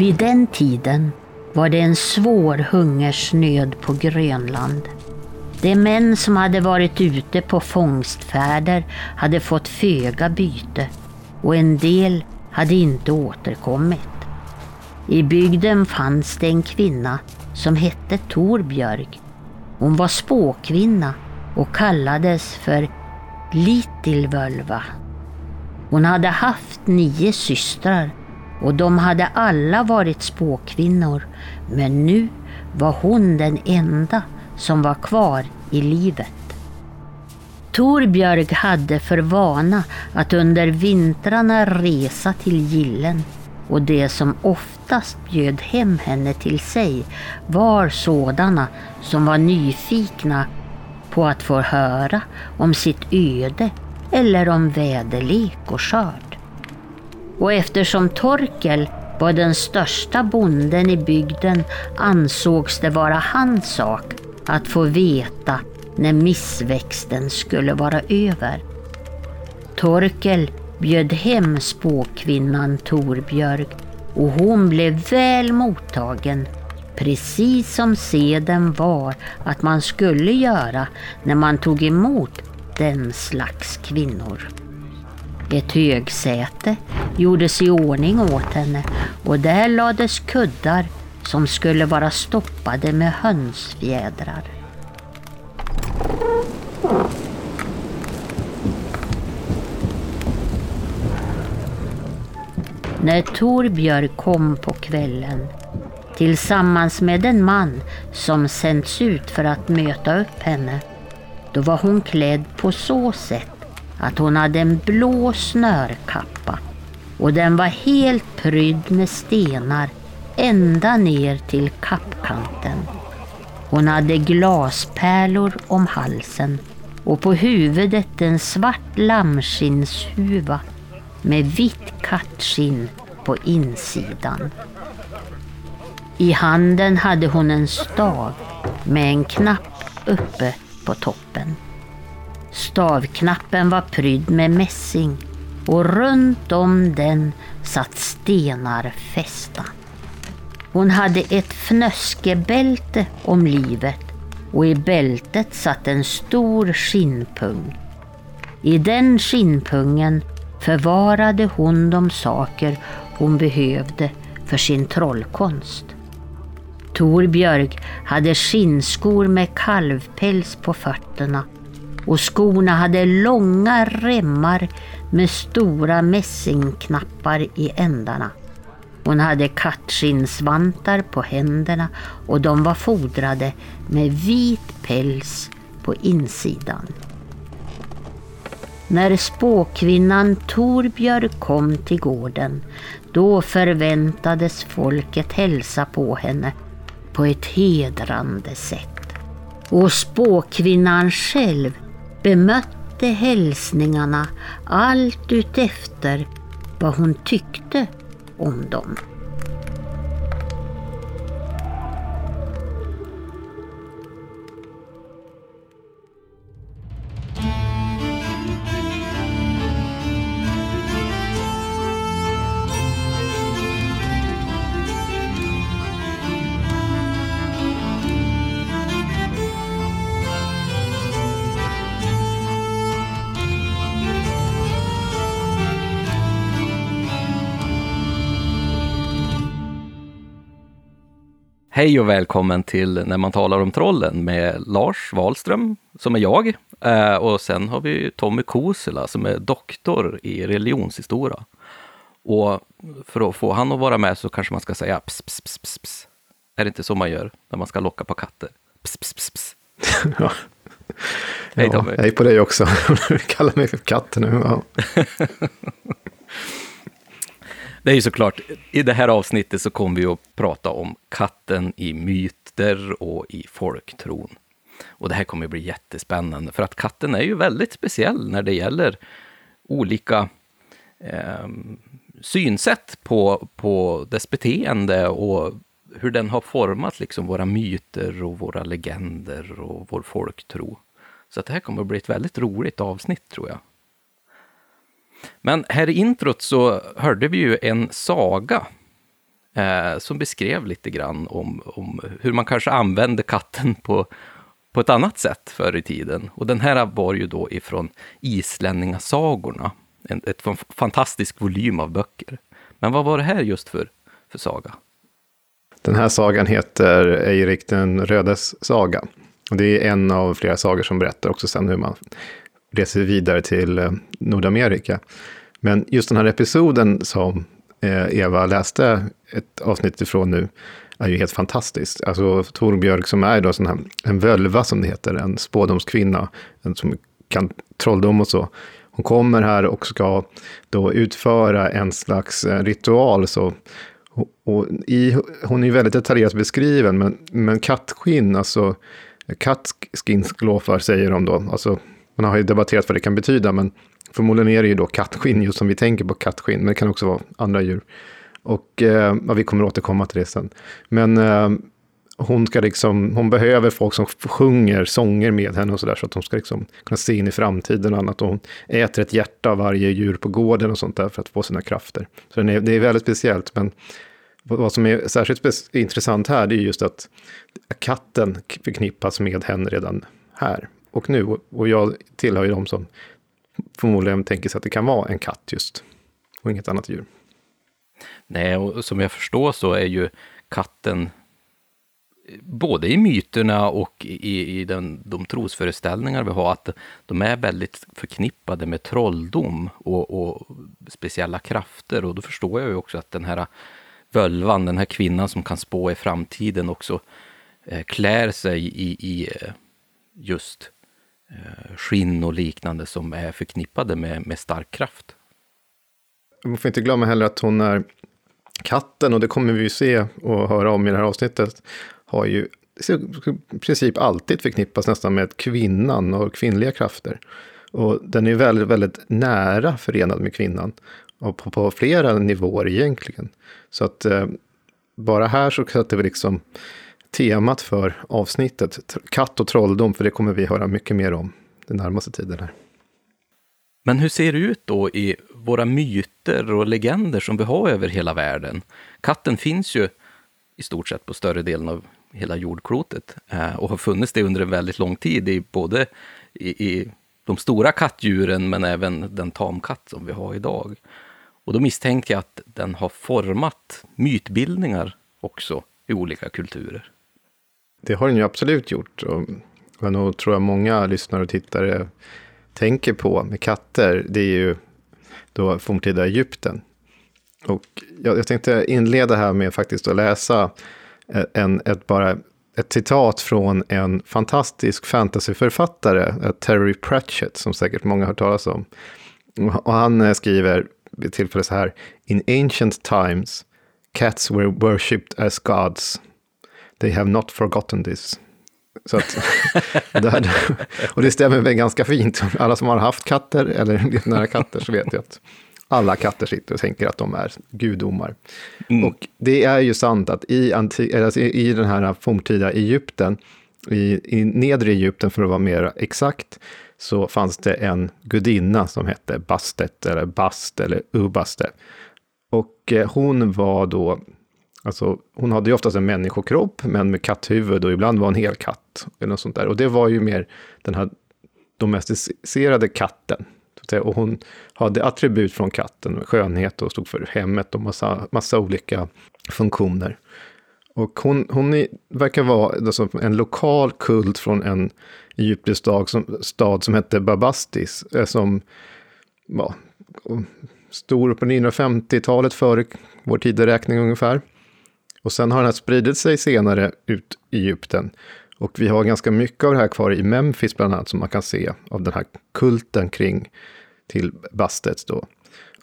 Vid den tiden var det en svår hungersnöd på Grönland. De män som hade varit ute på fångstfärder hade fått föga byte och en del hade inte återkommit. I bygden fanns det en kvinna som hette Torbjörg. Hon var spåkvinna och kallades för Littilvölva. Hon hade haft nio systrar och de hade alla varit spåkvinnor men nu var hon den enda som var kvar i livet. Torbjörg hade för vana att under vintrarna resa till gillen och det som oftast bjöd hem henne till sig var sådana som var nyfikna på att få höra om sitt öde eller om väderlek och skörd. Och eftersom Torkel var den största bonden i bygden ansågs det vara hans sak att få veta när missväxten skulle vara över. Torkel bjöd hem spåkvinnan Torbjörg och hon blev väl mottagen precis som seden var att man skulle göra när man tog emot den slags kvinnor. Ett högsäte gjordes i ordning åt henne och där lades kuddar som skulle vara stoppade med hönsfjädrar. När Torbjörg kom på kvällen tillsammans med en man som sänts ut för att möta upp henne, då var hon klädd på så sätt att hon hade en blå snörkappa och den var helt prydd med stenar ända ner till kappkanten. Hon hade glaspärlor om halsen och på huvudet en svart lammskinnshuva med vitt kattskinn på insidan. I handen hade hon en stav med en knapp uppe på toppen. Stavknappen var prydd med mässing och runt om den satt stenar fästa. Hon hade ett fnöskebälte om livet och i bältet satt en stor skinnpung. I den skinnpungen förvarade hon de saker hon behövde för sin trollkonst. Torbjörg hade skinnskor med kalvpäls på fötterna och skorna hade långa remmar med stora mässingknappar i ändarna. Hon hade kattskinnsvantar på händerna och de var fodrade med vit päls på insidan. När spåkvinnan Torbjörg kom till gården, då förväntades folket hälsa på henne på ett hedrande sätt. Och spåkvinnan själv bemötte hälsningarna allt utefter vad hon tyckte om dem. Hej och välkommen till När man talar om trollen med Lars Wahlström, som är jag. Eh, och sen har vi Tommy Kosela som är doktor i religionshistoria. Och för att få han att vara med så kanske man ska säga ps, ps, ps, ps, ps. Är det inte så man gör när man ska locka på katter? Ps, ps, ps, ps. ja. Hej Tommy. Hej på dig också. Du kallar mig för katt nu. Ja. Det är ju såklart, i det här avsnittet så kommer vi att prata om katten i myter och i folktron. Och det här kommer att bli jättespännande, för att katten är ju väldigt speciell när det gäller olika eh, synsätt på, på dess beteende och hur den har format liksom våra myter och våra legender och vår folktro. Så att det här kommer att bli ett väldigt roligt avsnitt tror jag. Men här i introt så hörde vi ju en saga eh, som beskrev lite grann om, om hur man kanske använde katten på, på ett annat sätt förr i tiden. Och den här var ju då ifrån Islänningasagorna, en ett fantastisk volym av böcker. Men vad var det här just för, för saga? Den här sagan heter Eirik den rödes saga. Och det är en av flera sagor som berättar också sen hur man reser vidare till Nordamerika. Men just den här episoden som Eva läste ett avsnitt ifrån nu är ju helt fantastiskt. Alltså Torbjörk som är då sån här, en völva som det heter, en spådomskvinna, en som kan trolldom och så. Hon kommer här och ska då utföra en slags ritual. Så, och i, hon är ju väldigt detaljerat beskriven, men, men kattskinn, alltså kattskinnsglåfar säger de då. Alltså, man har ju debatterat vad det kan betyda, men förmodligen är det ju då kattskinn, just som vi tänker på kattskinn, men det kan också vara andra djur. Och eh, ja, vi kommer återkomma till det sen. Men eh, hon, ska liksom, hon behöver folk som sjunger sånger med henne och sådär, så att hon ska liksom kunna se in i framtiden och annat. Och hon äter ett hjärta av varje djur på gården och sånt där för att få sina krafter. Så är, det är väldigt speciellt, men vad som är särskilt intressant här, det är just att katten förknippas med henne redan här och nu. Och jag tillhör ju de som förmodligen tänker sig att det kan vara en katt just, och inget annat djur. Nej, och som jag förstår så är ju katten både i myterna och i, i den, de trosföreställningar vi har, att de är väldigt förknippade med trolldom och, och speciella krafter. Och då förstår jag ju också att den här völvan, den här kvinnan som kan spå i framtiden också eh, klär sig i, i eh, just Eh, skinn och liknande som är förknippade med, med stark kraft. Man får inte glömma heller att hon är katten, och det kommer vi ju se och höra om i det här avsnittet, har ju i princip alltid förknippas nästan med kvinnan och kvinnliga krafter. Och den är väldigt, väldigt nära förenad med kvinnan. Och på, på flera nivåer egentligen. Så att eh, bara här så sätter vi liksom temat för avsnittet, katt och trolldom, för det kommer vi höra mycket mer om den närmaste tiden här. Men hur ser det ut då i våra myter och legender som vi har över hela världen? Katten finns ju i stort sett på större delen av hela jordklotet eh, och har funnits det under en väldigt lång tid, i både i, i de stora kattdjuren men även den tamkatt som vi har idag. Och då misstänker jag att den har format mytbildningar också i olika kulturer. Det har den ju absolut gjort. Och vad nog tror jag många lyssnare och tittare tänker på med katter, det är ju då forntida Egypten. Och jag, jag tänkte inleda här med faktiskt att läsa eh, en, ett, bara ett citat från en fantastisk fantasyförfattare, eh, Terry Pratchett, som säkert många har hört talas om. Och han eh, skriver vid tillfälle så här. In ancient times cats were worshipped as gods. They have not forgotten this. Så att, och det stämmer väl ganska fint. Alla som har haft katter eller nära katter så vet ju att alla katter sitter och tänker att de är gudomar. Mm. Och det är ju sant att i, alltså i den här forntida Egypten, i, i nedre Egypten för att vara mer exakt, så fanns det en gudinna som hette Bastet, eller Bast, eller Ubaste. Och eh, hon var då, alltså hon hade ju oftast en människokropp, men med katthuvud och ibland var en hel katt. Eller något sånt där. Och det var ju mer den här domesticerade katten. Och hon hade attribut från katten, skönhet och stod för hemmet och massa, massa olika funktioner. Och hon, hon verkar vara alltså en lokal kult från en egyptisk stad som, stad som hette Babastis. Eh, som var stor på 950-talet före vår tideräkning ungefär. Och sen har den här spridit sig senare ut i Egypten. Och vi har ganska mycket av det här kvar i Memphis bland annat som man kan se av den här kulten kring till Bastets då.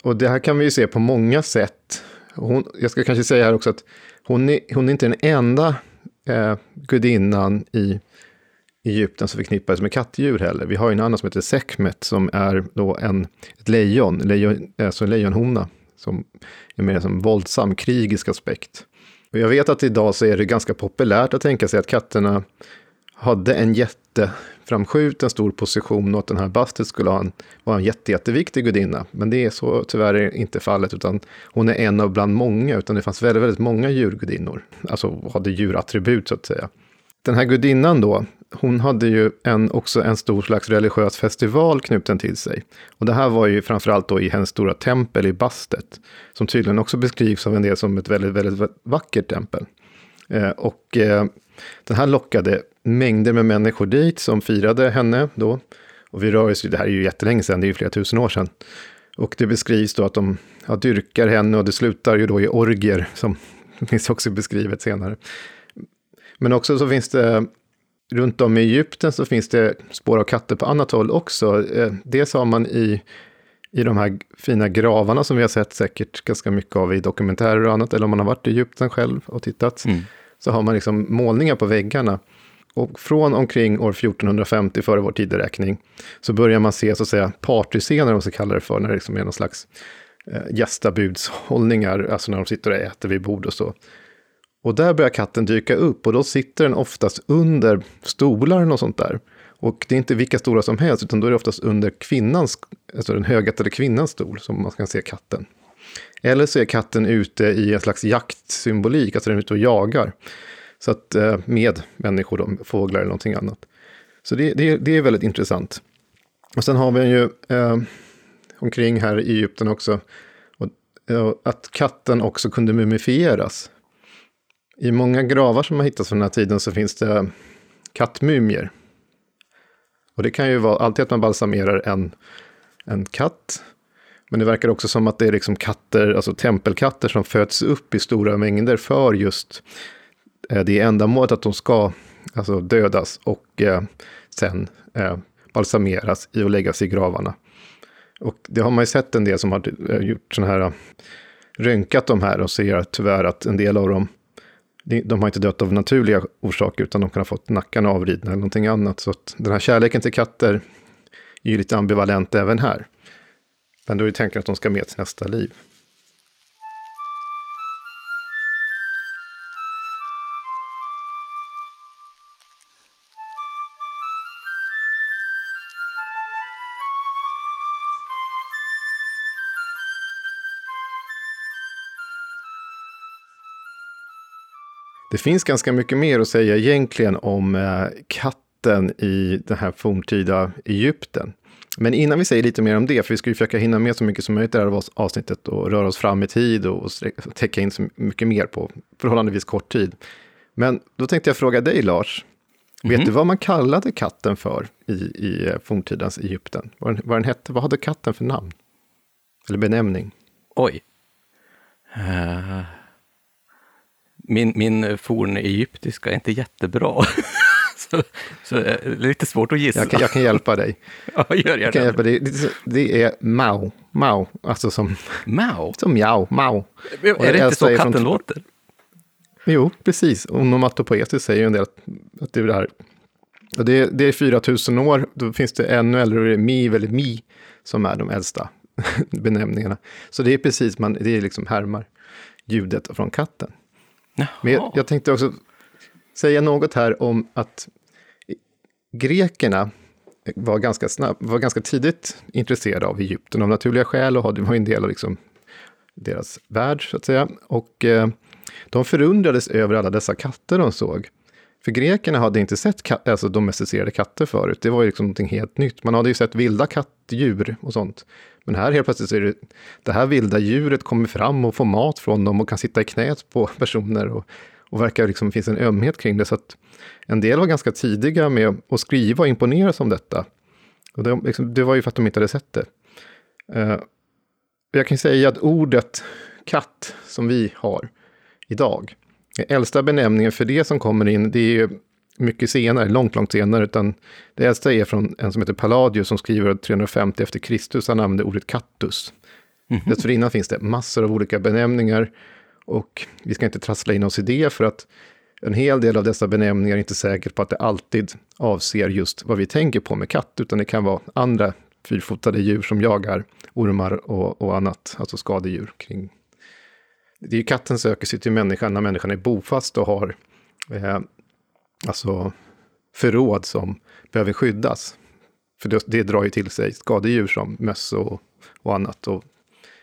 Och det här kan vi ju se på många sätt. Hon, jag ska kanske säga här också att hon är, hon är inte den enda eh, gudinnan i Egypten som förknippades med kattdjur heller. Vi har ju en annan som heter Sekmet som är då en, ett lejon, lejon eh, alltså en lejonhona, som är mer som våldsam, krigisk aspekt. Och jag vet att idag så är det ganska populärt att tänka sig att katterna hade en jätteframskjuten stor position och att den här Bastet skulle ha en, vara en jätte, jätteviktig gudinna. Men det är så tyvärr inte fallet, utan hon är en av bland många, utan det fanns väldigt, väldigt många djurgudinnor, alltså hade djurattribut så att säga. Den här gudinnan då, hon hade ju en, också en stor slags religiös festival knuten till sig. Och det här var ju framförallt då i hennes stora tempel i Bastet, som tydligen också beskrivs av en del som ett väldigt, väldigt vackert tempel. Eh, och eh, den här lockade mängder med människor dit som firade henne då. Och vi rör oss, det här är ju jättelänge sedan, det är ju flera tusen år sedan. Och det beskrivs då att de ja, dyrkar henne och det slutar ju då i orger, som finns också beskrivet senare. Men också så finns det, runt om i Egypten så finns det spår av katter på annat håll också. Eh, dels har man i, i de här fina gravarna som vi har sett säkert ganska mycket av i dokumentärer och annat, eller om man har varit i Egypten själv och tittat, mm. så har man liksom målningar på väggarna. Och från omkring år 1450 före vår tideräkning så börjar man se så att säga partyscener, om ska kalla det för, när det liksom är någon slags eh, gästabudshållningar, alltså när de sitter och äter vid bord och så. Och där börjar katten dyka upp och då sitter den oftast under stolar och sånt där. Och det är inte vilka stolar som helst, utan då är det oftast under kvinnans, alltså den högättade kvinnans stol som man kan se katten. Eller så är katten ute i en slags jaktsymbolik, alltså den är ute och jagar. Så att, eh, med människor, då, fåglar eller någonting annat. Så det, det, det är väldigt intressant. Och sen har vi ju eh, omkring här i Egypten också, och, eh, att katten också kunde mumifieras. I många gravar som har hittats från den här tiden så finns det kattmumier. Och det kan ju vara alltid att man balsamerar en, en katt. Men det verkar också som att det är liksom katter, alltså tempelkatter som föds upp i stora mängder för just eh, det ändamålet att de ska alltså dödas och eh, sen eh, balsameras i och läggas i gravarna. Och det har man ju sett en del som har eh, gjort sådana här, eh, röntgat de här och ser tyvärr att en del av dem de har inte dött av naturliga orsaker, utan de kan ha fått nackarna avridna eller någonting annat. Så att den här kärleken till katter är ju lite ambivalent även här. Men då är det tanken att de ska med till nästa liv. Det finns ganska mycket mer att säga egentligen om eh, katten i det här forntida Egypten. Men innan vi säger lite mer om det, för vi ska ju försöka hinna med så mycket som möjligt i det här avsnittet och röra oss fram i tid och täcka in så mycket mer på förhållandevis kort tid. Men då tänkte jag fråga dig Lars, mm vet du vad man kallade katten för i, i eh, forntidens Egypten? Vad den, vad den hette, vad hade katten för namn? Eller benämning? Oj. Uh, min, min fornegyptiska är inte jättebra. så, så det är lite svårt att gissa. Jag kan, jag kan hjälpa dig. ja, gör jag kan hjälpa dig. Det, det är Mao. Mao, alltså som... Mao? Som Mao, Mao. Är det inte så katten från... låter? Jo, precis. Onomatopoetiskt säger ju en del att, att det är det här. Och det, det är 4000 år, då finns det ännu äldre, Mi eller Mi, som är de äldsta benämningarna. Så det är precis, man, det är liksom härmar ljudet från katten. Men jag, jag tänkte också säga något här om att grekerna var ganska, snabb, var ganska tidigt intresserade av Egypten av naturliga skäl och det var en del av liksom deras värld, så att säga. Och eh, de förundrades över alla dessa katter de såg. För grekerna hade inte sett kat alltså domesticerade katter förut. Det var ju liksom någonting helt nytt. Man hade ju sett vilda kattdjur och sånt. Men här helt plötsligt så är det, det här vilda djuret kommer fram och får mat från dem och kan sitta i knät på personer. Och, och verkar liksom finns en ömhet kring det. Så att en del var ganska tidiga med att skriva och imponeras om detta. Och det, liksom, det var ju för att de inte hade sett det. Uh, jag kan säga att ordet katt som vi har idag, äldsta benämningen för det som kommer in, det är ju mycket senare, långt, långt senare, utan det äldsta är från en som heter Palladius som skriver 350 efter Kristus, han använder ordet kattus. Mm -hmm. Dessförinnan finns det massor av olika benämningar och vi ska inte trassla in oss i det för att en hel del av dessa benämningar är inte säkert på att det alltid avser just vad vi tänker på med katt, utan det kan vara andra fyrfotade djur som jagar ormar och, och annat, alltså skadedjur kring. Det är ju katten söker sig till människan när människan är bofast och har eh, alltså förråd som behöver skyddas. För det, det drar ju till sig skadedjur som möss och, och annat. Och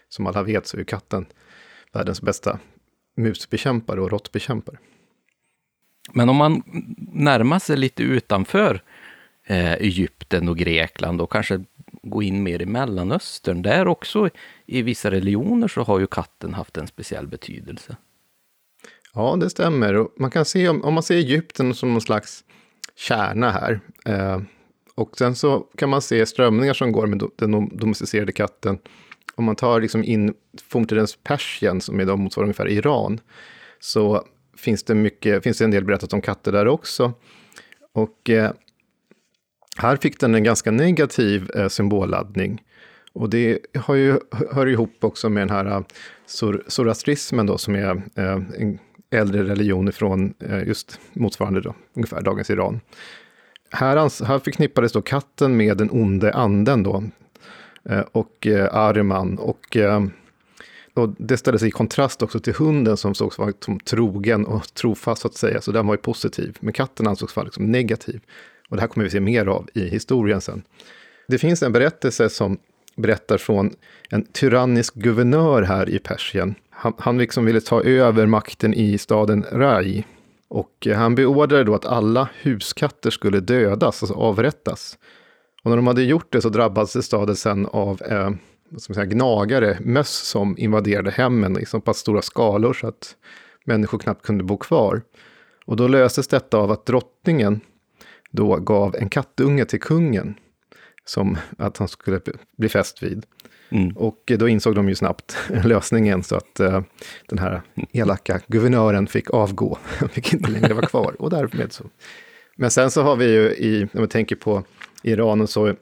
som alla vet så är ju katten världens bästa musbekämpare och råttbekämpare. Men om man närmar sig lite utanför eh, Egypten och Grekland och kanske gå in mer i Mellanöstern, där också i vissa religioner så har ju katten haft en speciell betydelse. Ja, det stämmer. Och man kan se, om, man ser Egypten som någon slags kärna här, eh, och sen så kan man se strömningar som går med den domesticerade katten. Om man tar liksom in forntidens Persien, som idag motsvarar ungefär Iran, så finns det, mycket, finns det en del berättat om katter där också. Och eh, här fick den en ganska negativ eh, symbolladdning. Och det har ju, hör ihop också med den här uh, zoroastrismen då, som är uh, en äldre religion från uh, eh, just motsvarande då, ungefär dagens Iran. Här, här förknippades då katten med den onde anden då, uh, och uh, Ariman. Och, och det ställde sig i kontrast också till hunden som sågs vara som trogen och trofast så att säga, så den var ju positiv. Men katten ansågs vara liksom negativ. Och det här kommer vi se mer av i historien sen. Det finns en berättelse som berättar från en tyrannisk guvernör här i Persien. Han, han liksom ville ta över makten i staden Rai. Och eh, han beordrade då att alla huskatter skulle dödas, alltså avrättas. Och när de hade gjort det så drabbades staden sen av eh, som säga, gnagare, möss som invaderade hemmen i så pass stora skalor så att människor knappt kunde bo kvar. Och då löstes detta av att drottningen då gav en kattunge till kungen som att han skulle bli fäst vid. Mm. Och då insåg de ju snabbt lösningen så att uh, den här elaka guvernören fick avgå. Han fick inte längre vara kvar. Och därmed så. Men sen så har vi ju, i, när man tänker på Iran och så,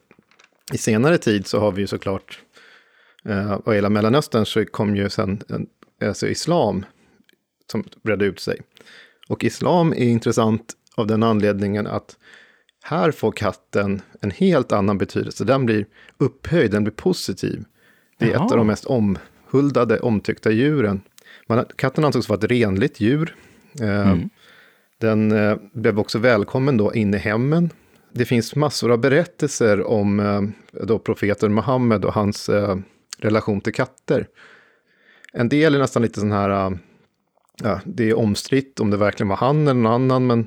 i senare tid så har vi ju såklart, uh, vad gäller Mellanöstern så kom ju sen en, alltså islam som bredde ut sig. Och islam är intressant av den anledningen att här får katten en helt annan betydelse. Den blir upphöjd, den blir positiv. Det är Jaha. ett av de mest omhuldade, omtyckta djuren. Man, katten ansågs vara ett renligt djur. Eh, mm. Den eh, blev också välkommen då in i hemmen. Det finns massor av berättelser om eh, då profeten Muhammed och hans relation till katter. En del är nästan lite sån här, ja, det är omstritt om det verkligen var han eller någon annan, men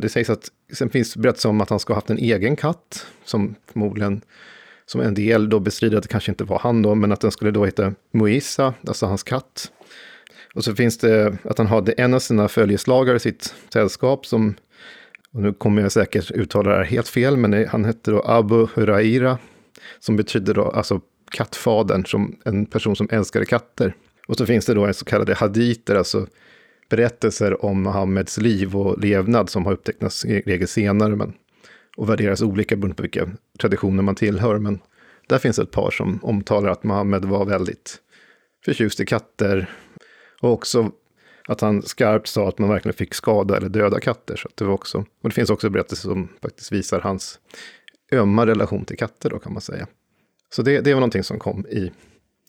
det sägs att Sen finns berättelser om att han ska ha haft en egen katt, som förmodligen, som en del då bestrider att det kanske inte var han då, men att den skulle då heta Moisa, alltså hans katt. Och så finns det att han hade en av sina följeslagare i sitt sällskap som, och nu kommer jag säkert uttala det här helt fel, men han hette då Abu Huraira, som betyder då alltså kattfadern, som en person som älskade katter. Och så finns det då en så kallade haditer, alltså berättelser om Muhammeds liv och levnad som har upptecknats i regel senare men, och värderas olika beroende på vilka traditioner man tillhör. Men där finns ett par som omtalar att Muhammed var väldigt förtjust i katter och också att han skarpt sa att man verkligen fick skada eller döda katter. Så det var också, och det finns också berättelser som faktiskt visar hans ömma relation till katter då kan man säga. Så det, det var någonting som kom i,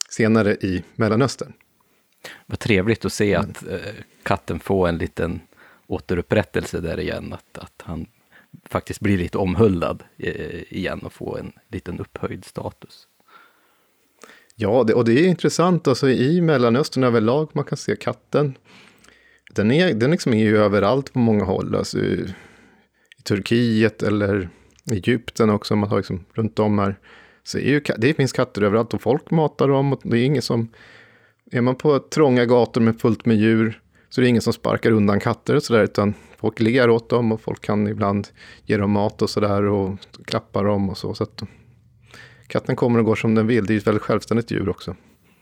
senare i Mellanöstern. Vad trevligt att se mm. att eh, katten får en liten återupprättelse där igen. Att, att han faktiskt blir lite omhuldad eh, igen och får en liten upphöjd status. Ja, det, och det är intressant. Alltså, I Mellanöstern överlag, man kan se katten. Den är, den liksom är ju överallt på många håll. Alltså, i, i Turkiet eller Egypten också, man har liksom runt om här. Så är ju, det finns katter överallt och folk matar dem. Och det är ingen som är man på trånga gator med fullt med djur så är det ingen som sparkar undan katter och sådär, utan folk ler åt dem och folk kan ibland ge dem mat och sådär och klappa dem och så. så att katten kommer och går som den vill, det är ett väldigt självständigt djur också.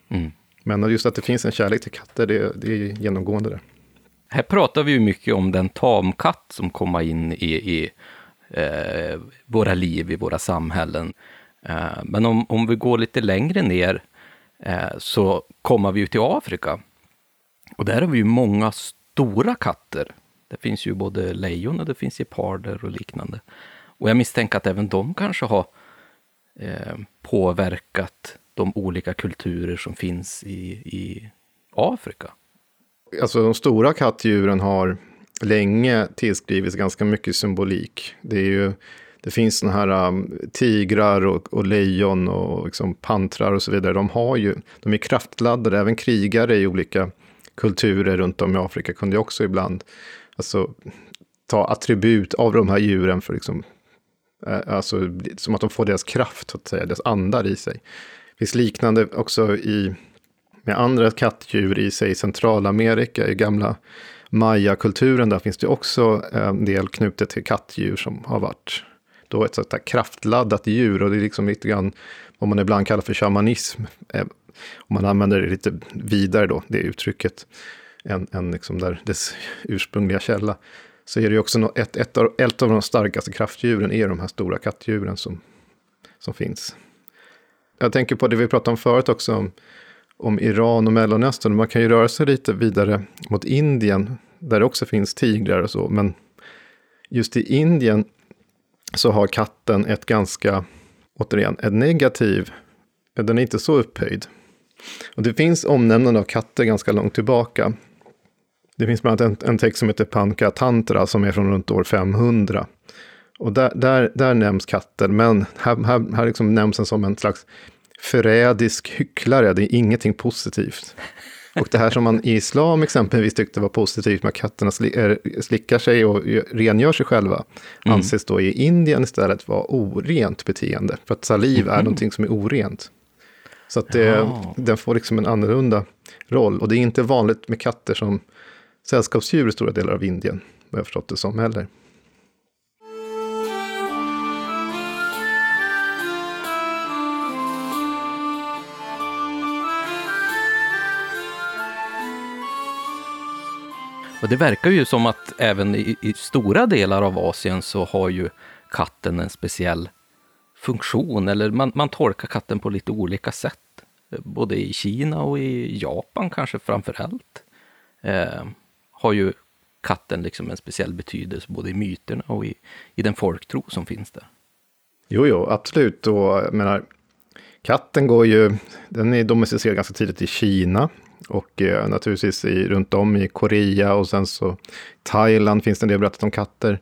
Mm. Men just att det finns en kärlek till katter, det, det är genomgående där. Här pratar vi ju mycket om den tamkatt som kommer in i, i eh, våra liv, i våra samhällen. Eh, men om, om vi går lite längre ner Eh, så kommer vi ju till Afrika. Och där har vi ju många stora katter. Det finns ju både lejon och det finns geparder och liknande. Och jag misstänker att även de kanske har eh, påverkat de olika kulturer som finns i, i Afrika. Alltså de stora kattdjuren har länge tillskrivits ganska mycket symbolik. Det, är ju, det finns såna här um, tigrar och, och lejon och liksom pantrar och så vidare. De, har ju, de är kraftladdade, även krigare i olika kulturer runt om i Afrika kunde också ibland alltså, ta attribut av de här djuren för liksom, eh, alltså, som att de får deras kraft, så att säga, deras andar i sig. Det finns liknande också i, med andra kattdjur i sig Centralamerika, i gamla Maya-kulturen, där finns det också eh, en del knutet till kattdjur som har varit då ett sånt här kraftladdat djur. Och det är liksom lite grann vad man ibland kallar för shamanism. Eh, om man använder det lite vidare då, det uttrycket, än, än liksom där dess ursprungliga källa. Så är det ju också ett, ett, av, ett av de starkaste kraftdjuren är de här stora kattdjuren som, som finns. Jag tänker på det vi pratade om förut också, om, om Iran och Mellanöstern. Man kan ju röra sig lite vidare mot Indien, där det också finns tigrar och så. Men just i Indien så har katten ett ganska, återigen, ett negativ, den är inte så upphöjd. Och det finns omnämnande av katter ganska långt tillbaka. Det finns bland annat en, en text som heter Panka Tantra som är från runt år 500. Och där, där, där nämns katter, men här, här, här liksom nämns den som en slags förrädisk hycklare. Det är ingenting positivt. Och det här som man i islam exempelvis tyckte var positivt med att katterna slickar sig och rengör sig själva, mm. anses då i Indien istället vara orent beteende. För att saliv mm. är någonting som är orent. Så att det, den får liksom en annorlunda roll. Och det är inte vanligt med katter som sällskapsdjur i stora delar av Indien, vad jag förstått det som heller. Och det verkar ju som att även i, i, stora delar av Asien så har ju katten en speciell funktion, eller man, man tolkar katten på lite olika sätt. Både i Kina och i Japan kanske framför allt. Eh, har ju katten liksom en speciell betydelse både i myterna och i, i den folktro som finns där. Jo, jo, absolut. Och jag menar, katten går ju, den är domesticerad ganska tidigt i Kina och eh, naturligtvis i, runt om i Korea och sen så Thailand finns det en del berättat om katter.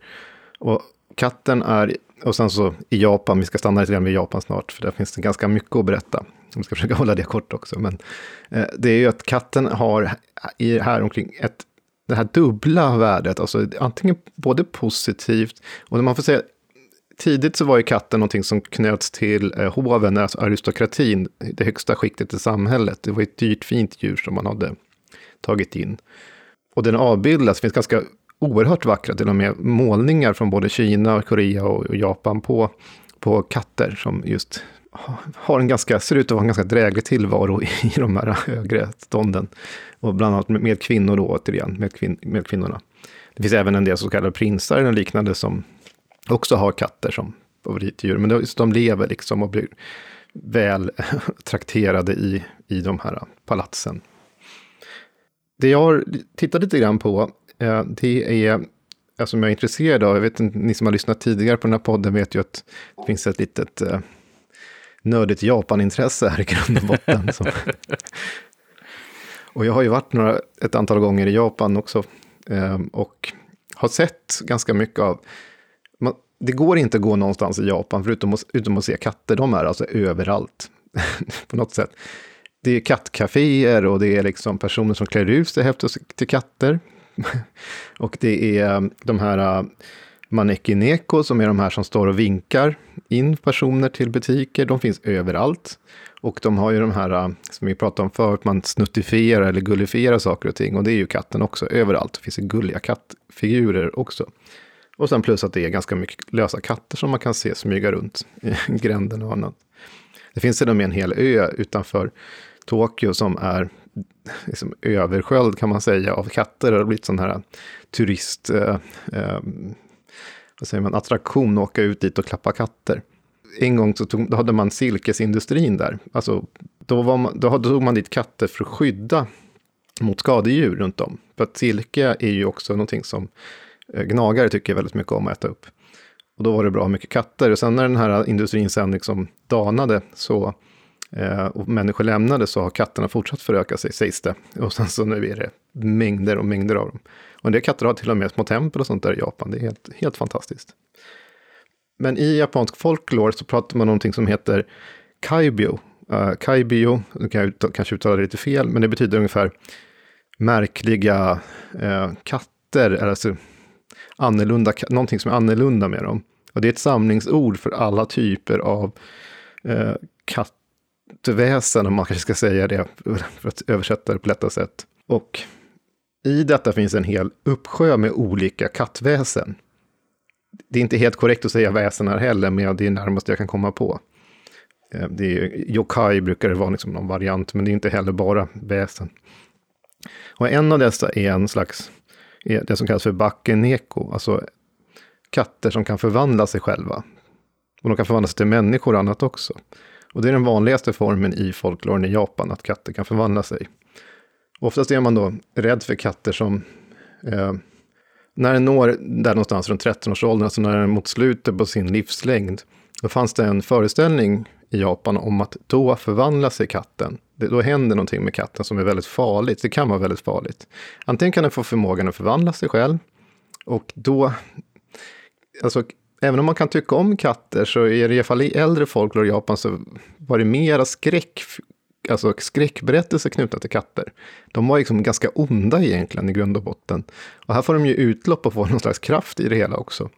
Och katten är, och sen så i Japan, vi ska stanna lite grann vid Japan snart, för där finns det ganska mycket att berätta. Jag ska försöka hålla det kort också, men eh, det är ju att katten har i här omkring ett det här dubbla värdet, alltså antingen både positivt och man får säga tidigt så var ju katten någonting som knöts till eh, hoven, alltså aristokratin, det högsta skiktet i samhället. Det var ett dyrt, fint djur som man hade tagit in. Och den avbildas, det finns ganska oerhört vackra, till och med målningar från både Kina, Korea och Japan på, på katter som just har en ganska, ser ut att ha en ganska dräglig tillvaro i, i de här högre stånden. Och bland annat med, med kvinnor då, återigen, med, kvin, med kvinnorna. Det finns även en del så kallade prinsar och liknande som också har katter som favoritdjur. Men de, de lever liksom och blir väl trakterade i, i de här palatsen. Det jag har tittat lite grann på, eh, det är, eh, som jag är intresserad av, jag vet inte, ni som har lyssnat tidigare på den här podden vet ju att det finns ett litet eh, nördigt Japanintresse här i grund och botten. och jag har ju varit några, ett antal gånger i Japan också eh, och har sett ganska mycket av det går inte att gå någonstans i Japan förutom att, utom att se katter. De är alltså överallt på något sätt. Det är kattcaféer och det är liksom personer som klär ut sig efter till katter. och det är eh, de här eh, manekineko som är de här som står och vinkar in personer till butiker. De finns överallt. Och de har ju de här, eh, som vi pratade om förut, man snuttifierar eller gullifierar saker och ting. Och det är ju katten också överallt. Det finns gulliga kattfigurer också. Och sen plus att det är ganska mycket lösa katter som man kan se smyga runt i gränden och annat. Det finns till och med en hel ö utanför Tokyo som är liksom översköljd kan man säga av katter. Det har blivit sån här turist, eh, eh, vad säger man, attraktion att åka ut dit och klappa katter. En gång så tog, då hade man silkesindustrin där. Alltså, då, var man, då tog man dit katter för att skydda mot skadedjur runt om. För att silke är ju också någonting som Eh, gnagare tycker jag väldigt mycket om att äta upp. Och då var det bra mycket katter. Och sen när den här industrin sen liksom danade så eh, och människor lämnade så har katterna fortsatt föröka sig, sägs det. Och sen så nu är det mängder och mängder av dem. Och en del katter har till och med små tempel och sånt där i Japan. Det är helt, helt fantastiskt. Men i japansk folklore så pratar man om någonting som heter kaibyo. Uh, kaibyo, nu kan jag kanske uttala det lite fel, men det betyder ungefär märkliga uh, katter, alltså annorlunda, någonting som är annorlunda med dem. Och det är ett samlingsord för alla typer av eh, kattväsen, om man kanske ska säga det, för att översätta det på lätta sätt. Och i detta finns en hel uppsjö med olika kattväsen. Det är inte helt korrekt att säga väsen här heller, men det är närmast jag kan komma på. Eh, det är, yokai brukar det vara liksom någon variant, men det är inte heller bara väsen. Och en av dessa är en slags, är det som kallas för bakeneko, alltså katter som kan förvandla sig själva. Och de kan förvandla sig till människor och annat också. Och det är den vanligaste formen i folkloren i Japan, att katter kan förvandla sig. Oftast är man då rädd för katter som, eh, när den når där någonstans runt 13-årsåldern, alltså när den är mot slutet på sin livslängd, då fanns det en föreställning i Japan om att då förvandlar sig katten. Det, då händer någonting med katten som är väldigt farligt. Det kan vara väldigt farligt. Antingen kan den få förmågan att förvandla sig själv och då, alltså även om man kan tycka om katter så är det i alla fall i äldre folklor i Japan så var det mera skräck alltså skräckberättelser knutna till katter. De var liksom ganska onda egentligen i grund och botten. Och här får de ju utlopp och får någon slags kraft i det hela också.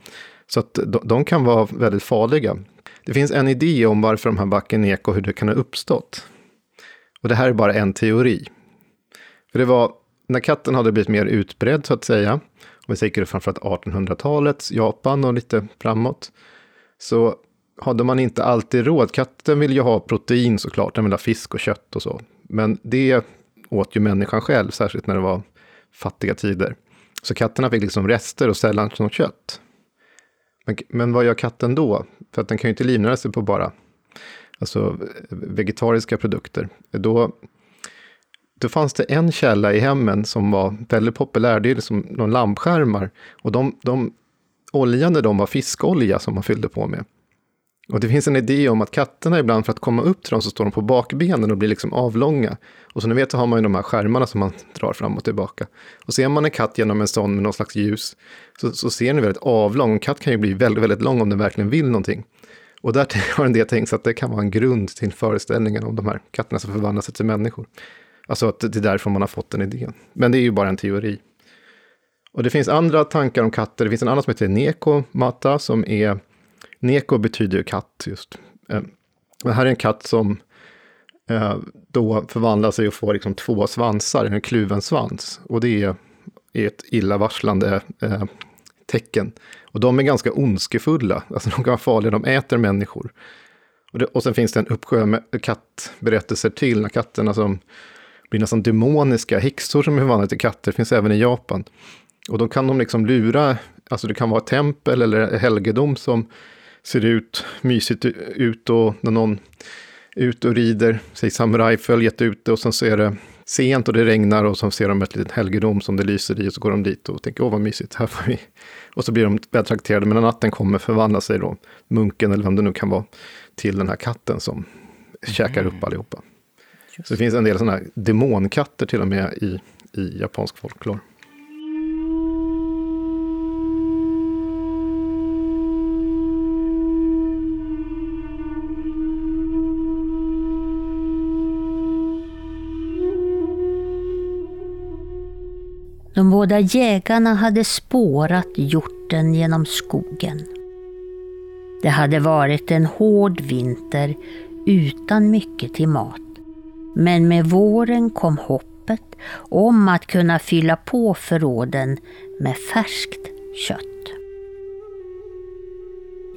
Så att de, de kan vara väldigt farliga. Det finns en idé om varför de här backen ek och hur det kan ha uppstått. Och det här är bara en teori. För det var när katten hade blivit mer utbredd så att säga, och vi säger framförallt 1800-talets Japan och lite framåt, så hade man inte alltid råd. Katten vill ju ha protein såklart, den vill ha fisk och kött och så. Men det åt ju människan själv, särskilt när det var fattiga tider. Så katterna fick liksom rester och sällan något kött. Men, men vad gör katten då? För att den kan ju inte livnära sig på bara alltså, vegetariska produkter. Då, då fanns det en källa i hemmen som var väldigt populär, det är liksom någon lampskärmar. Och de, de oljan de var fiskolja som man fyllde på med. Och det finns en idé om att katterna ibland för att komma upp till dem så står de på bakbenen och blir liksom avlånga. Och som ni vet så har man ju de här skärmarna som man drar fram och tillbaka. Och ser man en katt genom en sån med någon slags ljus så, så ser den väldigt avlång. En katt kan ju bli väldigt, väldigt lång om den verkligen vill någonting. Och där har en del tänkt sig att det kan vara en grund till föreställningen om de här katterna som förvandlar sig till människor. Alltså att det är därför man har fått den idén. Men det är ju bara en teori. Och det finns andra tankar om katter. Det finns en annan som heter Neko Mata som är Neko betyder ju katt just. Eh, det här är en katt som eh, då förvandlar sig och får liksom två svansar, en kluven svans. Och det är ett illavarslande eh, tecken. Och de är ganska ondskefulla, alltså de kan vara farliga, de äter människor. Och, det, och sen finns det en uppsjö med kattberättelser till, när katterna som blir nästan demoniska, häxor som är förvandlade till katter, finns även i Japan. Och då kan de liksom lura, alltså det kan vara tempel eller helgedom som ser ut mysigt ut och när någon är ute och rider, säg samurajföljet ute och sen så är det sent och det regnar och så ser de ett litet helgedom som det lyser i och så går de dit och tänker åh vad mysigt, här får vi. Och så blir de vältrakterade, men när natten kommer förvandlar sig då munken eller vem det nu kan vara till den här katten som mm. käkar upp allihopa. Just. Så det finns en del sådana här demonkatter till och med i, i japansk folklore. De båda jägarna hade spårat hjorten genom skogen. Det hade varit en hård vinter utan mycket till mat. Men med våren kom hoppet om att kunna fylla på förråden med färskt kött.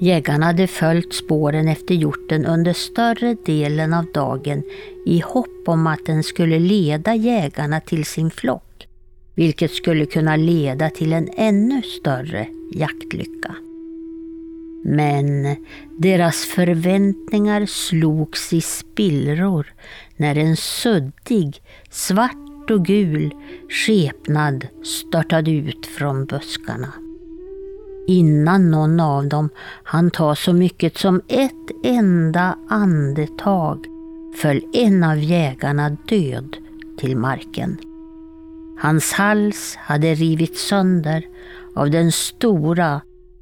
Jägarna hade följt spåren efter hjorten under större delen av dagen i hopp om att den skulle leda jägarna till sin flock vilket skulle kunna leda till en ännu större jaktlycka. Men deras förväntningar slogs i spillror när en suddig, svart och gul skepnad störtade ut från buskarna. Innan någon av dem hann ta så mycket som ett enda andetag föll en av jägarna död till marken. Hans hals hade rivits sönder av den stora,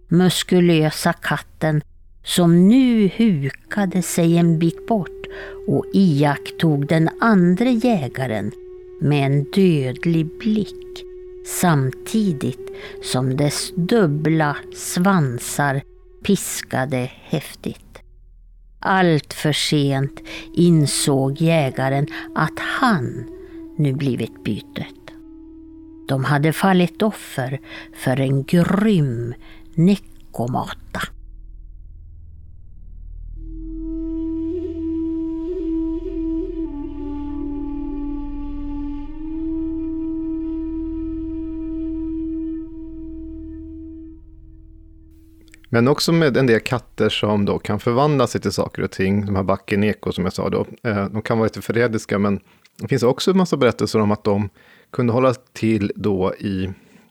muskulösa katten som nu hukade sig en bit bort och iakttog den andra jägaren med en dödlig blick samtidigt som dess dubbla svansar piskade häftigt. Allt för sent insåg jägaren att han nu blivit bytet. De hade fallit offer för en grym Nekomata. Men också med en del katter som då kan förvandla sig till saker och ting. De här Bakeneko som jag sa då. Eh, de kan vara lite förrädiska men det finns också en massa berättelser om att de kunde hålla till då i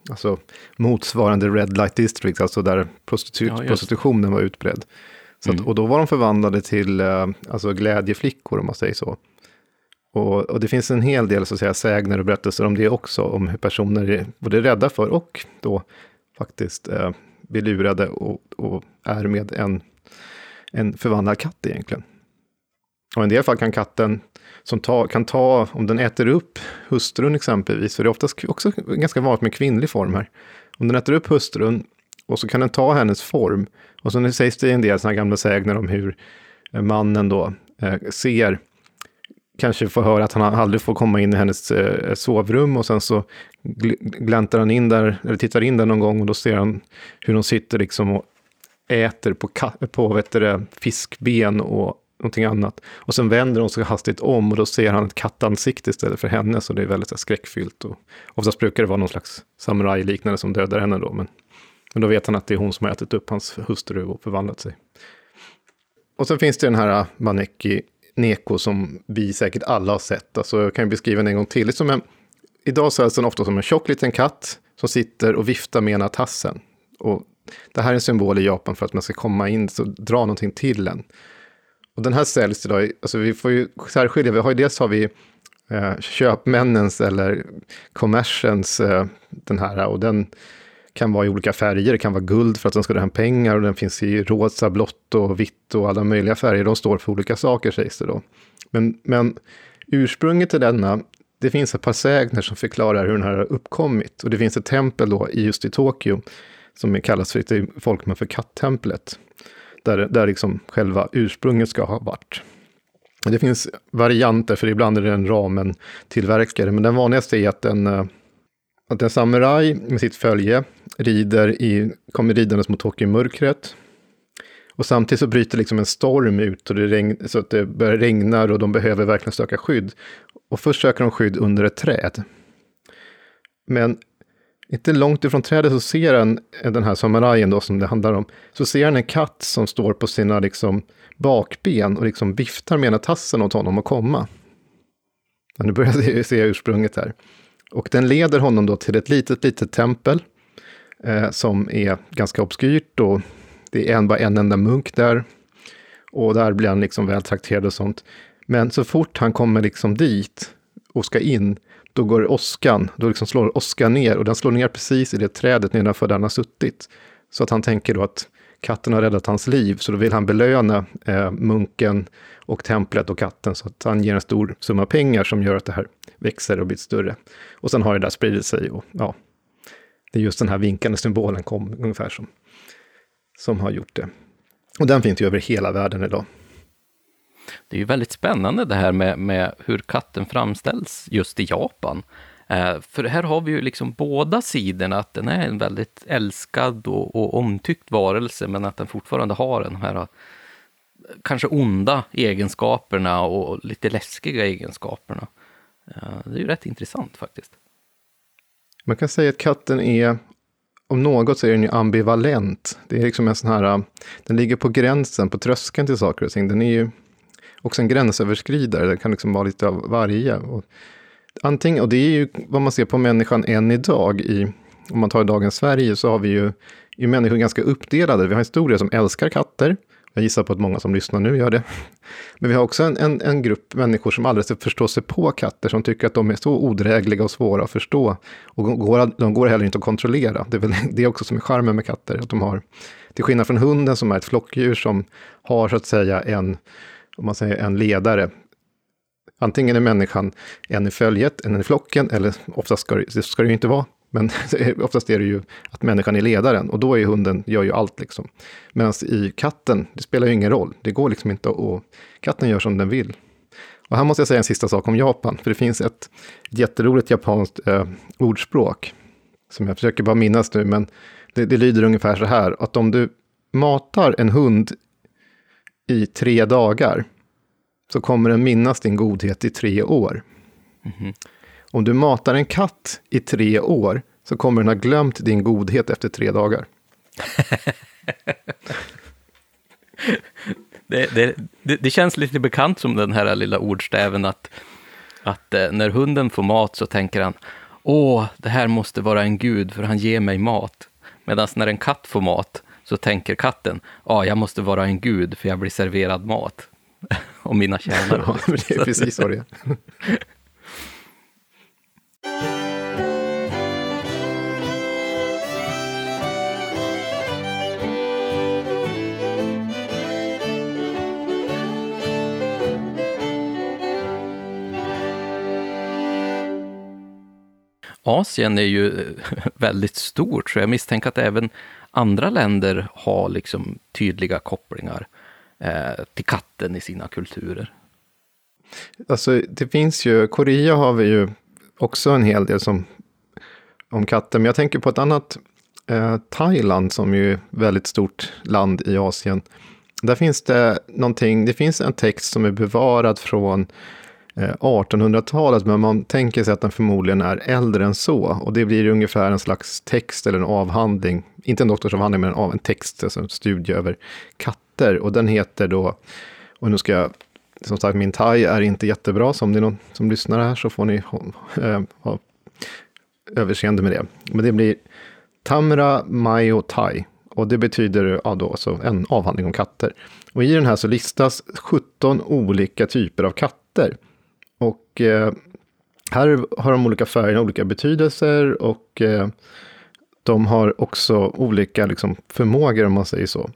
alltså, motsvarande Red Light District, alltså där prostitu ja, prostitutionen var utbredd. Så att, mm. och då var de förvandlade till eh, alltså glädjeflickor om man säger så. Och, och, det finns en hel del så att säga, sägner och berättelser om det också, om hur personer är både rädda för och då faktiskt eh, blir lurade och, och, är med en, en förvandlad katt egentligen. Och i en del fall kan katten som ta, kan ta, om den äter upp hustrun exempelvis, för det är oftast också ganska vanligt med kvinnlig form här. Om den äter upp hustrun och så kan den ta hennes form. Och så sägs det en del sådana gamla sägner om hur eh, mannen då eh, ser, kanske får höra att han aldrig får komma in i hennes eh, sovrum och sen så gläntar han in där, eller tittar in där någon gång och då ser han hur hon sitter liksom och äter på, på vet du, fiskben och någonting annat. Och sen vänder hon sig hastigt om och då ser han ett kattansikte istället för henne, så det är väldigt så skräckfyllt. Och oftast brukar det vara någon slags samurajliknande som dödar henne då, men, men då vet han att det är hon som har ätit upp hans hustru och förvandlat sig. Och sen finns det den här äh, Maneki Neko som vi säkert alla har sett. Alltså, jag kan beskriva den en gång till. Liksom en, idag säljs den ofta som en tjock liten katt som sitter och viftar med ena tassen. Och det här är en symbol i Japan för att man ska komma in och dra någonting till en. Och den här säljs idag, alltså vi får ju särskilja, vi har ju, dels har vi eh, köpmännens eller kommersens, eh, den här, och den kan vara i olika färger, det kan vara guld för att den ska dra hem pengar och den finns i rosa, blått och vitt och alla möjliga färger, de står för olika saker sägs det då. Men, men ursprunget till denna, det finns ett par sägner som förklarar hur den här har uppkommit. Och det finns ett tempel då just i Tokyo som kallas för, i folkmun för kattemplet där, där liksom själva ursprunget ska ha varit. Det finns varianter, för ibland är det en ramen-tillverkare, men den vanligaste är att en, eh, att en samuraj med sitt följe rider i, kommer ridandes mot Tokyo-mörkret. Och samtidigt så bryter liksom en storm ut och det regn, så att det börjar regna och de behöver verkligen söka skydd. Och först söker de skydd under ett träd. Men inte långt ifrån trädet så ser han, den här samurajen då som det handlar om, så ser han en katt som står på sina liksom bakben och liksom viftar med ena tassen åt honom att komma. Ja, nu börjar jag se ursprunget här. Och den leder honom då till ett litet, litet tempel eh, som är ganska obskyrt och det är en, bara en enda munk där. Och där blir han liksom väl trakterad och sånt. Men så fort han kommer liksom dit och ska in, då går åskan, då liksom slår åskan ner och den slår ner precis i det trädet nedanför där han har suttit. Så att han tänker då att katten har räddat hans liv, så då vill han belöna eh, munken och templet och katten, så att han ger en stor summa pengar som gör att det här växer och blir större. Och sen har det där spridit sig och ja, det är just den här vinkande symbolen kom ungefär som, som har gjort det. Och den finns ju över hela världen idag. Det är ju väldigt spännande det här med, med hur katten framställs just i Japan. Eh, för här har vi ju liksom båda sidorna, att den är en väldigt älskad och, och omtyckt varelse, men att den fortfarande har de här eh, kanske onda egenskaperna och lite läskiga egenskaperna. Eh, det är ju rätt intressant faktiskt. Man kan säga att katten är, om något så är den ju ambivalent. Det är liksom en sån här, eh, den ligger på gränsen, på tröskeln till saker och ting. Den är ju också en gränsöverskridare. Det kan liksom vara lite av varje. Och, antingen, och det är ju vad man ser på människan än idag. I, om man tar dagens Sverige så har vi ju, är människor ganska uppdelade. Vi har historier som älskar katter. Jag gissar på att många som lyssnar nu gör det. Men vi har också en, en, en grupp människor som aldrig förstår sig på katter, som tycker att de är så odrägliga och svåra att förstå. Och går, de går heller inte att kontrollera. Det är väl det också som är charmen med katter, att de har, till skillnad från hunden som är ett flockdjur som har så att säga en, om man säger en ledare, Antingen är människan en i följet, en i flocken, eller oftast ska det, det ska det ju inte vara. Men oftast är det ju att människan är ledaren och då är hunden, gör ju allt liksom. Medan i katten, det spelar ju ingen roll. Det går liksom inte att, katten gör som den vill. Och här måste jag säga en sista sak om Japan, för det finns ett jätteroligt japanskt eh, ordspråk, som jag försöker bara minnas nu, men det, det lyder ungefär så här, att om du matar en hund i tre dagar, så kommer den minnas din godhet i tre år. Mm. Om du matar en katt i tre år så kommer den ha glömt din godhet efter tre dagar. det, det, det, det, känns lite bekant som den här lilla ordstäven att, att eh, när hunden får mat så tänker han Åh, det här måste vara en gud för han ger mig mat. Medan när en katt får mat så tänker katten, ja, jag måste vara en gud för jag blir serverad mat. Och mina tjänare. Ja, det är precis så det är. Asien är ju väldigt stort, så jag misstänker att även andra länder har liksom tydliga kopplingar eh, till katten i sina kulturer. Alltså, det finns ju, Korea har vi ju också en hel del som, om katter, men jag tänker på ett annat, eh, Thailand som ju är ett väldigt stort land i Asien. Där finns det någonting, det finns en text som är bevarad från Eh, 1800-talet, men man tänker sig att den förmodligen är äldre än så. Och det blir ungefär en slags text eller en avhandling, inte en doktorsavhandling, men en, en text, alltså en studie över katter. Och den heter då, och nu ska jag, som sagt, min thai är inte jättebra, så om det är någon som lyssnar här så får ni äh, ha överseende med det. Men det blir Tamra Mayo Thai. Och det betyder ja, då, så en avhandling om katter. Och i den här så listas 17 olika typer av katter. Och eh, här har de olika färger, olika betydelser och eh, de har också olika liksom, förmågor om man säger så.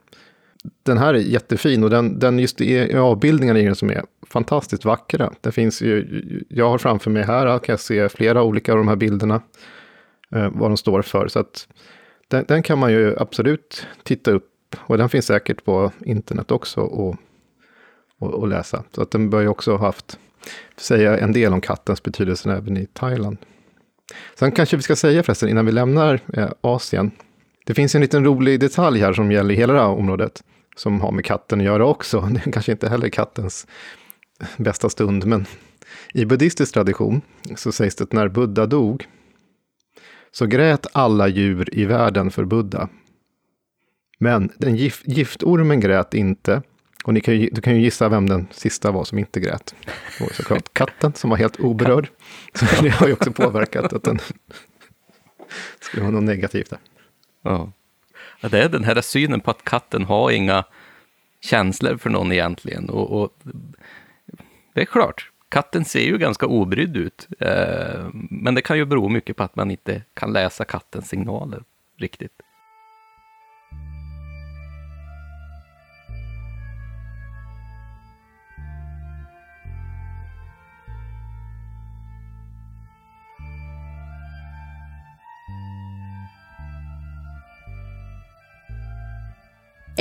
Den här är jättefin och den, den just i avbildningarna i den som är fantastiskt vackra. Det finns ju, jag har framför mig här, kan jag se flera olika av de här bilderna, eh, vad de står för. Så att den, den, kan man ju absolut titta upp och den finns säkert på internet också och, och, och läsa. Så att den bör ju också ha haft säga en del om kattens betydelse även i Thailand. Sen kanske vi ska säga förresten, innan vi lämnar eh, Asien, det finns en liten rolig detalj här som gäller hela det här området, som har med katten att göra också. Det är kanske inte heller kattens bästa stund, men i buddhistisk tradition så sägs det att när Buddha dog, så grät alla djur i världen för Buddha. Men den gift, giftormen grät inte, och ni kan ju, du kan ju gissa vem den sista var som inte grät. Det var såklart katten som var helt oberörd. Så det har ju också påverkat att den skulle vara något negativt där. Ja. ja. Det är den här synen på att katten har inga känslor för någon egentligen. Och, och det är klart, katten ser ju ganska obrydd ut. Eh, men det kan ju bero mycket på att man inte kan läsa kattens signaler riktigt.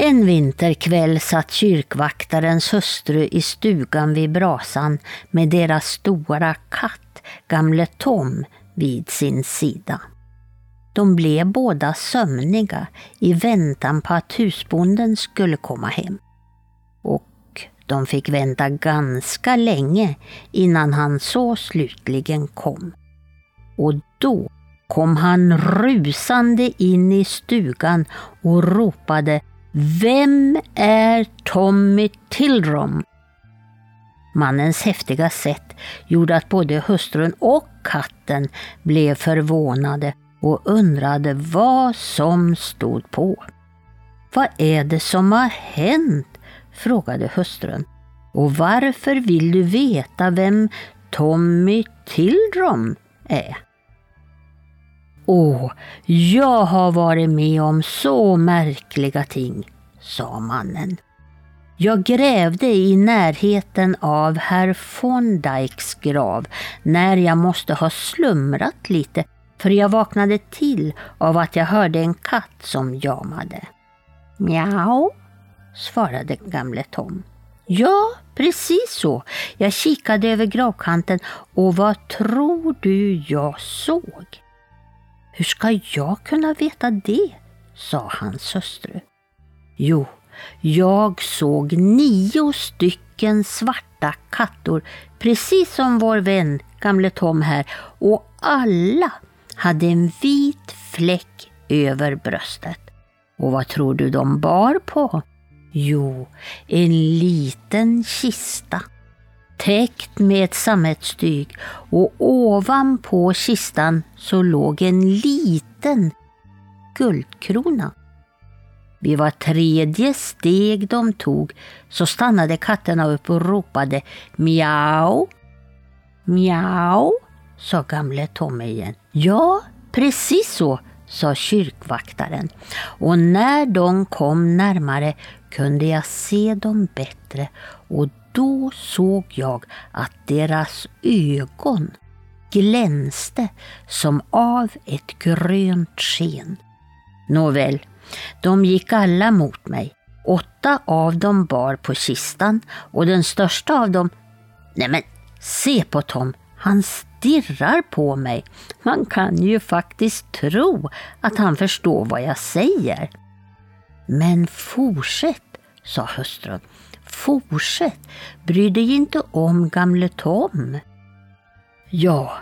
En vinterkväll satt kyrkvaktarens hustru i stugan vid brasan med deras stora katt, gamle Tom, vid sin sida. De blev båda sömniga i väntan på att husbonden skulle komma hem. Och de fick vänta ganska länge innan han så slutligen kom. Och då kom han rusande in i stugan och ropade vem är Tommy Tillrom? Mannens häftiga sätt gjorde att både hustrun och katten blev förvånade och undrade vad som stod på. Vad är det som har hänt? frågade hustrun. Och varför vill du veta vem Tommy Tildrom är? Åh, jag har varit med om så märkliga ting, sa mannen. Jag grävde i närheten av herr von grav när jag måste ha slumrat lite för jag vaknade till av att jag hörde en katt som jamade. Mjau, svarade gamle Tom. Ja, precis så. Jag kikade över gravkanten och vad tror du jag såg? Hur ska jag kunna veta det? sa hans hustru. Jo, jag såg nio stycken svarta kattor, precis som vår vän gamle Tom här, och alla hade en vit fläck över bröstet. Och vad tror du de bar på? Jo, en liten kista täckt med ett sammetstyg och ovanpå kistan så låg en liten guldkrona. Vid var tredje steg de tog så stannade katterna upp och ropade mjau. Mjau, sa gamle Tommy igen. Ja, precis så, sa kyrkvaktaren. Och när de kom närmare kunde jag se dem bättre och då såg jag att deras ögon glänste som av ett grönt sken. Nåväl, de gick alla mot mig. Åtta av dem bar på kistan och den största av dem... Nej men, se på Tom, han stirrar på mig. Man kan ju faktiskt tro att han förstår vad jag säger. Men fortsätt, sa hustrun. Fortsätt, bry dig inte om gamle Tom. Ja,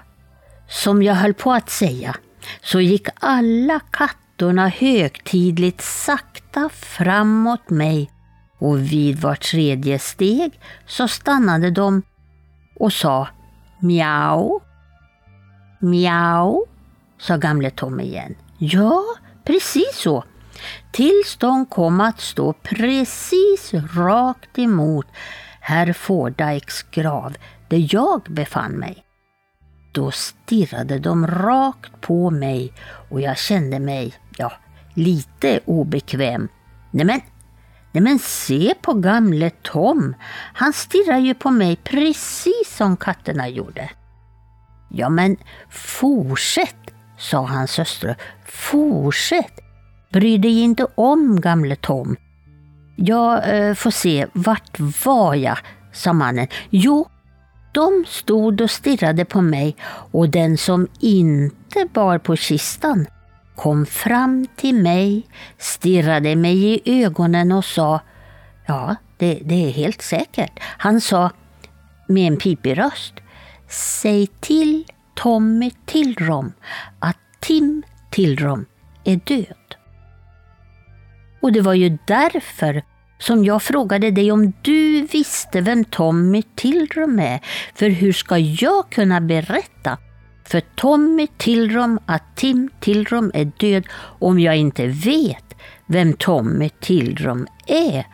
som jag höll på att säga så gick alla kattorna högtidligt sakta framåt mig och vid vart tredje steg så stannade de och sa mjau. Mjau, sa gamle Tom igen. Ja, precis så. Tills de kom att stå precis rakt emot herr Fordikes grav där jag befann mig. Då stirrade de rakt på mig och jag kände mig, ja, lite obekväm. Nämen, nämen se på gamle Tom. Han stirrar ju på mig precis som katterna gjorde. Ja men fortsätt, sa hans hustru. Fortsätt. Bry dig inte om gamle Tom. Jag eh, får se, vart var jag? sa mannen. Jo, de stod och stirrade på mig och den som inte bar på kistan kom fram till mig, stirrade mig i ögonen och sa Ja, det, det är helt säkert. Han sa med en pipig röst Säg till Tommy Tillrom att Tim Tillrom är död. Och det var ju därför som jag frågade dig om du visste vem Tommy Tillrom är. För hur ska jag kunna berätta för Tommy Tillrom att Tim Tillrom är död om jag inte vet vem Tommy Tillrom är?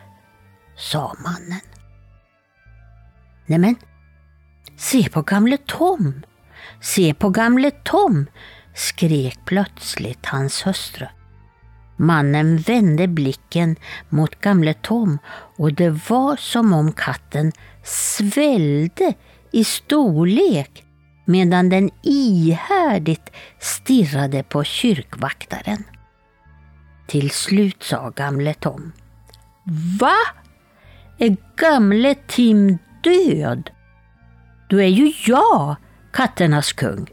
sa mannen. Nämen, se på gamle Tom! Se på gamle Tom! skrek plötsligt hans hustru. Mannen vände blicken mot gamle Tom och det var som om katten svällde i storlek medan den ihärdigt stirrade på kyrkvaktaren. Till slut sa gamle Tom. Va? Är gamle Tim död? Då är ju jag katternas kung.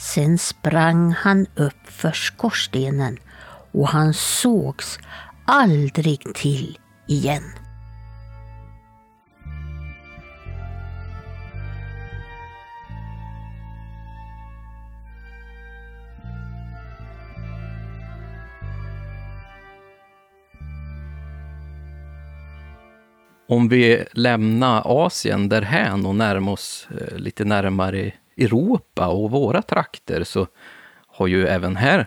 Sen sprang han upp för skorstenen och han sågs aldrig till igen. Om vi lämnar Asien därhän och närmar oss eh, lite närmare Europa och våra trakter så har ju även här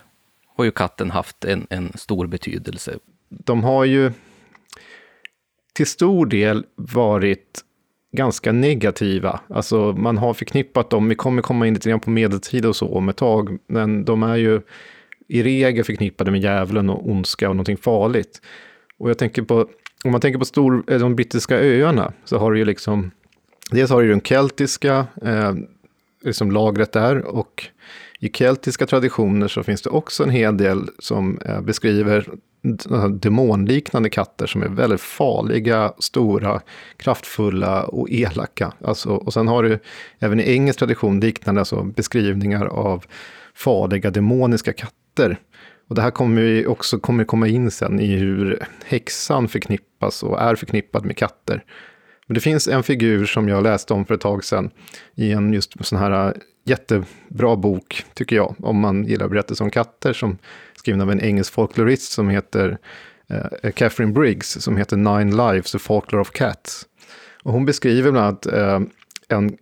har ju katten haft en, en stor betydelse. De har ju till stor del varit ganska negativa. Alltså man har förknippat dem, vi kommer komma in lite grann på medeltid och så om ett tag, men de är ju i regel förknippade med djävulen och ondska och någonting farligt. Och jag tänker på, om man tänker på stor, eh, de brittiska öarna, så har du ju liksom, dels har du den keltiska, eh, liksom lagret där, och i keltiska traditioner så finns det också en hel del som eh, beskriver demonliknande katter som är väldigt farliga, stora, kraftfulla och elaka. Alltså, och sen har du även i engelsk tradition liknande alltså beskrivningar av farliga demoniska katter. Och det här kommer ju också kommer komma in sen i hur häxan förknippas och är förknippad med katter. Men det finns en figur som jag läste om för ett tag sedan i en just sån här äh, jättebra bok, tycker jag, om man gillar berättelser om katter, som skriven av en engelsk folklorist som heter eh, Catherine Briggs, som heter Nine Lives, The Folklore of Cats. Och hon beskriver bland annat eh, en,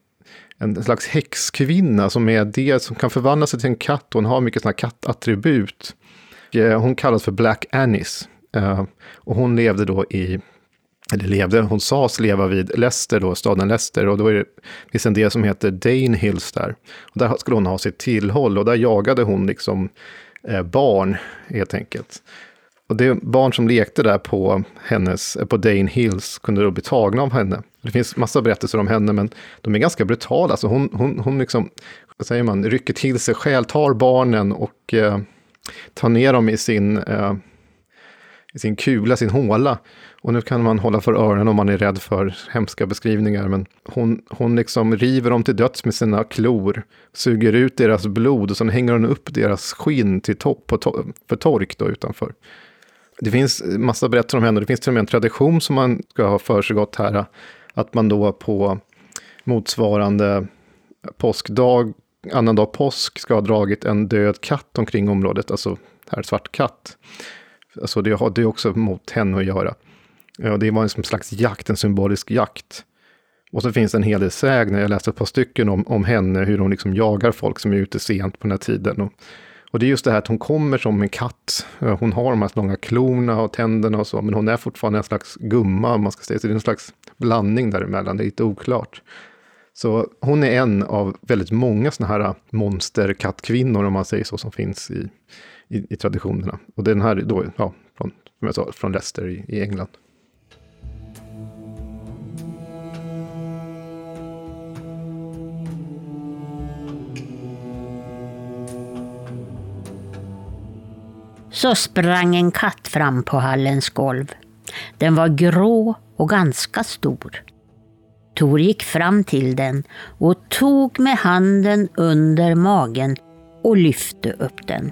en slags häxkvinna som är det som kan förvandla sig till en katt. Hon har mycket sådana kattattribut. Hon kallas för Black Annis. Och hon levde då i eller levde, hon sades leva vid Leicester då, staden Leicester. Och då är det, finns en del som heter Dane Hills där. Och där skulle hon ha sitt tillhåll och där jagade hon liksom eh, barn helt enkelt. Och det barn som lekte där på, hennes, eh, på Dane Hills kunde då bli tagna av henne. Det finns massa berättelser om henne, men de är ganska brutala. Alltså hon, hon, hon liksom, vad säger man, rycker till sig själv, tar barnen och eh, tar ner dem i sin, eh, i sin kula, sin håla. Och nu kan man hålla för öronen om man är rädd för hemska beskrivningar. Men hon, hon liksom river dem till döds med sina klor, suger ut deras blod och sen hänger hon upp deras skinn till topp på to för tork då utanför. Det finns massa berättelser om henne. Det finns till och med en tradition som man ska ha för sig gott här. Att man då på motsvarande påskdag, annandag påsk, ska ha dragit en död katt omkring området. Alltså här svart katt. Alltså det har det också mot henne att göra. Och det var en slags jakt, en symbolisk jakt. Och så finns det en hel del sägner, jag läste ett par stycken om, om henne, hur hon liksom jagar folk som är ute sent på den här tiden. Och, och det är just det här att hon kommer som en katt. Hon har de här långa klorna och tänderna och så, men hon är fortfarande en slags gumma, om man ska säga. Så det är en slags blandning däremellan, det är lite oklart. Så hon är en av väldigt många sådana här monsterkattkvinnor, om man säger så, som finns i, i, i traditionerna. Och den här då, ja, från, som jag sa, från Leicester i, i England. Så sprang en katt fram på hallens golv. Den var grå och ganska stor. Tor gick fram till den och tog med handen under magen och lyfte upp den.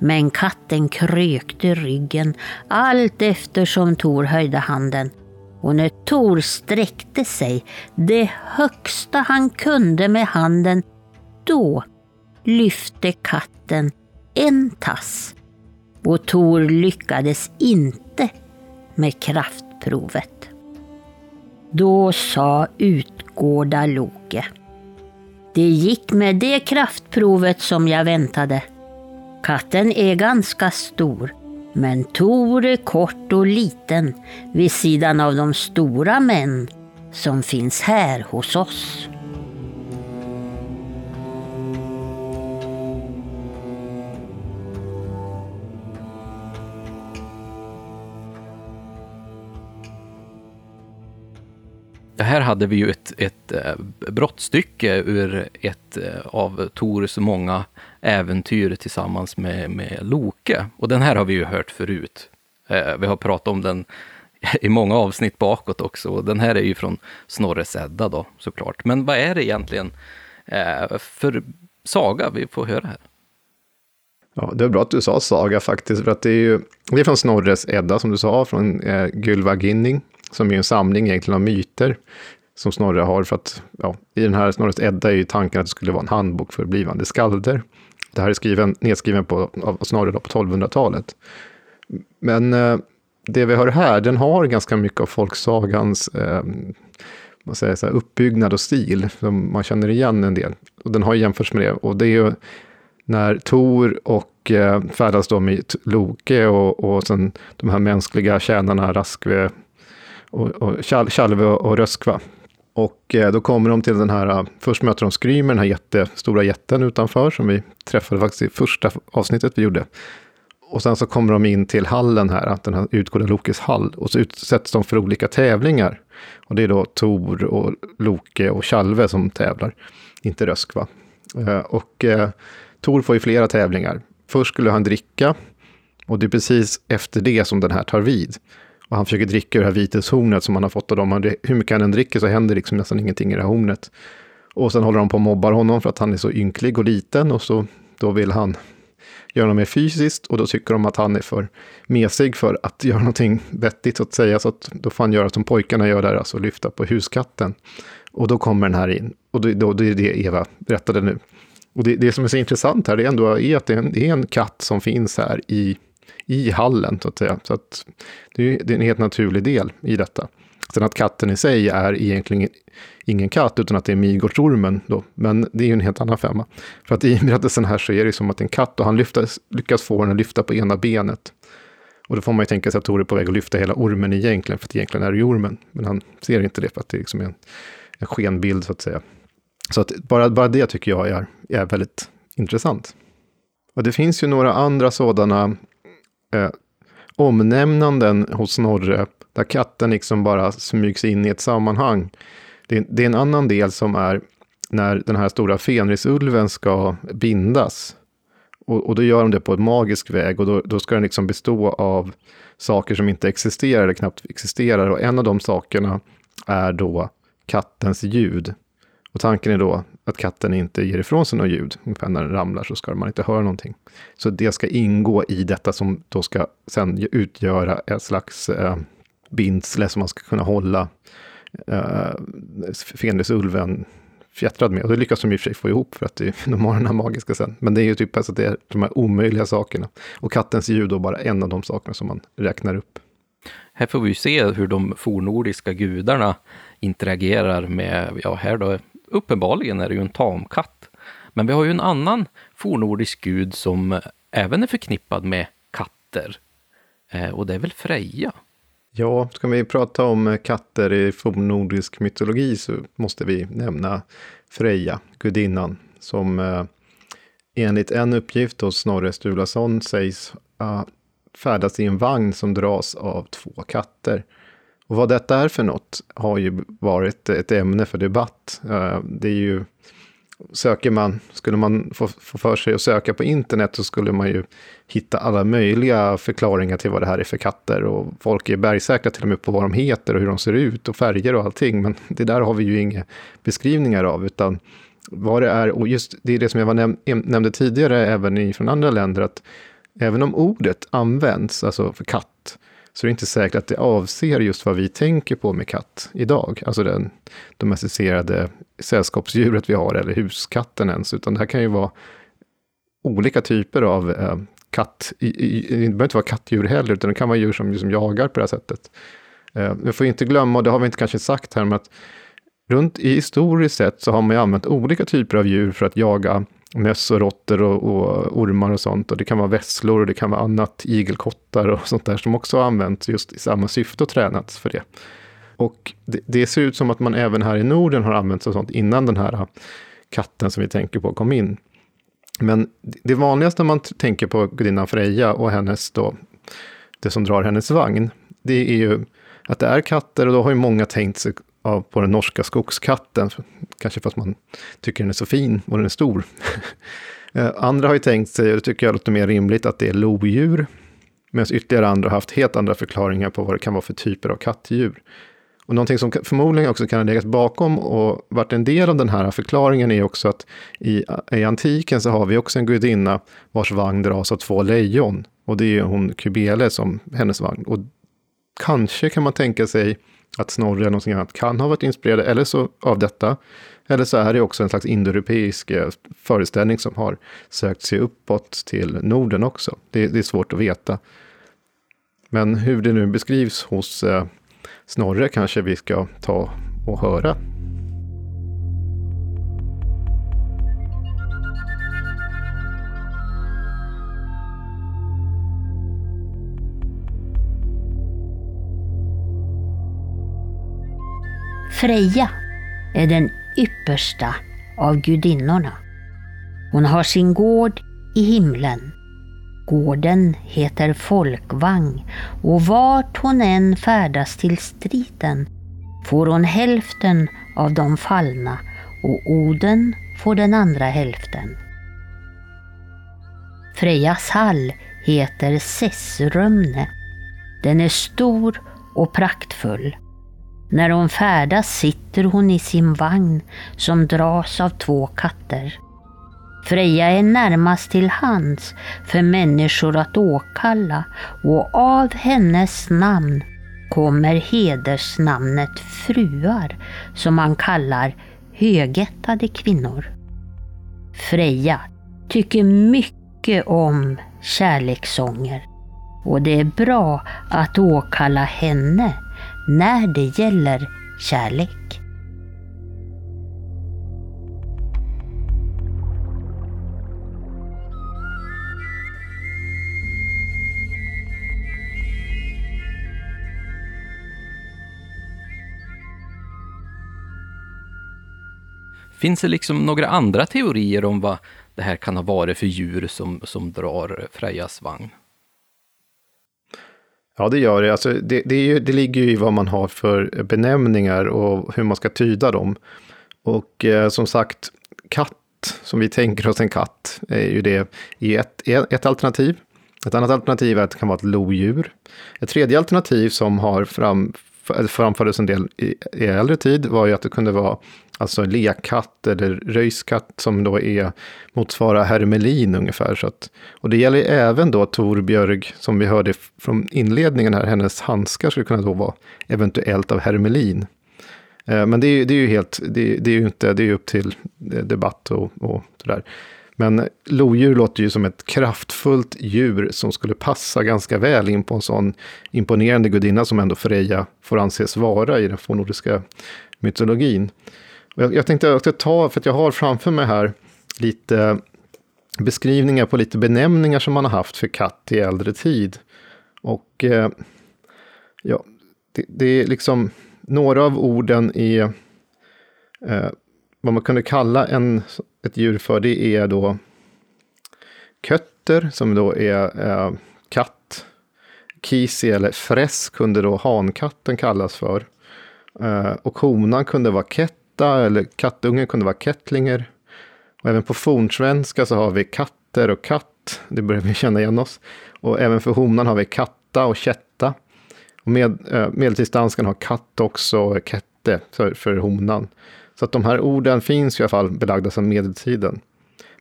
Men katten krökte ryggen allt eftersom Tor höjde handen och när Tor sträckte sig det högsta han kunde med handen, då lyfte katten en tass och Tor lyckades inte med kraftprovet. Då sa Utgårda Loke. Det gick med det kraftprovet som jag väntade. Katten är ganska stor, men Tor är kort och liten vid sidan av de stora män som finns här hos oss. Här hade vi ju ett, ett eh, brottstycke ur ett eh, av Tors många äventyr tillsammans med, med Loke. Och den här har vi ju hört förut. Eh, vi har pratat om den i många avsnitt bakåt också. Och den här är ju från Snorres Edda då, såklart. Men vad är det egentligen för saga vi får höra här? Ja, det är bra att du sa saga faktiskt, för att det är ju det är från Snorres Edda, som du sa, från eh, Gylva Ginning som är en samling egentligen av myter som Snorre har. För att ja, i den här Snorres Edda är ju tanken att det skulle vara en handbok för blivande skalder. Det här är skriven, nedskriven på, av Snorre på 1200-talet. Men eh, det vi hör här, den har ganska mycket av folksagans eh, man säger så här, uppbyggnad och stil. Som man känner igen en del. Och den har jämförts med det. Och det är ju när Tor och eh, färdas då med Loke och, och sen de här mänskliga tjänarna Raskve och, och Tjalve och Röskva. Och eh, då kommer de till den här, eh, först möter de Skrymer, den här jättestora jätten utanför, som vi träffade faktiskt i första avsnittet vi gjorde. Och sen så kommer de in till hallen här, den här utgående Lokes hall, och så utsätts de för olika tävlingar. Och det är då Tor och Loke och Tjalve som tävlar, inte Röskva. Eh, och eh, Tor får ju flera tävlingar. Först skulle han dricka, och det är precis efter det som den här tar vid. Och han försöker dricka ur det här viteshornet som han har fått av dem. Hur mycket han än dricker så händer liksom nästan ingenting i det här hornet. Och sen håller de på och mobbar honom för att han är så ynklig och liten. Och så då vill han göra något mer fysiskt. Och då tycker de att han är för mesig för att göra någonting vettigt så att säga. Så att då får han göra som pojkarna gör där, alltså lyfta på huskatten. Och då kommer den här in. Och då, då, det är det Eva berättade nu. Och det, det som är så intressant här det är ändå är att det är en, det är en katt som finns här i i hallen, så att säga. Så att det är en helt naturlig del i detta. Sen att katten i sig är egentligen ingen katt, utan att det är Midgårdsormen då. Men det är ju en helt annan femma. För att i berättelsen här så är det som att en katt, och han lyftas, lyckas få den att lyfta på ena benet. Och då får man ju tänka sig att Tor är på väg att lyfta hela ormen egentligen, för att egentligen är det ju ormen. Men han ser inte det, för att det är liksom en, en skenbild så att säga. Så att bara, bara det tycker jag är, är väldigt intressant. Och det finns ju några andra sådana eh, omnämnanden hos Snorre, där katten liksom bara smygs in i ett sammanhang. Det, det är en annan del som är när den här stora fenrisulven ska bindas. Och, och då gör de det på ett magisk väg och då, då ska den liksom bestå av saker som inte existerar eller knappt existerar. Och en av de sakerna är då kattens ljud. Och tanken är då att katten inte ger ifrån sig något ljud. Ungefär när den ramlar så ska man inte höra någonting. Så det ska ingå i detta som då ska sen utgöra ett slags eh, bindsle som man ska kunna hålla eh, Fenrisulven fjättrad med. Och det lyckas de i och för sig få ihop för att de har den här magiska sen. Men det är ju typ alltså det är de här omöjliga sakerna. Och kattens ljud då bara en av de sakerna som man räknar upp. Här får vi ju se hur de fornordiska gudarna interagerar med, ja här då uppenbarligen är det ju en tamkatt. Men vi har ju en annan fornordisk gud som även är förknippad med katter. Eh, och det är väl Freja? Ja, ska vi prata om katter i fornnordisk mytologi så måste vi nämna Freja, gudinnan, som eh, enligt en uppgift hos Snorre Sturlason sägs färdas i en vagn som dras av två katter. Och vad detta är för något har ju varit ett ämne för debatt. Eh, det är ju, söker man, skulle man få, få för sig att söka på internet så skulle man ju hitta alla möjliga förklaringar till vad det här är för katter. Och folk är bergsäkra till och med på vad de heter och hur de ser ut och färger och allting. Men det där har vi ju inga beskrivningar av, utan vad det är, och just det är det som jag näm nämnde tidigare, även från andra länder, att även om ordet används, alltså för katt, så är det inte säkert att det avser just vad vi tänker på med katt idag. Alltså den domesticerade sällskapsdjuret vi har, eller huskatten ens. Utan det här kan ju vara olika typer av eh, katt. I, i, det behöver inte vara kattdjur heller, utan det kan vara djur som liksom jagar på det här sättet. Eh, vi får inte glömma, och det har vi inte kanske sagt här, men att runt i historiskt sett så har man ju använt olika typer av djur för att jaga möss och råttor och, och, ormar och sånt. Och det kan vara vesslor och det kan vara annat, igelkottar och sånt där som också har använts just i samma syfte och tränats för det. Och det, det ser ut som att man även här i Norden har använt sig av sånt innan den här katten som vi tänker på kom in. Men det vanligaste man tänker på gudinnan Freja och hennes då, det som drar hennes vagn, det är ju att det är katter och då har ju många tänkt sig av, på den norska skogskatten. Kanske för att man tycker den är så fin och den är stor. Eh, andra har ju tänkt sig, och det tycker jag låter mer rimligt, att det är lodjur. Medan ytterligare andra har haft helt andra förklaringar på vad det kan vara för typer av kattdjur. Och någonting som förmodligen också kan ha legat bakom och varit en del av den här förklaringen är också att i, i antiken så har vi också en gudinna vars vagn dras av två lejon. Och det är hon Kybele som hennes vagn. Och kanske kan man tänka sig att Snorre eller någonting annat kan ha varit inspirerade eller så av detta. Eller så är det också en slags indoeuropeisk eh, föreställning som har sökt sig uppåt till Norden också. Det, det, är svårt att veta. Men hur det nu beskrivs hos eh, Snorre kanske vi ska ta och höra Freja är den yppersta av gudinnorna. Hon har sin gård i himlen. Gården heter Folkvang och vart hon än färdas till striden får hon hälften av de fallna och Oden får den andra hälften. Frejas hall heter Sessrumne. Den är stor och praktfull. När hon färdas sitter hon i sin vagn som dras av två katter. Freja är närmast till hands för människor att åkalla och av hennes namn kommer hedersnamnet fruar som man kallar högättade kvinnor. Freja tycker mycket om kärlekssånger och det är bra att åkalla henne när det gäller kärlek. Finns det liksom några andra teorier om vad det här kan ha varit för djur som, som drar Frejas vagn? Ja, det gör det. Alltså, det, det, ju, det ligger ju i vad man har för benämningar och hur man ska tyda dem. Och eh, som sagt, katt, som vi tänker oss en katt, är ju det i ett, ett alternativ. Ett annat alternativ är att det kan vara ett lodjur. Ett tredje alternativ som har fram, Eh, framfördes en del i, i äldre tid var ju att det kunde vara alltså lekkatt eller röjskatt som då är, motsvarar hermelin ungefär. Så att, och det gäller även då Torbjörg, som vi hörde från inledningen här, hennes handskar skulle kunna då vara eventuellt av hermelin. Eh, men det är, det är ju helt, det, det är ju inte, det är upp till eh, debatt och, och sådär. Men lodjur låter ju som ett kraftfullt djur som skulle passa ganska väl in på en sån imponerande gudinna som ändå Freja får anses vara i den fornnordiska mytologin. Jag, jag tänkte också ta, för att jag har framför mig här lite beskrivningar på lite benämningar som man har haft för katt i äldre tid. Och eh, ja, det, det, är liksom några av orden är eh, vad man kunde kalla en, ett djur för. Det är då kötter som då är eh, katt. Kisi eller fräs kunde då hankatten kallas för. Eh, och honan kunde vara ketta, eller kattungen kunde vara kettlinger. Och även på fornsvenska så har vi katter och katt. Det börjar vi känna igen oss. Och även för honan har vi katta och kätta. Och med, eh, medeltidsdanskan har katt också kette för, för honan. Så att de här orden finns i alla fall belagda som medeltiden.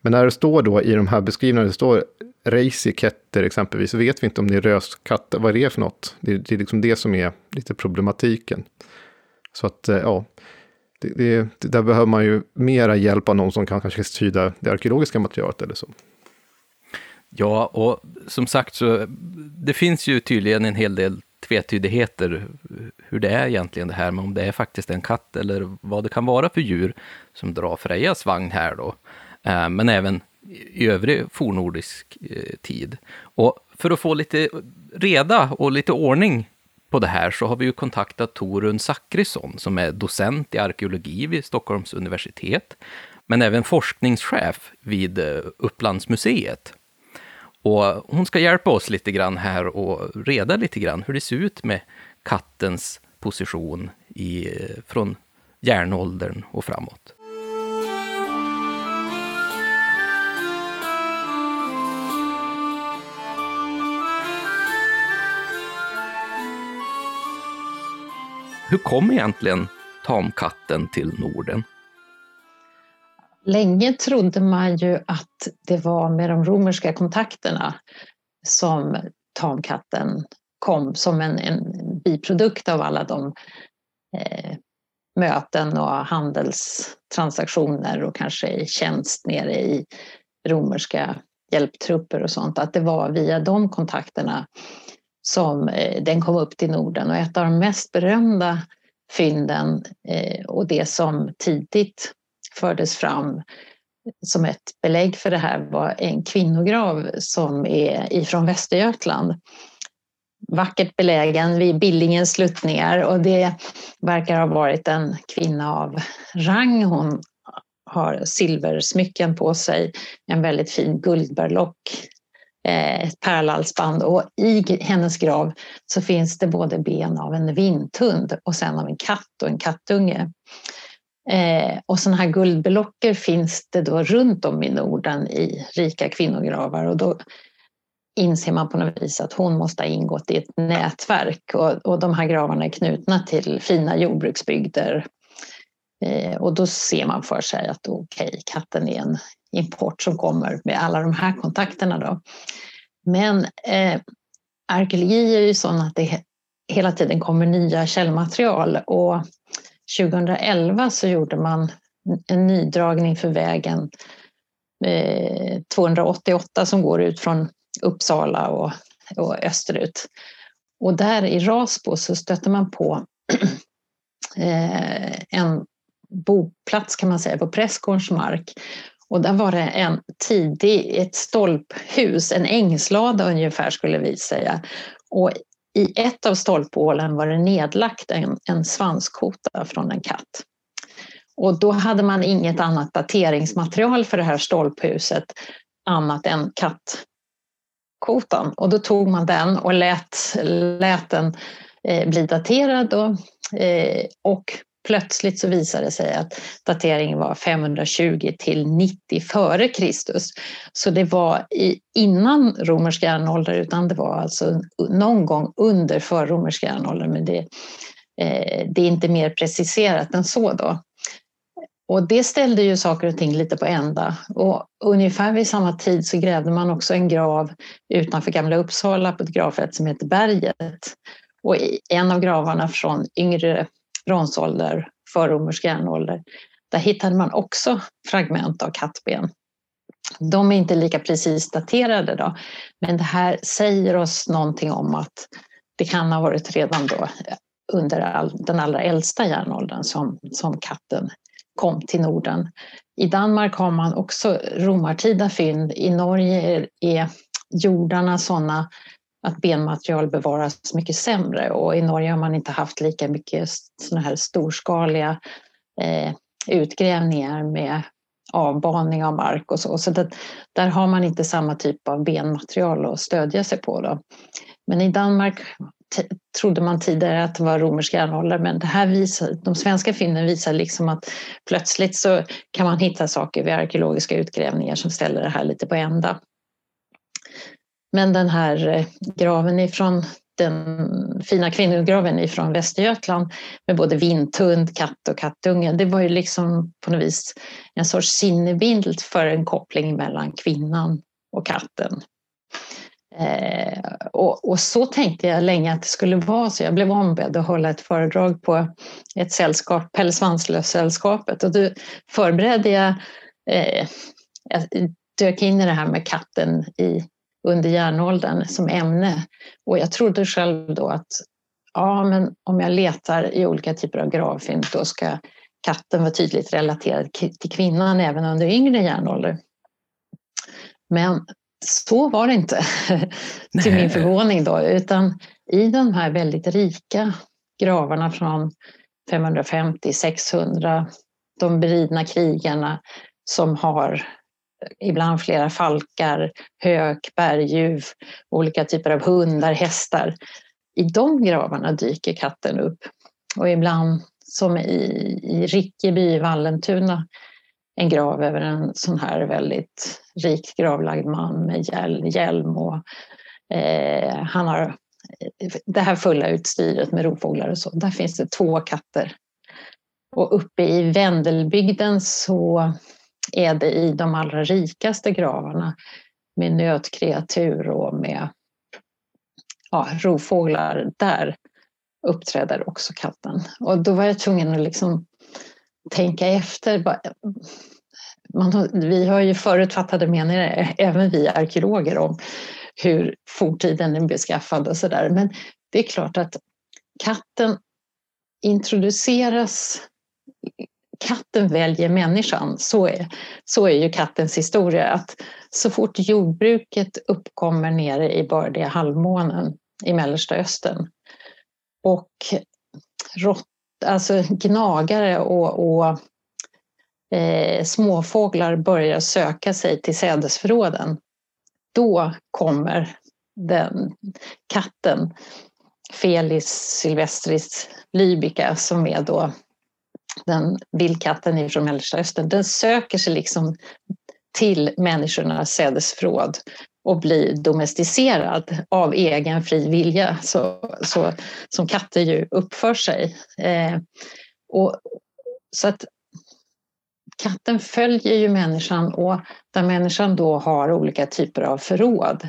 Men när det står då i de här beskrivningarna, det står Reisi exempelvis, så vet vi inte om det är röskatter, vad det är för något. Det, det är liksom det som är lite problematiken. Så att, eh, ja, det, det, där behöver man ju mera hjälp av någon som kan kanske tyda det arkeologiska materialet eller så. Ja, och som sagt så det finns ju tydligen en hel del tvetydigheter hur det är egentligen det här med om det är faktiskt en katt eller vad det kan vara för djur som drar Frejas vagn här då. Eh, men även i övrig fornordisk eh, tid. Och för att få lite reda och lite ordning på det här så har vi ju kontaktat Torun Zackrisson som är docent i arkeologi vid Stockholms universitet, men även forskningschef vid eh, Upplandsmuseet. Och hon ska hjälpa oss lite grann här och reda lite grann hur det ser ut med kattens position i, från järnåldern och framåt. Hur kom egentligen tamkatten till Norden? Länge trodde man ju att det var med de romerska kontakterna som tamkatten kom som en, en biprodukt av alla de eh, möten och handelstransaktioner och kanske i tjänst nere i romerska hjälptrupper och sånt, att det var via de kontakterna som eh, den kom upp till Norden. Och ett av de mest berömda fynden eh, och det som tidigt fördes fram som ett belägg för det här var en kvinnograv som är ifrån Västergötland. Vackert belägen vid Billingens sluttningar och det verkar ha varit en kvinna av rang. Hon har silversmycken på sig, en väldigt fin guldberlock, eh, ett pärlhalsband och i hennes grav så finns det både ben av en vinthund och sen av en katt och en kattunge. Eh, och sådana här guldbelocker finns det då runt om i Norden i rika kvinnogravar och då inser man på något vis att hon måste ha ingått i ett nätverk och, och de här gravarna är knutna till fina jordbruksbygder. Eh, och då ser man för sig att okej, okay, katten är en import som kommer med alla de här kontakterna. Då. Men eh, arkeologi är ju sån att det hela tiden kommer nya källmaterial och 2011 så gjorde man en nydragning för vägen eh, 288 som går ut från Uppsala och, och österut. Och där i Rasbo så stötte man på eh, en boplats kan man säga på prästgårdens mark. Och där var det en tidig, ett stolphus, en ängslada ungefär skulle vi säga. Och i ett av stolphålen var det nedlagt en, en svanskota från en katt. Och då hade man inget annat dateringsmaterial för det här stolphuset annat än kattkotan. Och då tog man den och lät, lät den eh, bli daterad. Då, eh, och plötsligt så visade det sig att dateringen var 520 till 90 före Kristus. Så det var i, innan romersk järnålder utan det var alltså någon gång under förromersk järnålder. Men det, eh, det är inte mer preciserat än så då. Och det ställde ju saker och ting lite på ända. Och ungefär vid samma tid så grävde man också en grav utanför Gamla Uppsala på ett gravfält som heter Berget. Och i en av gravarna från yngre bronsålder, förromersk järnålder, där hittade man också fragment av kattben. De är inte lika precis daterade då, men det här säger oss någonting om att det kan ha varit redan då eh, under all, den allra äldsta järnåldern som, som katten kom till Norden. I Danmark har man också romartida fynd. I Norge är jordarna sådana att benmaterial bevaras mycket sämre och i Norge har man inte haft lika mycket såna här storskaliga eh, utgrävningar med avbaning av mark och så. Så det, där har man inte samma typ av benmaterial att stödja sig på. Då. Men i Danmark trodde man tidigare att det var romersk järnålder men det här visar, de svenska fynden visar liksom att plötsligt så kan man hitta saker vid arkeologiska utgrävningar som ställer det här lite på ända. Men den här eh, graven ifrån den fina kvinnograven ifrån Västergötland med både vinthund, katt och kattunge, det var ju liksom på något vis en sorts sinnebild för en koppling mellan kvinnan och katten. Eh, och, och, så tänkte jag länge att det skulle vara, så jag blev ombedd att hålla ett föredrag på ett sällskap, Pelle Svanslös-sällskapet, och då förberedde jag, eh, jag dök in i det här med katten i under järnåldern som ämne. Och jag trodde själv då att ja, men om jag letar i olika typer av gravfynd då ska katten vara tydligt relaterad till kvinnan även under yngre järnålder. Men så var det inte, till min förvåning då, utan i de här väldigt rika gravarna från 550-600, de beridna krigarna som har ibland flera falkar, hök, berguv, olika typer av hundar, hästar. I de gravarna dyker katten upp. Och ibland, som i, i Rickeby i Vallentuna, en grav över en sån här väldigt rikt gravlagd man med hjälm och eh, han har det här fulla utstyret med rovfåglar och så. Där finns det två katter. Och uppe i Vendelbygden så är det i de allra rikaste gravarna med nötkreatur och med ja, rovfåglar. Där uppträder också katten. Och då var jag tvungen att liksom tänka efter. Man, vi har ju förutfattade meningar, även vi arkeologer, om hur forntiden är beskaffad och sådär. Men det är klart att katten introduceras katten väljer människan. Så är, så är ju kattens historia. Att så fort jordbruket uppkommer nere i bördiga halvmånen i Mellersta Östern och rått, alltså gnagare och, och eh, småfåglar börjar söka sig till sädesförråden, då kommer den katten Felis silvestris lybica som är då den vildkatten från Mellersta Östern, den söker sig liksom till människornas sädesförråd och blir domesticerad av egen fri vilja, så, så, som katter ju uppför sig. Eh, och, så att katten följer ju människan och där människan då har olika typer av förråd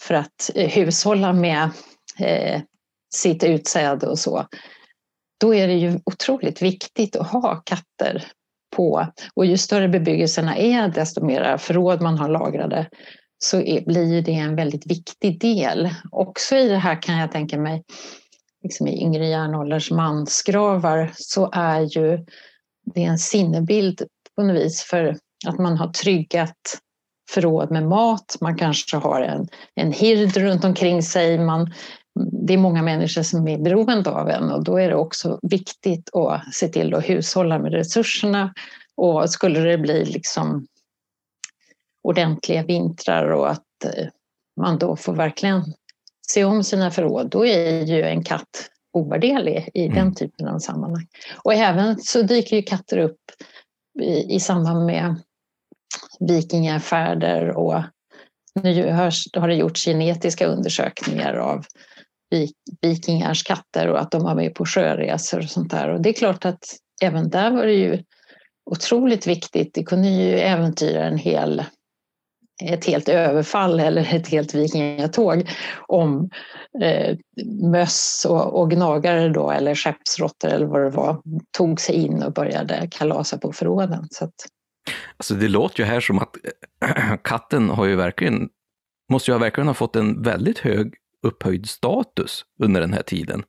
för att eh, hushålla med eh, sitt utsäde och så. Då är det ju otroligt viktigt att ha katter på. Och ju större bebyggelserna är, desto mer förråd man har lagrade, så är, blir det en väldigt viktig del. Också i det här kan jag tänka mig, liksom i yngre järnålders mansgravar, så är ju det en sinnebild på något vis för att man har tryggat förråd med mat, man kanske har en, en hird runt omkring sig, man, det är många människor som är beroende av en och då är det också viktigt att se till att hushålla med resurserna. Och skulle det bli liksom ordentliga vintrar och att eh, man då får verkligen se om sina förråd, då är ju en katt ovärderlig i mm. den typen av sammanhang. Och även så dyker ju katter upp i, i samband med vikingafärder och nu har det gjorts genetiska undersökningar av vikingars katter och att de var med på sjöresor och sånt där. Och det är klart att även där var det ju otroligt viktigt. Det kunde ju äventyra en hel, ett helt överfall eller ett helt vikingatåg om eh, möss och, och gnagare då, eller skeppsråttor eller vad det var, tog sig in och började kalasa på förråden. Så att... Alltså det låter ju här som att eh, katten har ju verkligen, måste ju verkligen ha fått en väldigt hög upphöjd status under den här tiden.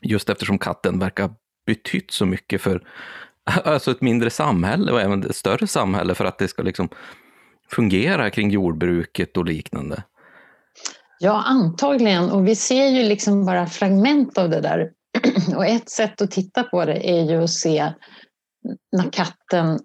Just eftersom katten verkar betytt så mycket för alltså ett mindre samhälle och även ett större samhälle för att det ska liksom fungera kring jordbruket och liknande. Ja, antagligen. Och vi ser ju liksom bara fragment av det där. Och ett sätt att titta på det är ju att se när katten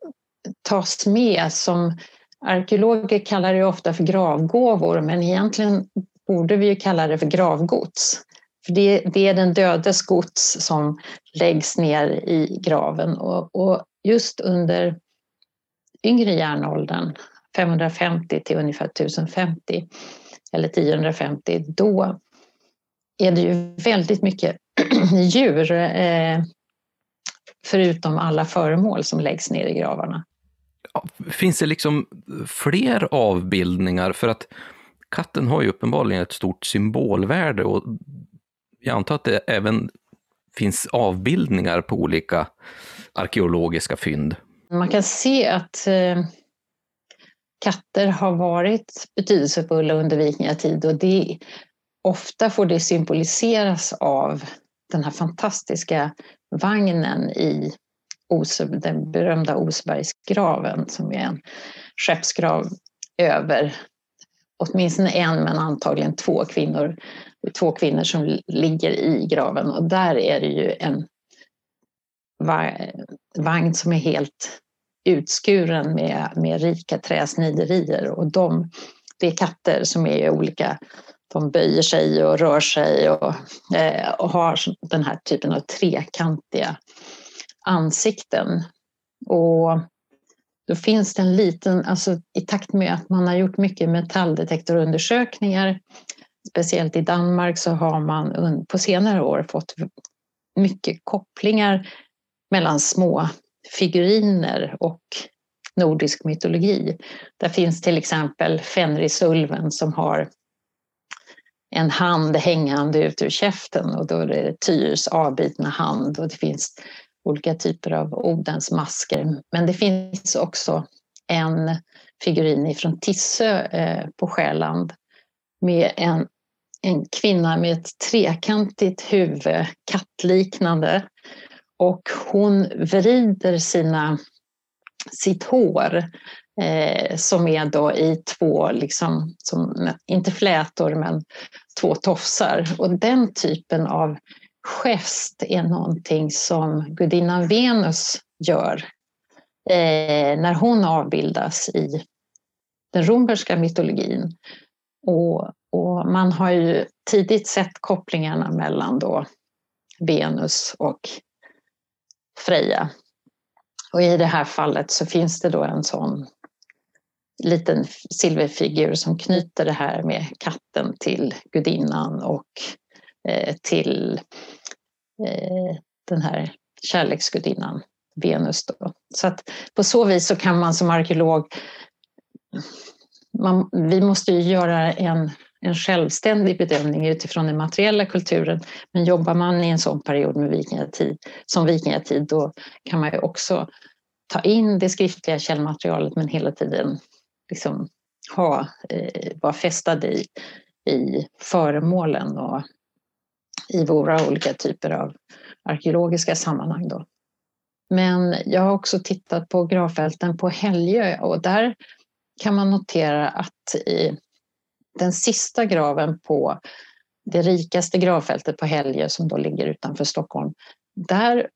tas med som arkeologer kallar det ofta för gravgåvor, men egentligen borde vi ju kalla det för gravgods. För det, det är den dödes gods som läggs ner i graven. Och, och just under yngre järnåldern, 550 till ungefär 1050 eller 1050, då är det ju väldigt mycket djur eh, förutom alla föremål som läggs ner i gravarna. Finns det liksom fler avbildningar? För att katten har ju uppenbarligen ett stort symbolvärde och jag antar att det även finns avbildningar på olika arkeologiska fynd. Man kan se att eh, katter har varit betydelsefulla under vikingatid och det, ofta får det symboliseras av den här fantastiska vagnen i Ose, den berömda Osbergsgraven som är en skeppsgrav över åtminstone en men antagligen två kvinnor, två kvinnor som ligger i graven. Och där är det ju en vagn som är helt utskuren med, med rika träsniderier. Och de, det är katter som är olika. De böjer sig och rör sig och, eh, och har den här typen av trekantiga ansikten. Och då finns det en liten, alltså i takt med att man har gjort mycket metalldetektorundersökningar, speciellt i Danmark så har man på senare år fått mycket kopplingar mellan små figuriner och nordisk mytologi. Där finns till exempel Fenrisulven som har en hand hängande ut ur käften och då är det Tyrs avbitna hand och det finns olika typer av Odens masker. Men det finns också en figurin från Tissö eh, på Själland med en, en kvinna med ett trekantigt huvud, kattliknande. Och hon vrider sina, sitt hår eh, som är då i två, liksom, som, inte flätor, men två tofsar. Och den typen av gest är någonting som gudinnan Venus gör eh, när hon avbildas i den romerska mytologin. Och, och, man har ju tidigt sett kopplingarna mellan då Venus och Freja. Och i det här fallet så finns det då en sån liten silverfigur som knyter det här med katten till gudinnan och Eh, till eh, den här kärleksgudinnan Venus. Då. Så att på så vis så kan man som arkeolog man, vi måste ju göra en, en självständig bedömning utifrån den materiella kulturen. Men jobbar man i en sån period med vikingatid, som vikingatid, då kan man ju också ta in det skriftliga källmaterialet men hela tiden liksom ha, eh, vara fästad i, i föremålen och i våra olika typer av arkeologiska sammanhang. Då. Men jag har också tittat på gravfälten på Helgö och där kan man notera att i den sista graven på det rikaste gravfältet på Helgö som då ligger utanför Stockholm, där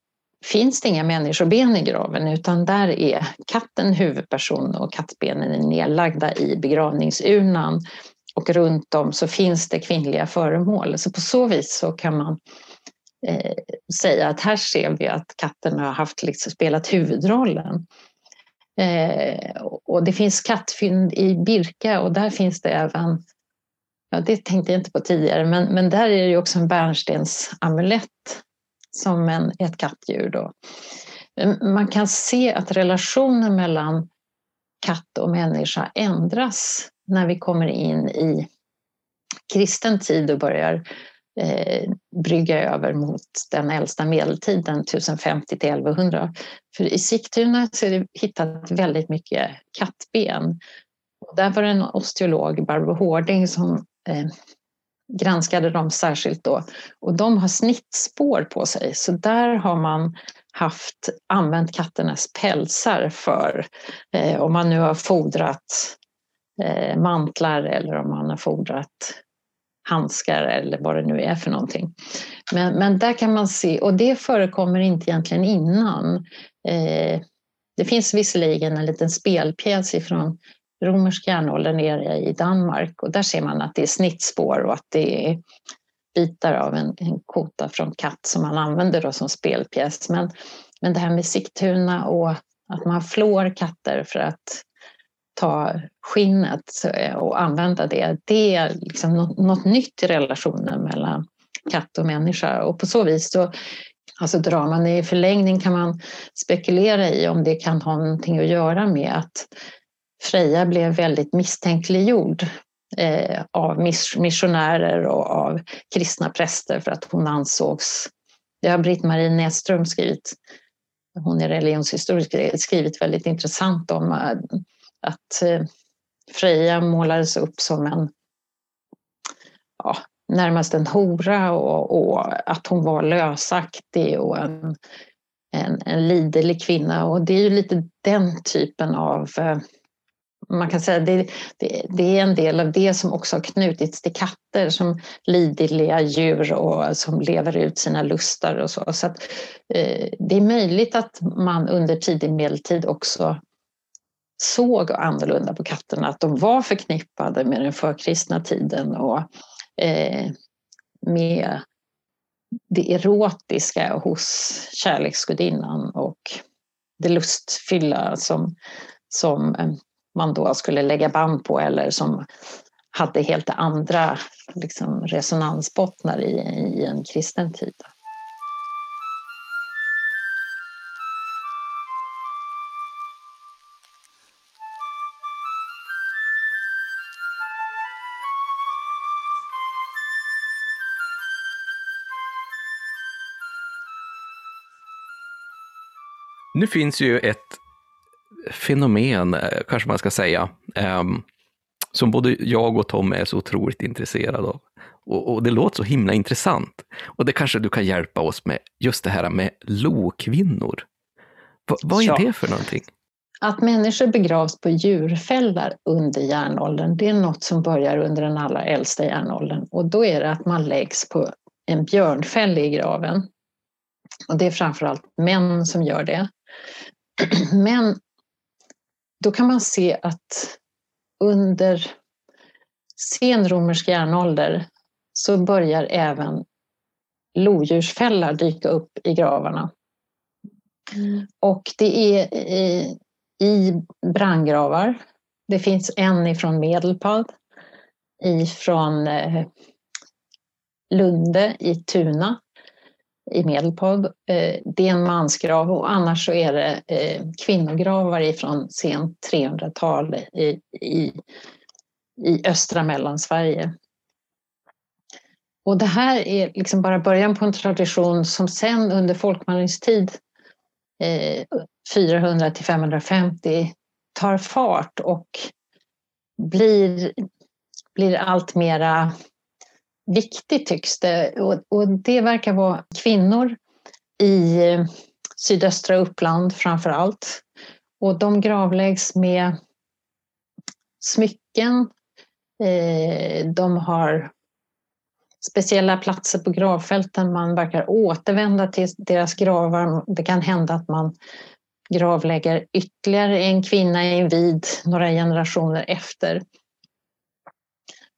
finns det inga människoben i graven utan där är katten huvudperson och kattbenen är nedlagda i begravningsurnan och runt om så finns det kvinnliga föremål. Så på så vis så kan man eh, säga att här ser vi att katten har haft, liksom, spelat huvudrollen. Eh, och det finns kattfynd i Birka och där finns det även, ja det tänkte jag inte på tidigare, men, men där är det också en bärnstensamulett som en, ett kattdjur. Då. Man kan se att relationen mellan katt och människa ändras när vi kommer in i kristen tid och börjar eh, brygga över mot den äldsta medeltiden, 1050 till 1100. För i Sigtuna så är det hittat väldigt mycket kattben. Och där var det en osteolog, Barbro Hårding, som eh, granskade dem särskilt då. Och de har snittspår på sig, så där har man haft, använt katternas pälsar för, eh, om man nu har fodrat Eh, mantlar eller om man har fodrat handskar eller vad det nu är för någonting. Men, men där kan man se, och det förekommer inte egentligen innan. Eh, det finns visserligen en liten spelpjäs ifrån romersk järnålder nere i Danmark och där ser man att det är snittspår och att det är bitar av en, en kota från katt som man använder då som spelpjäs. Men, men det här med Sigtuna och att man flår katter för att ta skinnet eh, och använda det, det är liksom något, något nytt i relationen mellan katt och människa. Och på så vis så alltså drar man i förlängning kan man spekulera i om det kan ha någonting att göra med att Freja blev väldigt misstänkliggjord eh, av missionärer och av kristna präster för att hon ansågs... Det har Britt-Marie Näsström skrivit, hon är religionshistoriker, skrivit väldigt intressant om eh, att eh, Freja målades upp som en ja, närmast en hora och, och, att hon var lösaktig och en, en, en liderlig kvinna. Och det är ju lite den typen av eh, man kan säga det, det, det, är en del av det som också har knutits till katter som liderliga djur och som lever ut sina lustar och så. så att, eh, det är möjligt att man under tidig medeltid också såg annorlunda på katterna, att de var förknippade med den förkristna tiden och eh, med det erotiska hos kärleksgudinnan och det lustfylla som, som eh, man då skulle lägga band på eller som hade helt andra liksom, resonansbottnar i, i en kristen tid. Nu finns ju ett fenomen, eh, kanske man ska säga, um, som både jag och Tom är så otroligt intresserade av. Och, och, det låter så himla intressant. Och det kanske du kan hjälpa oss med, just det här med lokvinnor. V vad är ja. det för någonting? Att människor begravs på djurfällar under järnåldern, det är något som börjar under den allra äldsta järnåldern. Och då är det att man läggs på en björnfäll i graven. Och det är framförallt män som gör det. Men då kan man se att under sen romersk järnålder så börjar även lodjursfällar dyka upp i gravarna. Mm. Och det är i, i brandgravar. Det finns en ifrån Medelpad, ifrån eh, Lunde i Tuna i Medelpad. Eh, det är en mansgrav och annars så är det eh, kvinnogravar ifrån sent 300-tal i, i, i östra Mellansverige. Och det här är liksom bara början på en tradition som sen under folkvandringstid 400 eh, till 550 tar fart och blir, blir allt mera viktigt tycks det. Och, och det verkar vara kvinnor i eh, sydöstra Uppland framför allt. Och de gravläggs med smycken. Eh, de har speciella platser på gravfälten. Man verkar återvända till deras gravar. Det kan hända att man gravlägger ytterligare en kvinna invid några generationer efter.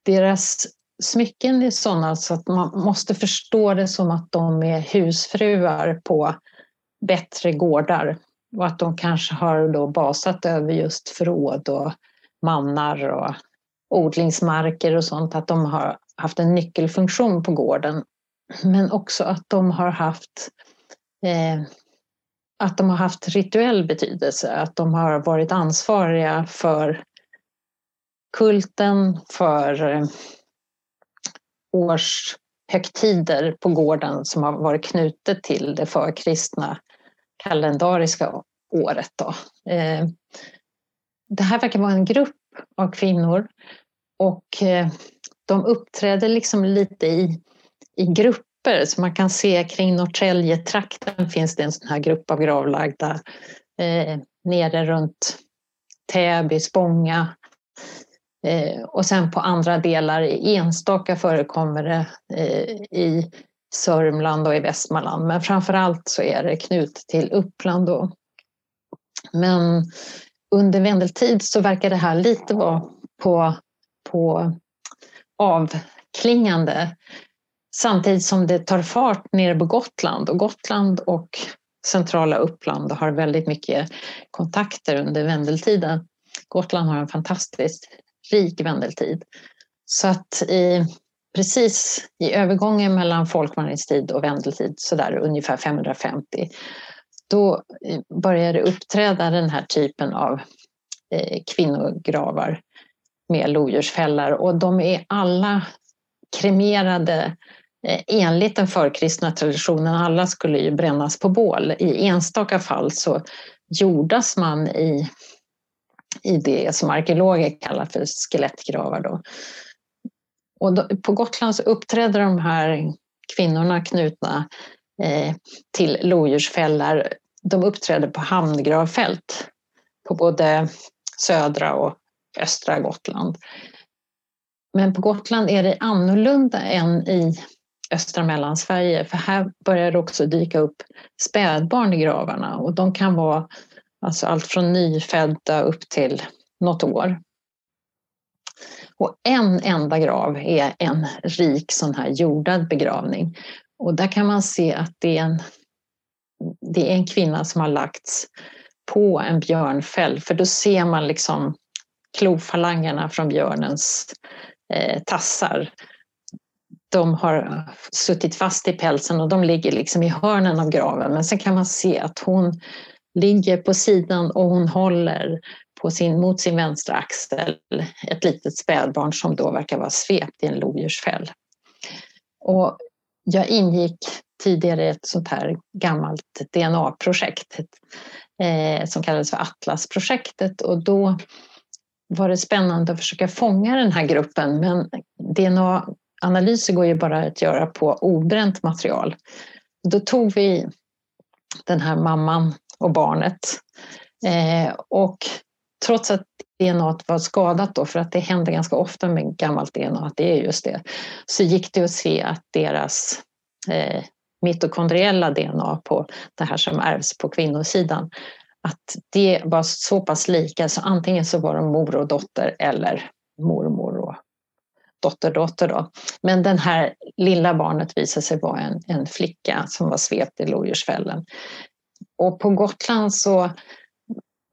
Deras smycken är sådana så att man måste förstå det som att de är husfruar på bättre gårdar och att de kanske har då basat över just förråd och mannar och odlingsmarker och sånt, att de har haft en nyckelfunktion på gården. Men också att de har haft eh, att de har haft rituell betydelse, att de har varit ansvariga för kulten, för eh, årshögtider på gården som har varit knutet till det förkristna kalendariska året. Då. Eh, det här verkar vara en grupp av kvinnor och eh, de uppträder liksom lite i, i grupper. Så man kan se kring Norrtäljetrakten finns det en sån här grupp av gravlagda. Eh, nere runt Täby, Spånga. Eh, och sen på andra delar, enstaka förekommer det eh, i Sörmland och i Västmanland. Men framför allt så är det knutet till Uppland. Då. Men under vendeltid så verkar det här lite vara på, på avklingande samtidigt som det tar fart nere på Gotland. Och Gotland och centrala Uppland har väldigt mycket kontakter under vendeltiden. Gotland har en fantastiskt rik vendeltid. Så att i, precis i övergången mellan folkvandringstid och vendeltid, så där ungefär 550, då eh, börjar det uppträda den här typen av eh, kvinnogravar med lodjursfällar och de är alla kremerade eh, enligt den förkristna traditionen. Alla skulle ju brännas på bål. I enstaka fall så jordas man i, i det som arkeologer kallar för skelettgravar. Då. Och då, på Gotland så uppträder de här kvinnorna knutna eh, till lodjursfällar. De uppträder på hamngravfält på både södra och östra Gotland. Men på Gotland är det annorlunda än i östra Mellansverige för här börjar det också dyka upp spädbarn i gravarna och de kan vara alltså allt från nyfödda upp till något år. Och en enda grav är en rik sån här jordad begravning. Och där kan man se att det är en, det är en kvinna som har lagts på en björnfäll, för då ser man liksom klofalangerna från björnens eh, tassar. De har suttit fast i pälsen och de ligger liksom i hörnen av graven. Men sen kan man se att hon ligger på sidan och hon håller på sin, mot sin vänstra axel ett litet spädbarn som då verkar vara svept i en lodjursfäll. Och jag ingick tidigare i ett sånt här gammalt DNA-projekt eh, som kallades för Atlasprojektet och då var det spännande att försöka fånga den här gruppen men DNA-analyser går ju bara att göra på obränt material. Då tog vi den här mamman och barnet eh, och trots att DNA var skadat då, för att det händer ganska ofta med gammalt DNA att det är just det, så gick det att se att deras eh, mitokondriella DNA på det här som ärvs på kvinnosidan. Att det var så pass lika så antingen så var de mor och dotter eller mormor och dotterdotter. dotter då. Men den här lilla barnet visade sig vara en, en flicka som var svept i lodjursfällen. Och på Gotland så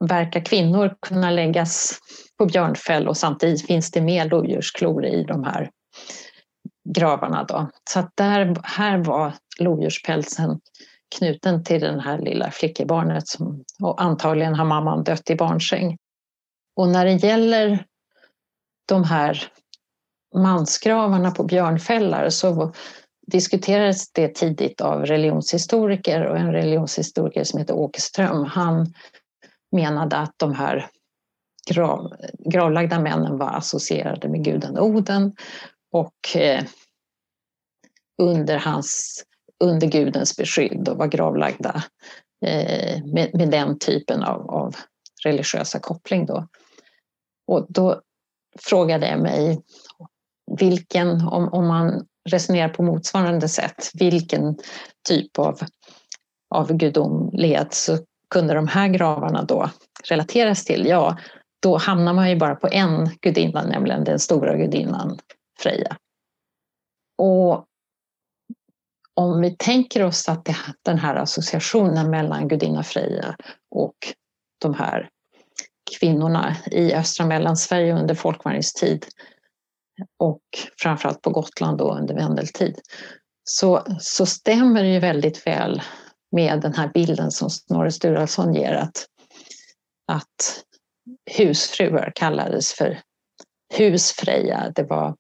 verkar kvinnor kunna läggas på björnfäll och samtidigt finns det mer lodjursklor i de här gravarna. Då. Så att där, här var lodjurspälsen knuten till det här lilla flickebarnet som, och antagligen har mamman dött i barnsäng. Och när det gäller de här mansgravarna på björnfällar så diskuterades det tidigt av religionshistoriker och en religionshistoriker som heter Åkerström. Han menade att de här grav, gravlagda männen var associerade med guden Oden och eh, under, hans, under gudens beskydd och var gravlagda eh, med, med, den typen av, av religiösa koppling. Då. Och då frågade jag mig vilken, om, om man resonerar på motsvarande sätt, vilken typ av, av gudomlighet så kunde de här gravarna då relateras till? Ja, då hamnar man ju bara på en gudinna, nämligen den stora gudinnan Freja. Och om vi tänker oss att det, den här associationen mellan gudinna Freja och de här kvinnorna i östra Mellansverige under folkvandringstid och framförallt på Gotland då under vendeltid, så, så stämmer det ju väldigt väl med den här bilden som Snorre Sturlason ger att, att husfruar kallades för husfreja. Det var,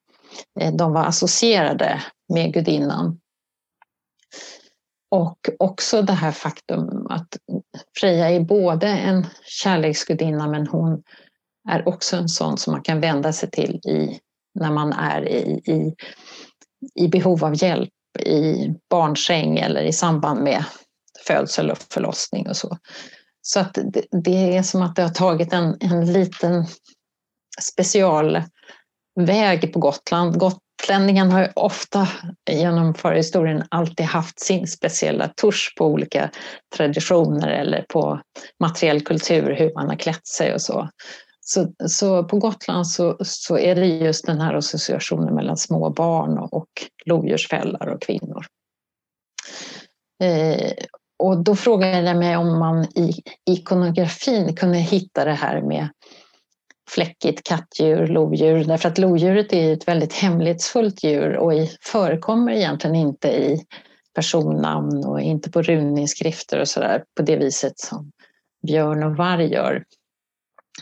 eh, de var associerade med gudinnan. Och också det här faktum att Freja är både en kärleksgudinna men hon är också en sån som man kan vända sig till i när man är i, i, i behov av hjälp i barnsäng eller i samband med födsel och förlossning och så. Så att det, det är som att det har tagit en, en liten specialväg på Gotland. Gotlänningen har ofta genom förhistorien alltid haft sin speciella tusch på olika traditioner eller på materiell kultur, hur man har klätt sig och så. Så, så på Gotland så, så är det just den här associationen mellan små barn och, och lodjursfällar och kvinnor. Eh, och då frågade jag mig om man i ikonografin kunde hitta det här med fläckigt kattdjur, lodjur, därför att lodjuret är ett väldigt hemlighetsfullt djur och förekommer egentligen inte i personnamn och inte på runinskrifter och sådär på det viset som björn och varg gör.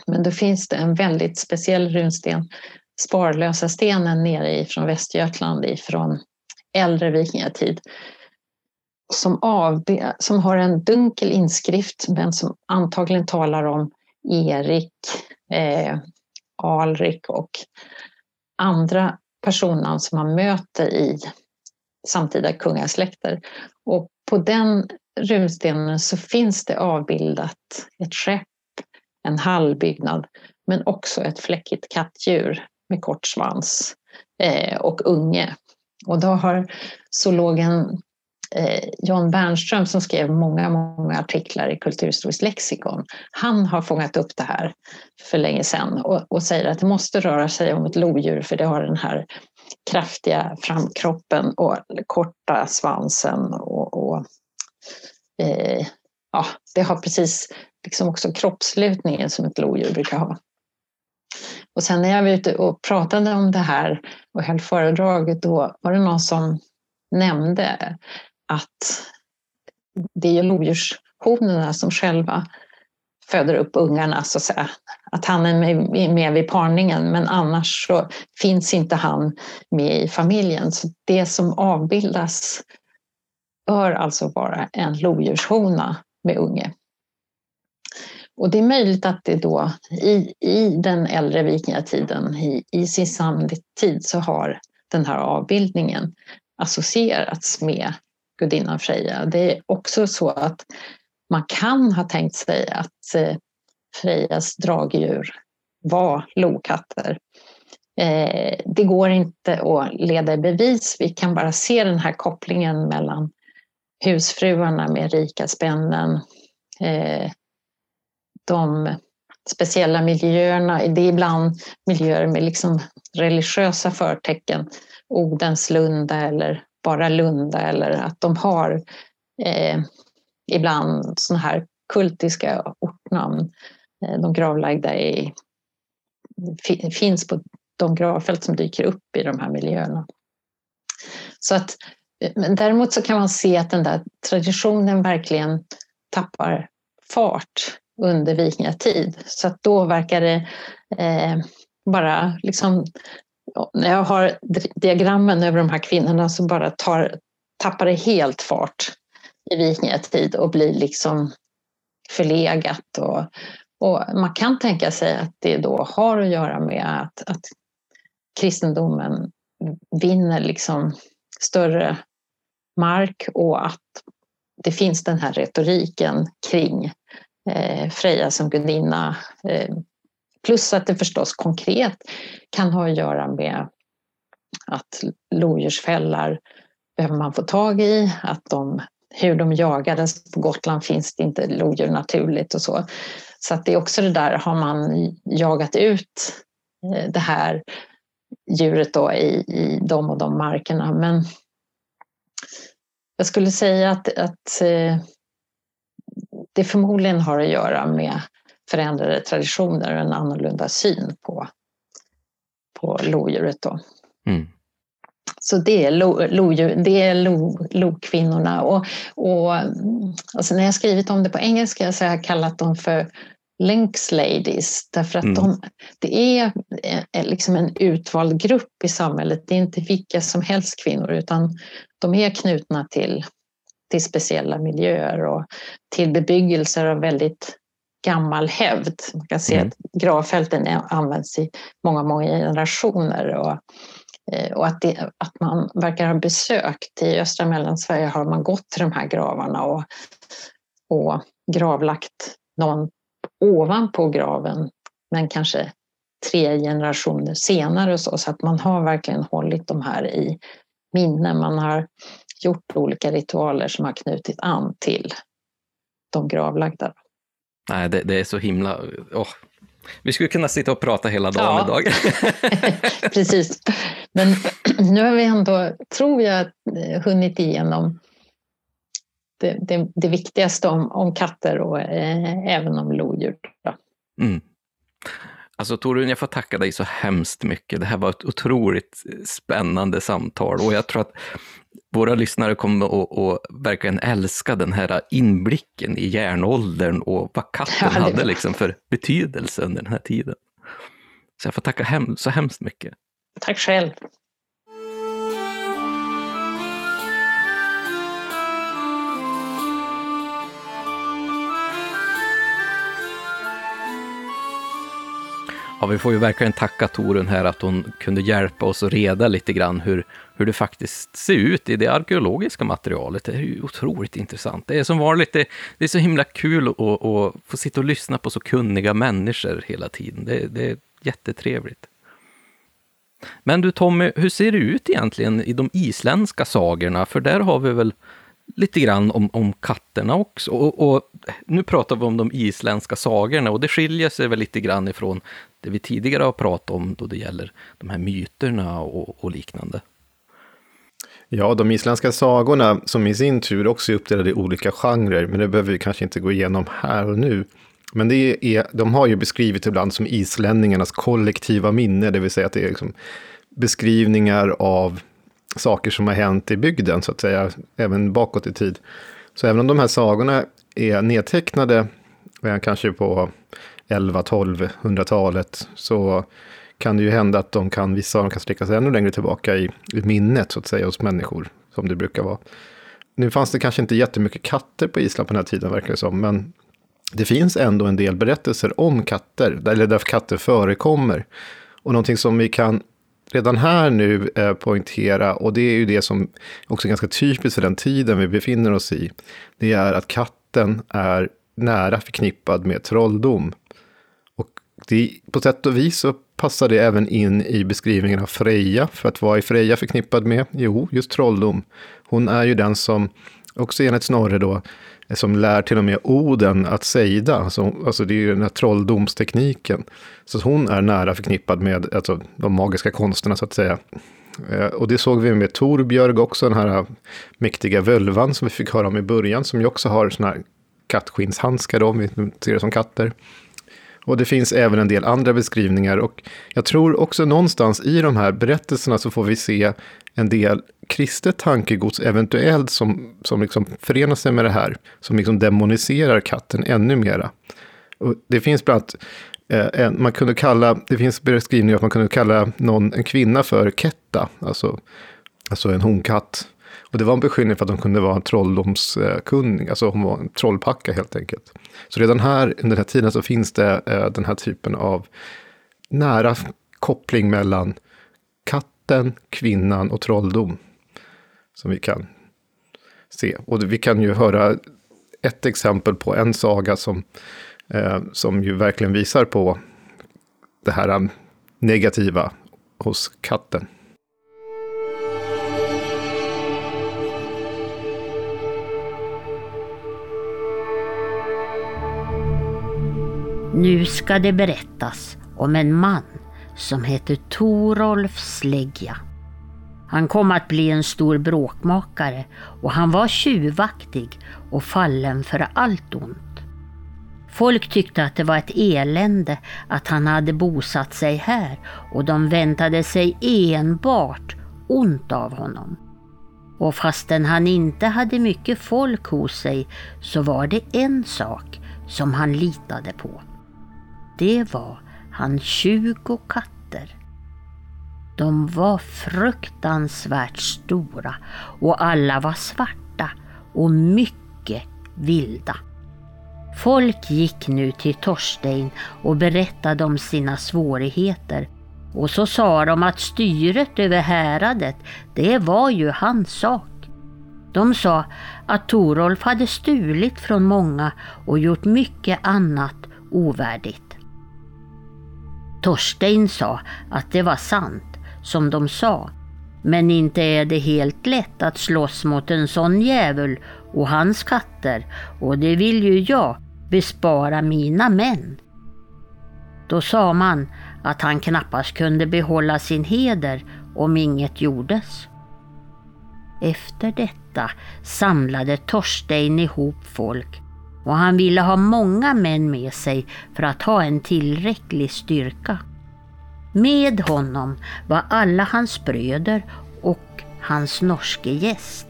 Men då finns det en väldigt speciell runsten, Sparlösa stenen nere från Västergötland ifrån äldre vikingatid som, avbe, som har en dunkel inskrift men som antagligen talar om Erik, eh, Alrik och andra personnamn som man möter i samtida kungasläkter. Och på den runstenen så finns det avbildat ett skepp en hallbyggnad, men också ett fläckigt kattdjur med kort svans eh, och unge. Och då har zoologen eh, John Bernström som skrev många, många artiklar i Kulturhistoriskt lexikon. Han har fångat upp det här för länge sedan och, och säger att det måste röra sig om ett lodjur för det har den här kraftiga framkroppen och korta svansen och, och eh, ja, det har precis liksom också kroppslutningen som ett lodjur brukar ha. Och sen när jag var ute och pratade om det här och höll föredraget då var det någon som nämnde att det är lodjurshonorna som själva föder upp ungarna, så att säga. Att han är med vid parningen, men annars så finns inte han med i familjen. Så det som avbildas bör alltså vara en lodjurshona med unge. Och det är möjligt att det då i, i den äldre vikingatiden, i, i sin samtid, så har den här avbildningen associerats med gudinnan Freja. Det är också så att man kan ha tänkt sig att eh, Frejas dragdjur var lokatter. Eh, det går inte att leda i bevis. Vi kan bara se den här kopplingen mellan husfruarna med rika spännen, eh, de speciella miljöerna. Det är ibland miljöer med liksom religiösa förtecken. Odenslunda eller bara Lunda eller att de har eh, ibland sådana här kultiska ortnamn. Eh, de gravlagda i, finns på de gravfält som dyker upp i de här miljöerna. Så att, eh, men däremot så kan man se att den där traditionen verkligen tappar fart under vikingatid. Så att då verkar det eh, bara liksom... När jag har diagrammen över de här kvinnorna så bara tar, tappar det helt fart i vikingatid och blir liksom förlegat. Och, och man kan tänka sig att det då har att göra med att, att kristendomen vinner liksom större mark och att det finns den här retoriken kring Eh, Freja som gudinna. Eh, plus att det förstås konkret kan ha att göra med att lodjursfällar behöver man få tag i, att de, hur de jagades på Gotland finns det inte lodjur naturligt och så. Så att det är också det där, har man jagat ut eh, det här djuret då i, i de och de markerna. Men jag skulle säga att, att eh, det förmodligen har att göra med förändrade traditioner och en annorlunda syn på, på lodjuret. Då. Mm. Så det är, lo, lodjur, det är lo, lokvinnorna. Och, och, alltså när jag skrivit om det på engelska så har jag kallat dem för Lynx Ladies, därför att mm. de, det är liksom en utvald grupp i samhället. Det är inte vilka som helst kvinnor, utan de är knutna till, till speciella miljöer och till bebyggelser av väldigt gammal hävd. Man kan se mm. att gravfälten används i många, många generationer. Och, eh, och att, det, att man verkar ha besökt, i östra Mellansverige har man gått till de här gravarna och, och gravlagt någon ovanpå graven, men kanske tre generationer senare så, så att man har verkligen hållit de här i minne. Man har gjort olika ritualer som har knutit an till de gravlagda. Nej, det, det är så himla... Oh. Vi skulle kunna sitta och prata hela dagen ja. idag. Precis. Men nu har vi ändå, tror jag, hunnit igenom det, det, det viktigaste om, om katter och eh, även om lodjur. Mm. Alltså Torun, jag får tacka dig så hemskt mycket. Det här var ett otroligt spännande samtal och jag tror att våra lyssnare kommer att, att verkligen älska den här inblicken i järnåldern och vad katten ja, hade liksom för betydelse under den här tiden. Så jag får tacka hem, så hemskt mycket. Tack själv. Ja, vi får ju verkligen tacka Torun här att hon kunde hjälpa oss att reda lite grann hur, hur det faktiskt ser ut i det arkeologiska materialet. Det är ju otroligt intressant. Det är som vanligt, det, det är så himla kul att, att få sitta och lyssna på så kunniga människor hela tiden. Det, det är jättetrevligt. Men du Tommy, hur ser det ut egentligen i de isländska sagorna? För där har vi väl lite grann om, om katterna också. Och, och, nu pratar vi om de isländska sagorna och det skiljer sig väl lite grann ifrån det vi tidigare har pratat om då det gäller de här myterna och, och liknande. Ja, de isländska sagorna som i sin tur också är uppdelade i olika genrer, men det behöver vi kanske inte gå igenom här och nu. Men det är, de har ju beskrivit ibland som islänningarnas kollektiva minne, det vill säga att det är liksom beskrivningar av saker som har hänt i bygden, så att säga, även bakåt i tid. Så även om de här sagorna är nedtecknade, eh, kanske på 11-1200-talet, så kan det ju hända att de kan, vissa av dem kan sträcka sig ännu längre tillbaka i, i minnet, så att säga, hos människor, som det brukar vara. Nu fanns det kanske inte jättemycket katter på Island på den här tiden, verkar det som, men det finns ändå en del berättelser om katter, eller där katter förekommer. Och någonting som vi kan redan här nu eh, poängtera, och det är ju det som också är ganska typiskt för den tiden vi befinner oss i, det är att katten är nära förknippad med trolldom. Och det, på sätt och vis så passar det även in i beskrivningen av Freja. För att vad är Freja förknippad med? Jo, just trolldom. Hon är ju den som, också enligt Snorre då, som lär till och med Oden att sejda. Alltså, alltså det är ju den här trolldomstekniken. Så hon är nära förknippad med alltså, de magiska konsterna så att säga. Eh, och det såg vi med Torbjörg också, den här mäktiga völvan som vi fick höra om i början, som ju också har såna här kattskinshandskar, om vi ser det som katter. Och det finns även en del andra beskrivningar och jag tror också någonstans i de här berättelserna så får vi se en del kristet tankegods eventuellt som, som liksom förenar sig med det här. Som liksom demoniserar katten ännu mera. Och det finns bland annat, eh, en, man kunde kalla, det finns beskrivningar att man kunde kalla någon, en kvinna för ketta, alltså, alltså en honkatt. Och det var en beskyllning för att hon kunde vara en trolldomskunnig, alltså hon var en trollpacka helt enkelt. Så redan här, under den här tiden, så finns det eh, den här typen av nära koppling mellan katten, kvinnan och trolldom. Som vi kan se. Och vi kan ju höra ett exempel på en saga som, eh, som ju verkligen visar på det här eh, negativa hos katten. Nu ska det berättas om en man som hette Torolf Slegja. Han kom att bli en stor bråkmakare och han var tjuvaktig och fallen för allt ont. Folk tyckte att det var ett elände att han hade bosatt sig här och de väntade sig enbart ont av honom. Och fastän han inte hade mycket folk hos sig så var det en sak som han litade på det var han tjugo katter. De var fruktansvärt stora och alla var svarta och mycket vilda. Folk gick nu till Torstein och berättade om sina svårigheter och så sa de att styret över häradet, det var ju hans sak. De sa att Torolf hade stulit från många och gjort mycket annat ovärdigt. Torstein sa att det var sant, som de sa. Men inte är det helt lätt att slåss mot en sån djävul och hans katter och det vill ju jag bespara mina män. Då sa man att han knappast kunde behålla sin heder om inget gjordes. Efter detta samlade Torstein ihop folk och han ville ha många män med sig för att ha en tillräcklig styrka. Med honom var alla hans bröder och hans norske gäst.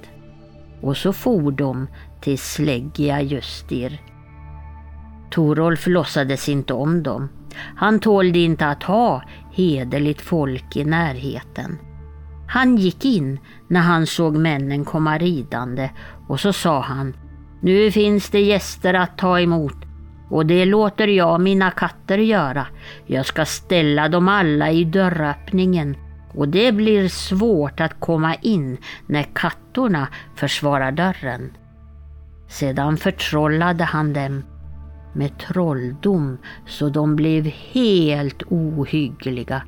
Och så for de till släggiga Justir. Torolf låtsades inte om dem. Han tålde inte att ha hederligt folk i närheten. Han gick in när han såg männen komma ridande och så sa han nu finns det gäster att ta emot och det låter jag mina katter göra. Jag ska ställa dem alla i dörröppningen och det blir svårt att komma in när kattorna försvarar dörren. Sedan förtrollade han dem med trolldom så de blev helt ohyggliga.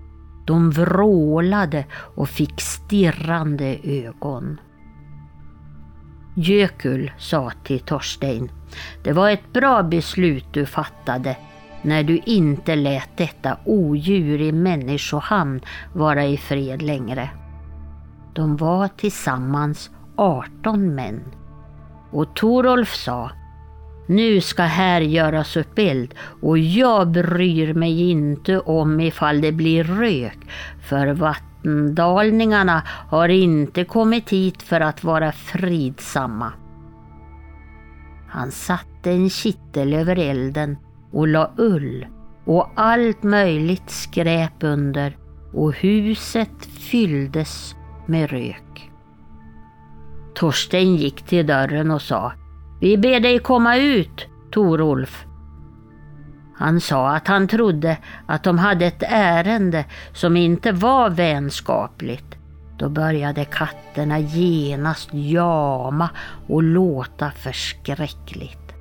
De vrålade och fick stirrande ögon. Jökull sa till Torstein. Det var ett bra beslut du fattade när du inte lät detta odjur i människohamn vara i fred längre. De var tillsammans 18 män. Och Torolf sa nu ska här göras upp eld och jag bryr mig inte om ifall det blir rök för vatten Vattendalningarna har inte kommit hit för att vara fridsamma. Han satte en kittel över elden och la ull och allt möjligt skräp under och huset fylldes med rök. Torsten gick till dörren och sa Vi ber dig komma ut, Torolf. Han sa att han trodde att de hade ett ärende som inte var vänskapligt. Då började katterna genast jama och låta förskräckligt.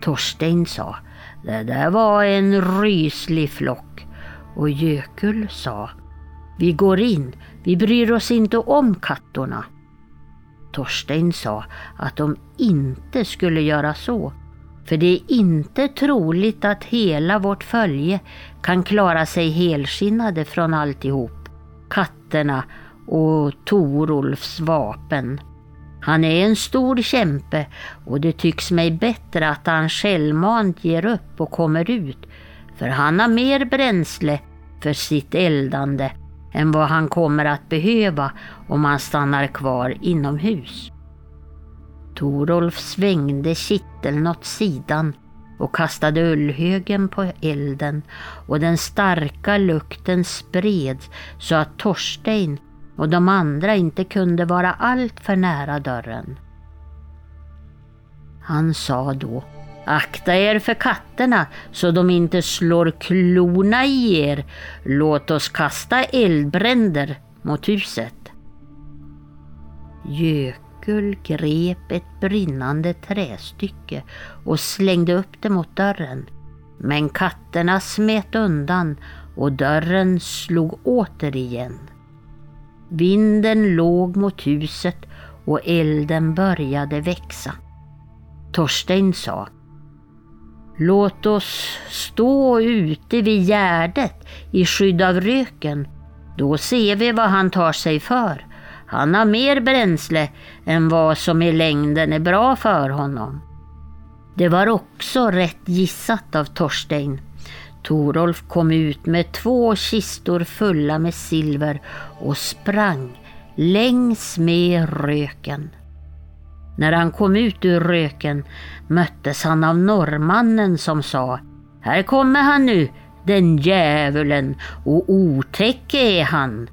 Torstein sa, det där var en ryslig flock och Jökull sa Vi går in, vi bryr oss inte om kattorna. Torstein sa att de inte skulle göra så. För det är inte troligt att hela vårt följe kan klara sig helskinnade från alltihop. Katterna och Torolfs vapen. Han är en stor kämpe och det tycks mig bättre att han självmant ger upp och kommer ut. För han har mer bränsle för sitt eldande än vad han kommer att behöva om han stannar kvar inomhus. Torolf svängde kitteln åt sidan och kastade ullhögen på elden och den starka lukten spreds så att Torstein och de andra inte kunde vara allt för nära dörren. Han sa då Akta er för katterna så de inte slår klorna i er. Låt oss kasta eldbränder mot huset. Jökull grep ett brinnande trästycke och slängde upp det mot dörren. Men katterna smet undan och dörren slog åter igen. Vinden låg mot huset och elden började växa. Torstein sa Låt oss stå ute vid gärdet i skydd av röken. Då ser vi vad han tar sig för. Han har mer bränsle än vad som i längden är bra för honom. Det var också rätt gissat av Torstein. Torolf kom ut med två kistor fulla med silver och sprang längs med röken. När han kom ut ur röken möttes han av norrmannen som sa Här kommer han nu, den djävulen, och otäck är han.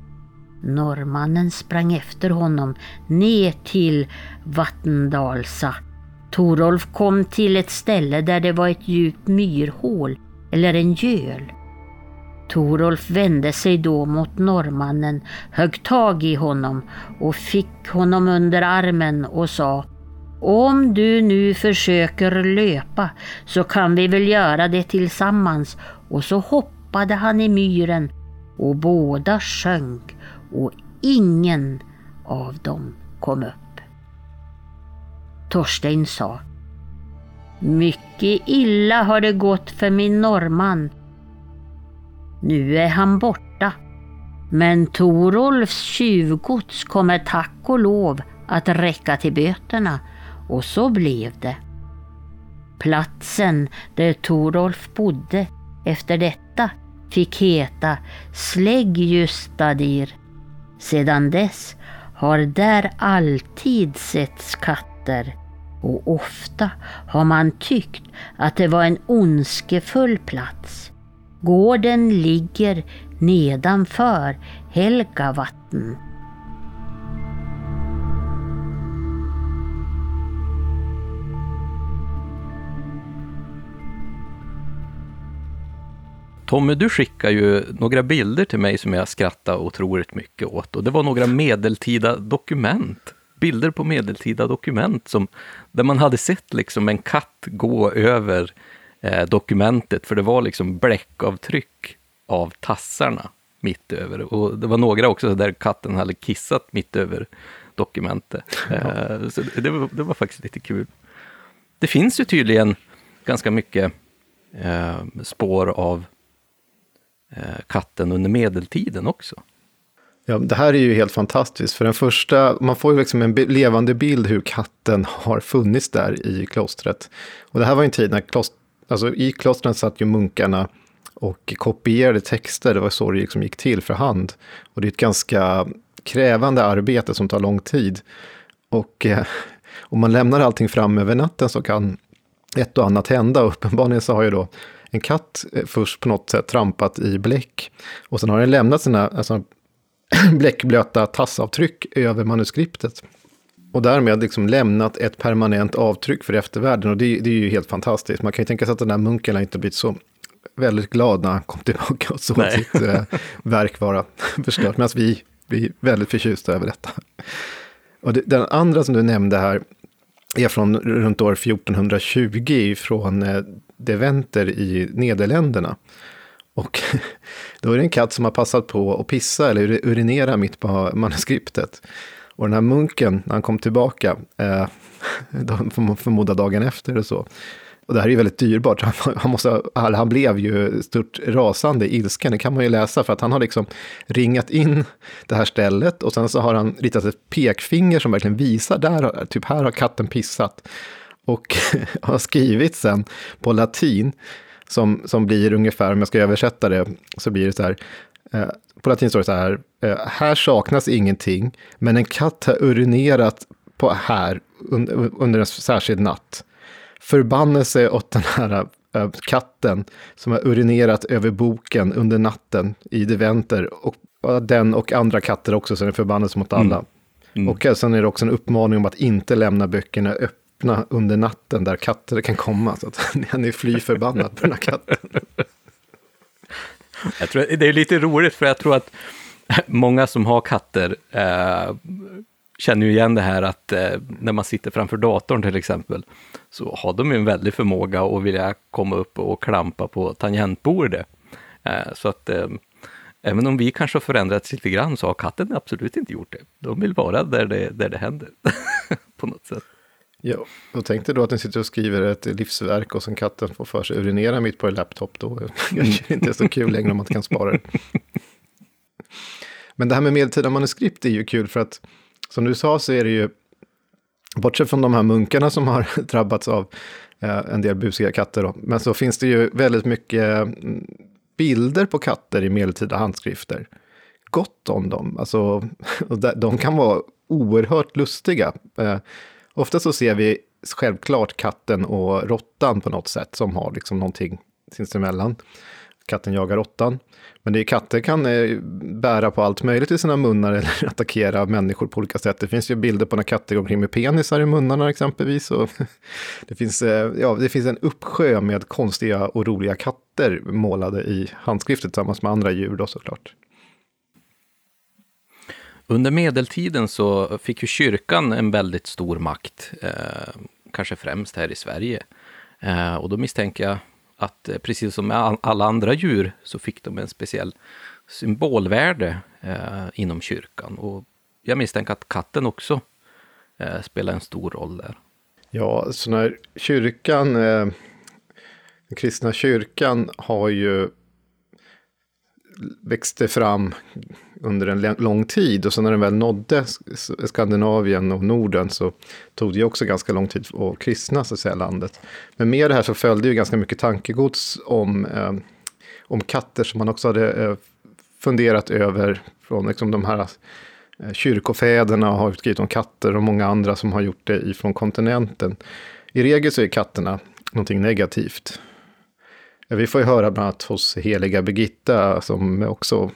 Norrmannen sprang efter honom ner till Vattendalsa. Torolf kom till ett ställe där det var ett djupt myrhål eller en göl. Torolf vände sig då mot norrmannen, högg tag i honom och fick honom under armen och sa Om du nu försöker löpa så kan vi väl göra det tillsammans och så hoppade han i myren och båda sjönk och ingen av dem kom upp. Torstein sa mycket illa har det gått för min norrman. Nu är han borta. Men Torolfs tjuvgods kommer tack och lov att räcka till böterna och så blev det. Platsen där Torolf bodde efter detta fick heta Släggjustadir. Sedan dess har där alltid setts katter och ofta har man tyckt att det var en ondskefull plats. Gården ligger nedanför Helgavatten. Tommy, du skickade ju några bilder till mig som jag skrattade otroligt mycket åt. Och det var några medeltida dokument bilder på medeltida dokument som, där man hade sett liksom en katt gå över eh, dokumentet, för det var liksom bläckavtryck av tassarna mitt över. Och det var några också där katten hade kissat mitt över dokumentet. Eh, så det var, det var faktiskt lite kul. Det finns ju tydligen ganska mycket eh, spår av Eh, katten under medeltiden också. Ja, det här är ju helt fantastiskt. För den första, man får ju liksom en levande bild hur katten har funnits där i klostret. Och det här var en tid när klost, alltså i klostren satt ju munkarna och kopierade texter. Det var så det liksom gick till för hand. Och det är ett ganska krävande arbete som tar lång tid. Och eh, om man lämnar allting fram över natten så kan ett och annat hända. Och uppenbarligen så har ju då en katt eh, först på något sätt trampat i bläck. Och sen har den lämnat sina, alltså bläckblöta tassavtryck över manuskriptet. Och därmed liksom lämnat ett permanent avtryck för eftervärlden. Och det, det är ju helt fantastiskt. Man kan ju tänka sig att den där munken inte blivit så väldigt glad när han kom tillbaka och såg Nej. sitt äh, verk vara förstört. Medan vi blir väldigt förtjusta över detta. Och det, den andra som du nämnde här är från runt år 1420 från eh, Deventer i Nederländerna. Och då är det en katt som har passat på att pissa eller urinera mitt på manuskriptet. Och den här munken, när han kom tillbaka, eh, förmodar dagen efter och så, och det här är ju väldigt dyrbart. Han, han, måste, han blev ju stort rasande ilsken, det kan man ju läsa, för att han har liksom ringat in det här stället och sen så har han ritat ett pekfinger som verkligen visar, där, typ här har katten pissat. Och har skrivit sen på latin, som, som blir ungefär, om jag ska översätta det, så blir det så här, eh, på latin står det så här, eh, här saknas ingenting, men en katt har urinerat på här under, under en särskild natt förbannelse åt den här äh, katten som har urinerat över boken under natten i Deventer. Och den och andra katter också, så det är förbannelse mot alla. Mm. Mm. Och sen är det också en uppmaning om att inte lämna böckerna öppna under natten där katter kan komma. Så att han är fly förbannad på den här katten. Jag tror, det är lite roligt, för jag tror att många som har katter eh, känner ju igen det här att eh, när man sitter framför datorn till exempel, så har de ju en väldig förmåga att vilja komma upp och klampa på tangentbordet. Eh, så att eh, även om vi kanske har förändrats lite grann så har katten absolut inte gjort det. De vill vara där det, där det händer, på något sätt. Ja, och tänk dig då att ni sitter och skriver ett livsverk och sen katten får för sig urinera mitt på en laptop. Då kanske det inte är så kul längre om man inte kan spara det. Men det här med medeltida manuskript är ju kul för att som du sa så är det ju, bortsett från de här munkarna som har drabbats av eh, en del busiga katter, då, men så finns det ju väldigt mycket mm, bilder på katter i medeltida handskrifter. Gott om dem, alltså, de kan vara oerhört lustiga. Eh, Ofta så ser vi självklart katten och råttan på något sätt som har liksom någonting sinsemellan. Katten jagar råttan. Men det är, katter kan eh, bära på allt möjligt i sina munnar eller attackera människor på olika sätt. Det finns ju bilder på när katter går omkring med penisar i munnarna exempelvis. Och det, finns, eh, ja, det finns en uppsjö med konstiga och roliga katter målade i handskrifter tillsammans med andra djur då såklart. Under medeltiden så fick ju kyrkan en väldigt stor makt, eh, kanske främst här i Sverige. Eh, och då misstänker jag att eh, precis som med alla andra djur så fick de en speciell symbolvärde eh, inom kyrkan. Och jag misstänker att katten också eh, spelar en stor roll där. Ja, så när kyrkan, eh, den kristna kyrkan har ju växte fram under en lång tid. Och sen när den väl nådde Skandinavien och Norden så tog det också ganska lång tid att kristna så att säga, landet. Men med det här så följde ju ganska mycket tankegods om, eh, om katter som man också hade eh, funderat över från liksom, de här eh, kyrkofäderna har skrivit om katter och många andra som har gjort det ifrån kontinenten. I regel så är katterna någonting negativt. Vi får ju höra bland annat hos heliga Birgitta som också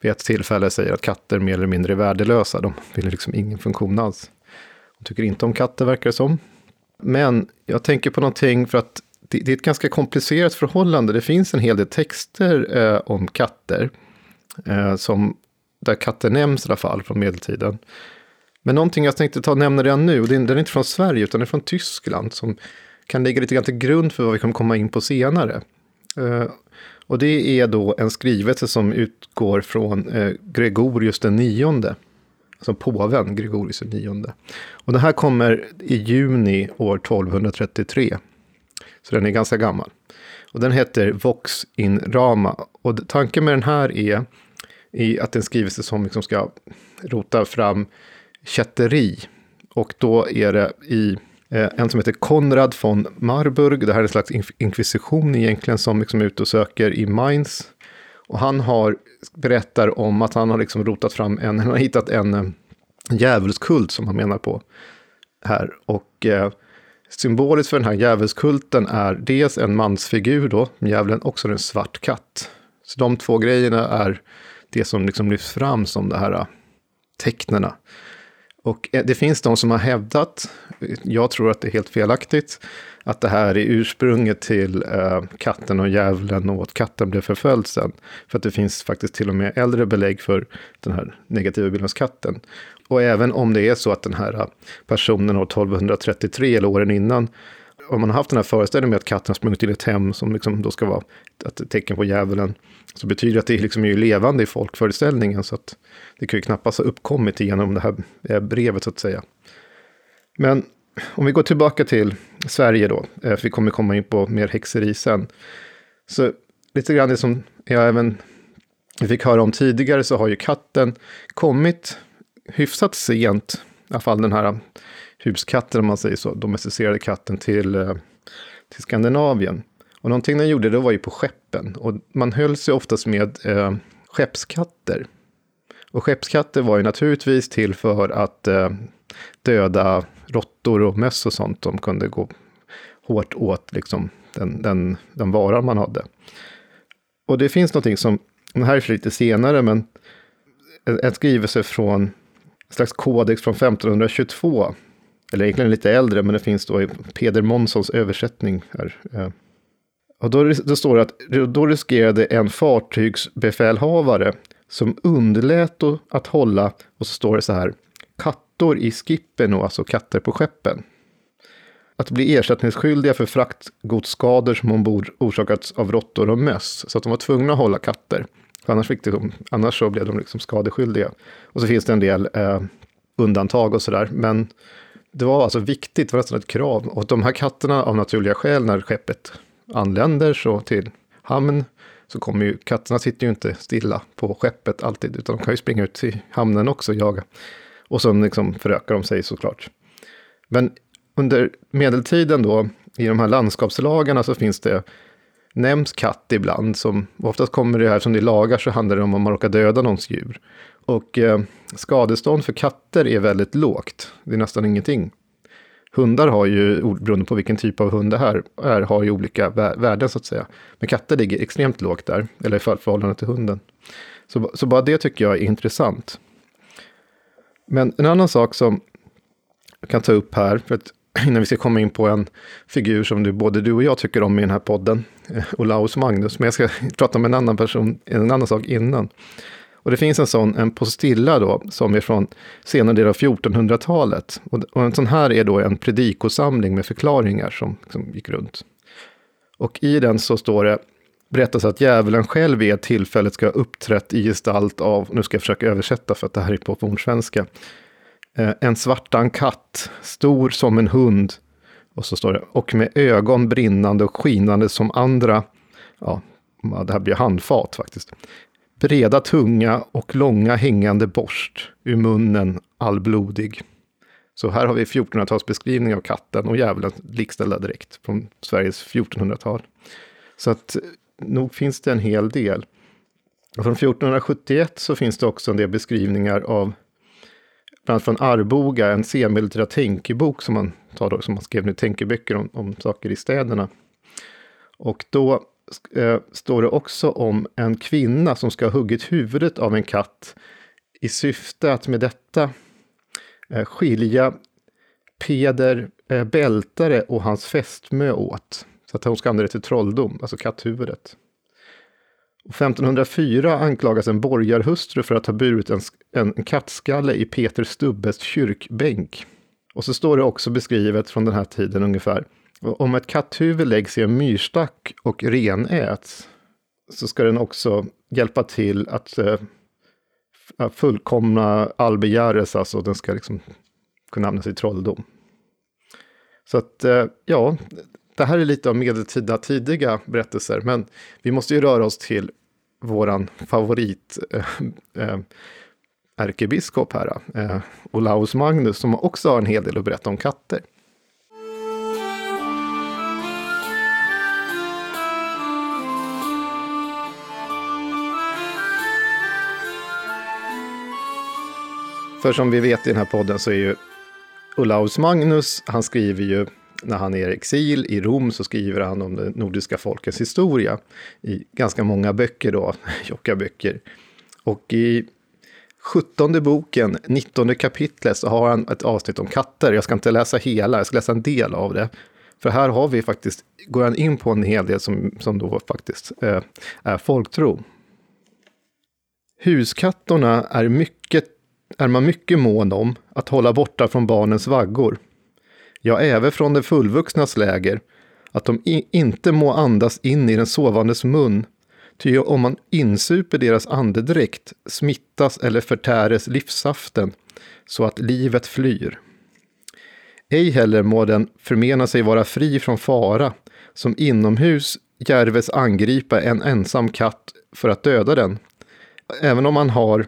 vid ett tillfälle säger att katter mer eller mindre är värdelösa. De vill liksom ingen funktion alls. De tycker inte om katter verkar det som. Men jag tänker på någonting för att det, det är ett ganska komplicerat förhållande. Det finns en hel del texter eh, om katter. Eh, som, där katter nämns i alla fall från medeltiden. Men någonting jag tänkte ta och nämna redan nu, och den är inte från Sverige utan den är från Tyskland. Som kan ligga lite grann till grund för vad vi kommer komma in på senare. Eh, och det är då en skrivelse som utgår från eh, Gregorius den nionde. Alltså påven Gregorius den nionde. Och den här kommer i juni år 1233. Så den är ganska gammal. Och den heter Vox in Rama. Och tanken med den här är, är att det är en skrivelse som liksom ska rota fram kätteri. Och då är det i Eh, en som heter Konrad von Marburg. Det här är en slags inkvisition egentligen som liksom är ute och söker i Mainz. Och han har, berättar om att han har liksom rotat fram en, han har hittat eh, en, djävulskult som han menar på här. Och eh, symboliskt för den här djävulskulten är dels en mansfigur då, djävulen, också en svart katt. Så de två grejerna är det som liksom lyfts fram som de här eh, tecknena och eh, det finns de som har hävdat, jag tror att det är helt felaktigt, att det här är ursprunget till eh, katten och djävulen och att katten blev förföljd sen. För att det finns faktiskt till och med äldre belägg för den här negativa bilden hos katten. Och även om det är så att den här eh, personen år 1233 eller åren innan om man har haft den här föreställningen med att katten sprungit till ett hem som liksom då ska vara ett tecken på djävulen, så betyder det att det liksom är ju levande i folkföreställningen, så att det kan ju knappast ha uppkommit genom det här brevet så att säga. Men om vi går tillbaka till Sverige då, eh, för vi kommer komma in på mer häxeri sen. Så lite grann det som jag även fick höra om tidigare så har ju katten kommit hyfsat sent, i alla fall den här huskatten om man säger så, domesticerade katten till, eh, till Skandinavien. Och någonting den gjorde det var ju på skeppen. Och man höll sig oftast med eh, skeppskatter. Och skeppskatter var ju naturligtvis till för att eh, döda råttor och möss och sånt. De kunde gå hårt åt liksom, den, den, den varan man hade. Och det finns någonting som, det här är för lite senare, men en skrivelse från en slags kodex från 1522 eller egentligen lite äldre, men det finns då i Peder Månssons översättning här. Eh. Och då, då står det att då riskerade en fartygsbefälhavare som underlät att hålla, och så står det så här, kattor i skippen, och alltså katter på skeppen. Att bli ersättningsskyldiga för fraktgodsskador som ombord orsakats av råttor och möss. Så att de var tvungna att hålla katter. För annars, fick de, liksom, annars så blev de liksom skadeskyldiga. Och så finns det en del eh, undantag och sådär. Men det var alltså viktigt, det var nästan ett krav. Och de här katterna av naturliga skäl när skeppet anländer så till hamn så kommer ju katterna sitter ju inte stilla på skeppet alltid, utan de kan ju springa ut till hamnen också och jaga. Och så liksom förökar de sig såklart. Men under medeltiden då, i de här landskapslagarna så finns det, nämns katt ibland, som oftast kommer det här som det är lagar så handlar det om att man råkar döda någons djur. Och eh, skadestånd för katter är väldigt lågt. Det är nästan ingenting. Hundar har ju, beroende på vilken typ av hund det här är, har ju olika värden så att säga. Men katter ligger extremt lågt där, eller i förhållande till hunden. Så, så bara det tycker jag är intressant. Men en annan sak som jag kan ta upp här, för att innan vi ska komma in på en figur som du, både du och jag tycker om i den här podden, eh, Olaus Magnus, men jag ska prata om en annan person, en annan sak innan. Och det finns en sån, en postilla då, som är från senare delen av 1400-talet. Och, och en sån här är då en predikosamling med förklaringar som, som gick runt. Och i den så står det, berättas att djävulen själv vid ett tillfälle ska ha uppträtt i gestalt av, nu ska jag försöka översätta för att det här är på fornsvenska, eh, en svartan katt, stor som en hund, och så står det, och med ögon brinnande och skinande som andra, ja, det här blir handfat faktiskt, breda tunga och långa hängande borst, ur munnen allblodig. Så här har vi 1400-talsbeskrivning av katten och djävulen likställda direkt från Sveriges 1400-tal. Så att eh, nog finns det en hel del. Och från 1471 så finns det också en del beskrivningar av, bland annat från Arboga, en senmedeltida tänkebok som man, tar då, som man skrev nu tänkeböcker om, om saker i städerna. Och då eh, står det också om en kvinna som ska ha huggit huvudet av en katt i syfte att med detta eh, skilja Peder eh, Bältare och hans fästmö åt. Så att hon ska använda det till trolldom, alltså katthuvudet. Och 1504 anklagas en borgarhustru för att ha burit en, en kattskalle i Peter Stubbes kyrkbänk. Och så står det också beskrivet från den här tiden ungefär. Om ett katthuvud läggs i en myrstack och renäts så ska den också hjälpa till att eh, fullkomna all begärelse, alltså den ska liksom kunna användas i trolldom. Så att, eh, ja, det här är lite av medeltida tidiga berättelser, men vi måste ju röra oss till våran favorit eh, eh ärkebiskop här, eh, Olaus Magnus, som också har en hel del att berätta om katter. För som vi vet i den här podden så är ju Olaus Magnus, han skriver ju när han är i exil i Rom så skriver han om det nordiska folkens historia i ganska många böcker då, tjocka böcker. Och i sjuttonde boken, nittonde kapitlet, så har han ett avsnitt om katter. Jag ska inte läsa hela, jag ska läsa en del av det. För här har vi faktiskt, går han in på en hel del som, som då faktiskt eh, är folktro. Huskattorna är mycket är man mycket mån om att hålla borta från barnens vaggor. ja, även från de fullvuxnas läger, att de inte må andas in i den sovandes mun, ty om man insuper deras andedräkt smittas eller förtäres livssaften, så att livet flyr. Ej heller må den förmena sig vara fri från fara, som inomhus järves angripa en ensam katt för att döda den, även om man har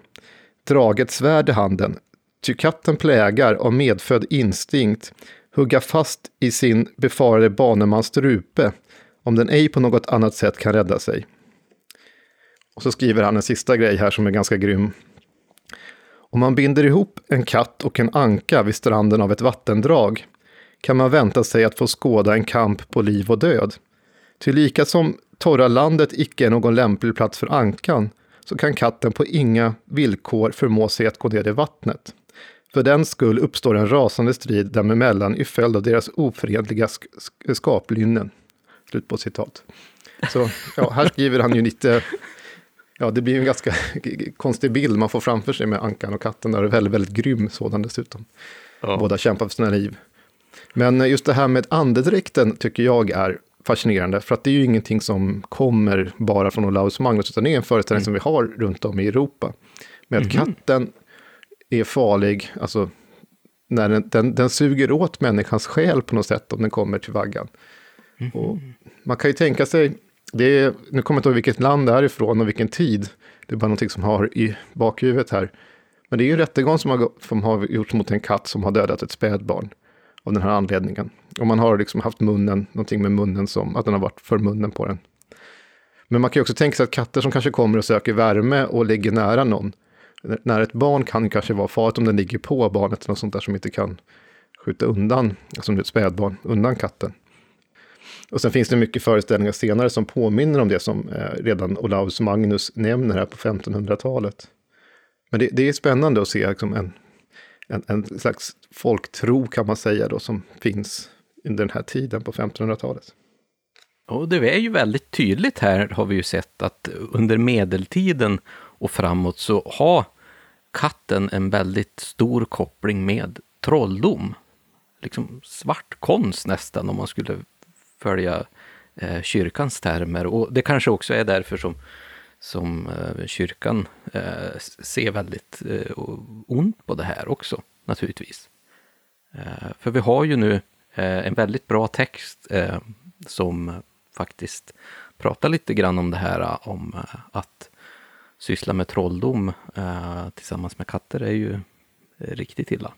draget svärd i handen, ty katten plägar av medfödd instinkt hugga fast i sin befarade banemans strupe, om den ej på något annat sätt kan rädda sig. Och så skriver han en sista grej här som är ganska grym. Om man binder ihop en katt och en anka vid stranden av ett vattendrag kan man vänta sig att få skåda en kamp på liv och död. Ty lika som torra landet icke är någon lämplig plats för ankan, så kan katten på inga villkor förmå sig att gå ner i vattnet. För den skull uppstår en rasande strid dem emellan i följd av deras oförenliga sk skaplynnen. Slut på citat. Så ja, här skriver han ju lite, ja det blir en ganska konstig bild man får framför sig med ankan och katten, där är väldigt, väldigt grym sådan dessutom. Ja. Båda kämpar för sina liv. Men just det här med andedräkten tycker jag är fascinerande, för att det är ju ingenting som kommer bara från Olaus Magnus, utan det är en föreställning mm. som vi har runt om i Europa. Med att mm. katten är farlig, alltså när den, den, den, suger åt människans själ på något sätt om den kommer till vaggan. Mm. Och man kan ju tänka sig, det är, nu kommer jag inte ihåg vilket land det är ifrån och vilken tid, det är bara någonting som har i bakhuvudet här. Men det är ju en rättegång som har, som har gjorts mot en katt som har dödat ett spädbarn av den här anledningen. Och man har liksom haft munnen, någonting med munnen som, att den har varit för munnen på den. Men man kan ju också tänka sig att katter som kanske kommer och söker värme och ligger nära någon. När ett barn kan kanske vara farligt om den ligger på barnet, något sånt där som inte kan skjuta undan, alltså som ett spädbarn, undan katten. Och sen finns det mycket föreställningar senare som påminner om det som eh, redan Olaus Magnus nämner här på 1500-talet. Men det, det, är spännande att se liksom en, en, en slags folktro kan man säga då som finns under den här tiden på 1500-talet. Och det är ju väldigt tydligt här har vi ju sett att under medeltiden och framåt så har katten en väldigt stor koppling med trolldom. Liksom svart konst nästan om man skulle följa eh, kyrkans termer. Och det kanske också är därför som, som eh, kyrkan eh, ser väldigt eh, ont på det här också, naturligtvis. För vi har ju nu en väldigt bra text som faktiskt pratar lite grann om det här om att syssla med trolldom tillsammans med katter är ju riktigt illa.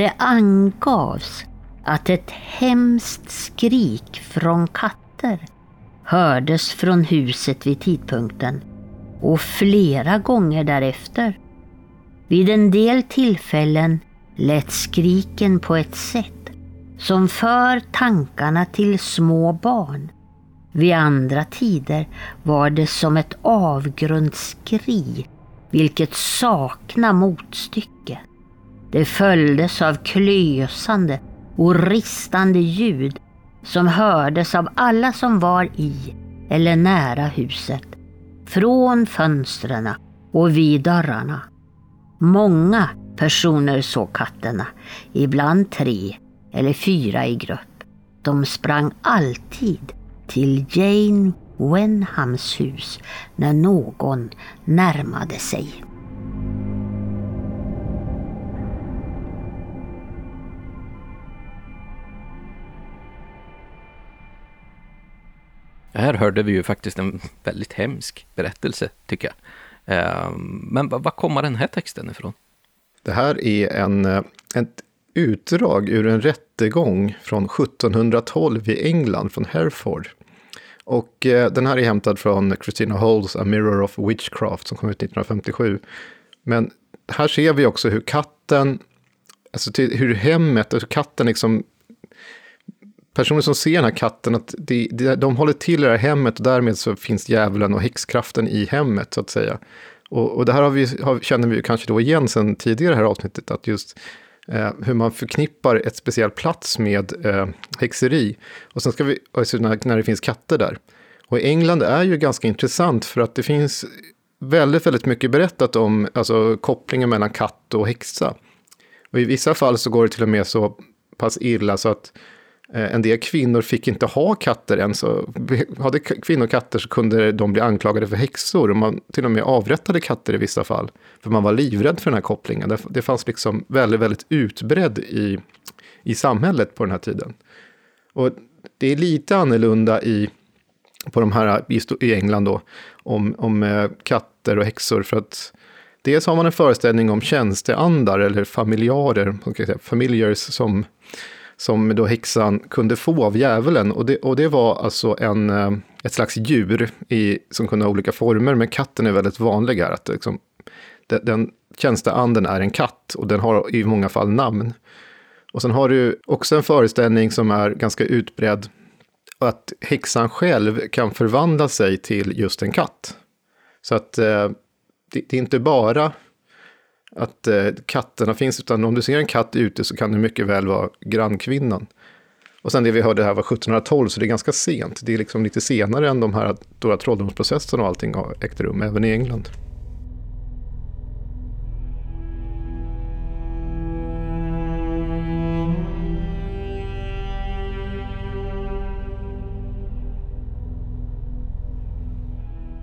Det angavs att ett hemskt skrik från katter hördes från huset vid tidpunkten och flera gånger därefter. Vid en del tillfällen lät skriken på ett sätt som för tankarna till små barn. Vid andra tider var det som ett avgrundsskri, vilket saknar motstycke. Det följdes av klösande och ristande ljud som hördes av alla som var i eller nära huset, från fönstren och vid dörrarna. Många personer såg katterna, ibland tre eller fyra i grupp. De sprang alltid till Jane Wenhams hus när någon närmade sig. Här hörde vi ju faktiskt en väldigt hemsk berättelse, tycker jag. Ehm, men var kommer den här texten ifrån? Det här är en, eh, ett utdrag ur en rättegång från 1712 i England, från Hereford. Och eh, den här är hämtad från Christina Holds A Mirror of Witchcraft som kom ut 1957. Men här ser vi också hur katten, alltså till, hur hemmet, hur katten liksom personer som ser den här katten, att de, de, de håller till i det här hemmet och därmed så finns djävulen och häxkraften i hemmet så att säga. Och, och det här har vi, har, känner vi kanske då igen sen tidigare här avsnittet, att just eh, hur man förknippar ett speciell plats med eh, häxeri. Och sen ska vi, alltså när, när det finns katter där. Och England är ju ganska intressant för att det finns väldigt, väldigt mycket berättat om alltså, kopplingen mellan katt och häxa. Och i vissa fall så går det till och med så pass illa så att Eh, en del kvinnor fick inte ha katter ens. Hade kvinnor katter så kunde de bli anklagade för häxor. Och man till och med avrättade katter i vissa fall. För man var livrädd för den här kopplingen. Det, fanns liksom väldigt, väldigt utbredd i, i samhället på den här tiden. Och det är lite annorlunda i, på de här, i England då, om, om eh, katter och häxor. För att dels har man en föreställning om tjänsteandar eller familjarer, familjers som, som då häxan kunde få av djävulen. Och det, och det var alltså en, eh, ett slags djur i, som kunde ha olika former, men katten är väldigt vanlig här. Att liksom, den, den tjänsteanden är en katt och den har i många fall namn. Och sen har du också en föreställning som är ganska utbredd, att häxan själv kan förvandla sig till just en katt. Så att eh, det, det, är inte bara att eh, katterna finns, utan om du ser en katt ute så kan det mycket väl vara grannkvinnan. Och sen det vi hörde här var 1712, så det är ganska sent. Det är liksom lite senare än de här stora trolldomsprocesserna och allting har ägt rum, även i England.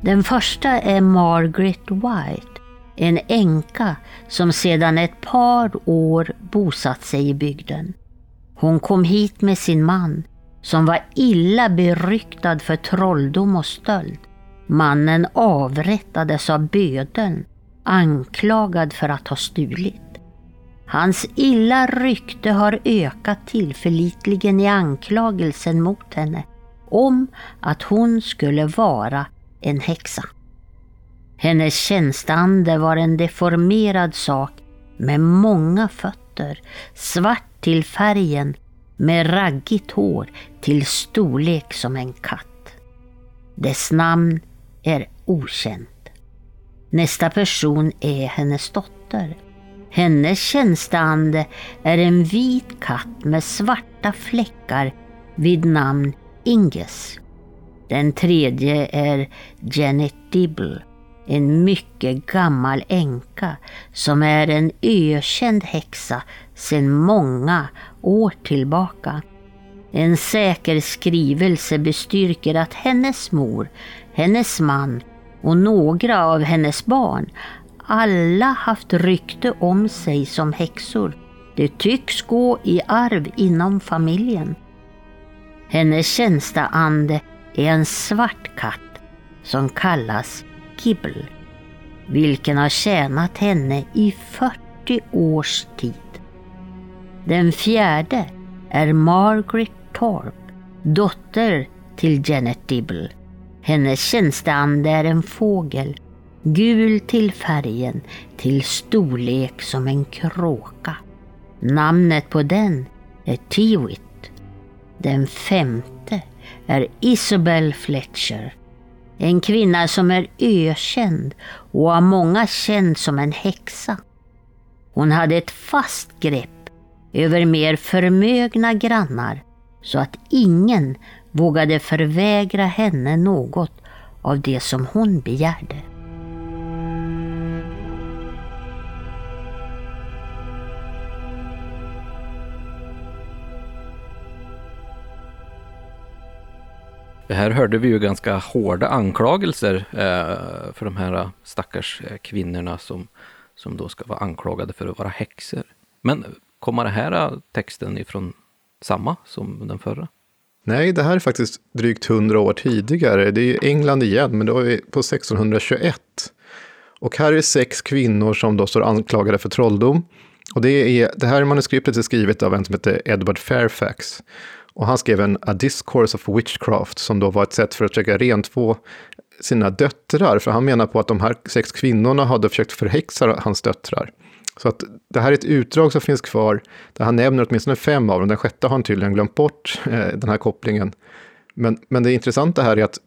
Den första är Margaret White, en änka som sedan ett par år bosatt sig i bygden. Hon kom hit med sin man som var illa beryktad för trolldom och stöld. Mannen avrättades av bödeln, anklagad för att ha stulit. Hans illa rykte har ökat tillförlitligen i anklagelsen mot henne om att hon skulle vara en häxa. Hennes tjänsteande var en deformerad sak med många fötter, svart till färgen, med raggigt hår till storlek som en katt. Dess namn är okänt. Nästa person är hennes dotter. Hennes tjänsteande är en vit katt med svarta fläckar vid namn Inges. Den tredje är Janet Dibble, en mycket gammal änka som är en ökänd häxa sedan många år tillbaka. En säker skrivelse bestyrker att hennes mor, hennes man och några av hennes barn alla haft rykte om sig som häxor. Det tycks gå i arv inom familjen. Hennes tjänsteande är en svart katt som kallas Gibble, vilken har tjänat henne i 40 års tid. Den fjärde är Margaret Torp, dotter till Janet Dibble. Hennes tjänsteande är en fågel, gul till färgen, till storlek som en kråka. Namnet på den är Tiwit. Den femte är Isabel Fletcher. En kvinna som är ökänd och av många känd som en häxa. Hon hade ett fast grepp över mer förmögna grannar så att ingen vågade förvägra henne något av det som hon begärde. Här hörde vi ju ganska hårda anklagelser eh, för de här eh, stackars eh, kvinnorna som, som då ska vara anklagade för att vara häxor. Men kommer den här eh, texten ifrån samma som den förra? Nej, det här är faktiskt drygt hundra år tidigare. Det är ju England igen, men då är vi på 1621. Och här är sex kvinnor som då står anklagade för trolldom. Och det, är, det här manuskriptet är skrivet av en som heter Edward Fairfax. Och han skrev en A Discourse of Witchcraft som då var ett sätt för att försöka rentvå sina döttrar. För han menar på att de här sex kvinnorna hade försökt förhäxa hans döttrar. Så att det här är ett utdrag som finns kvar, där han nämner åtminstone fem av dem. Den sjätte har han tydligen glömt bort, eh, den här kopplingen. Men, men det intressanta här är att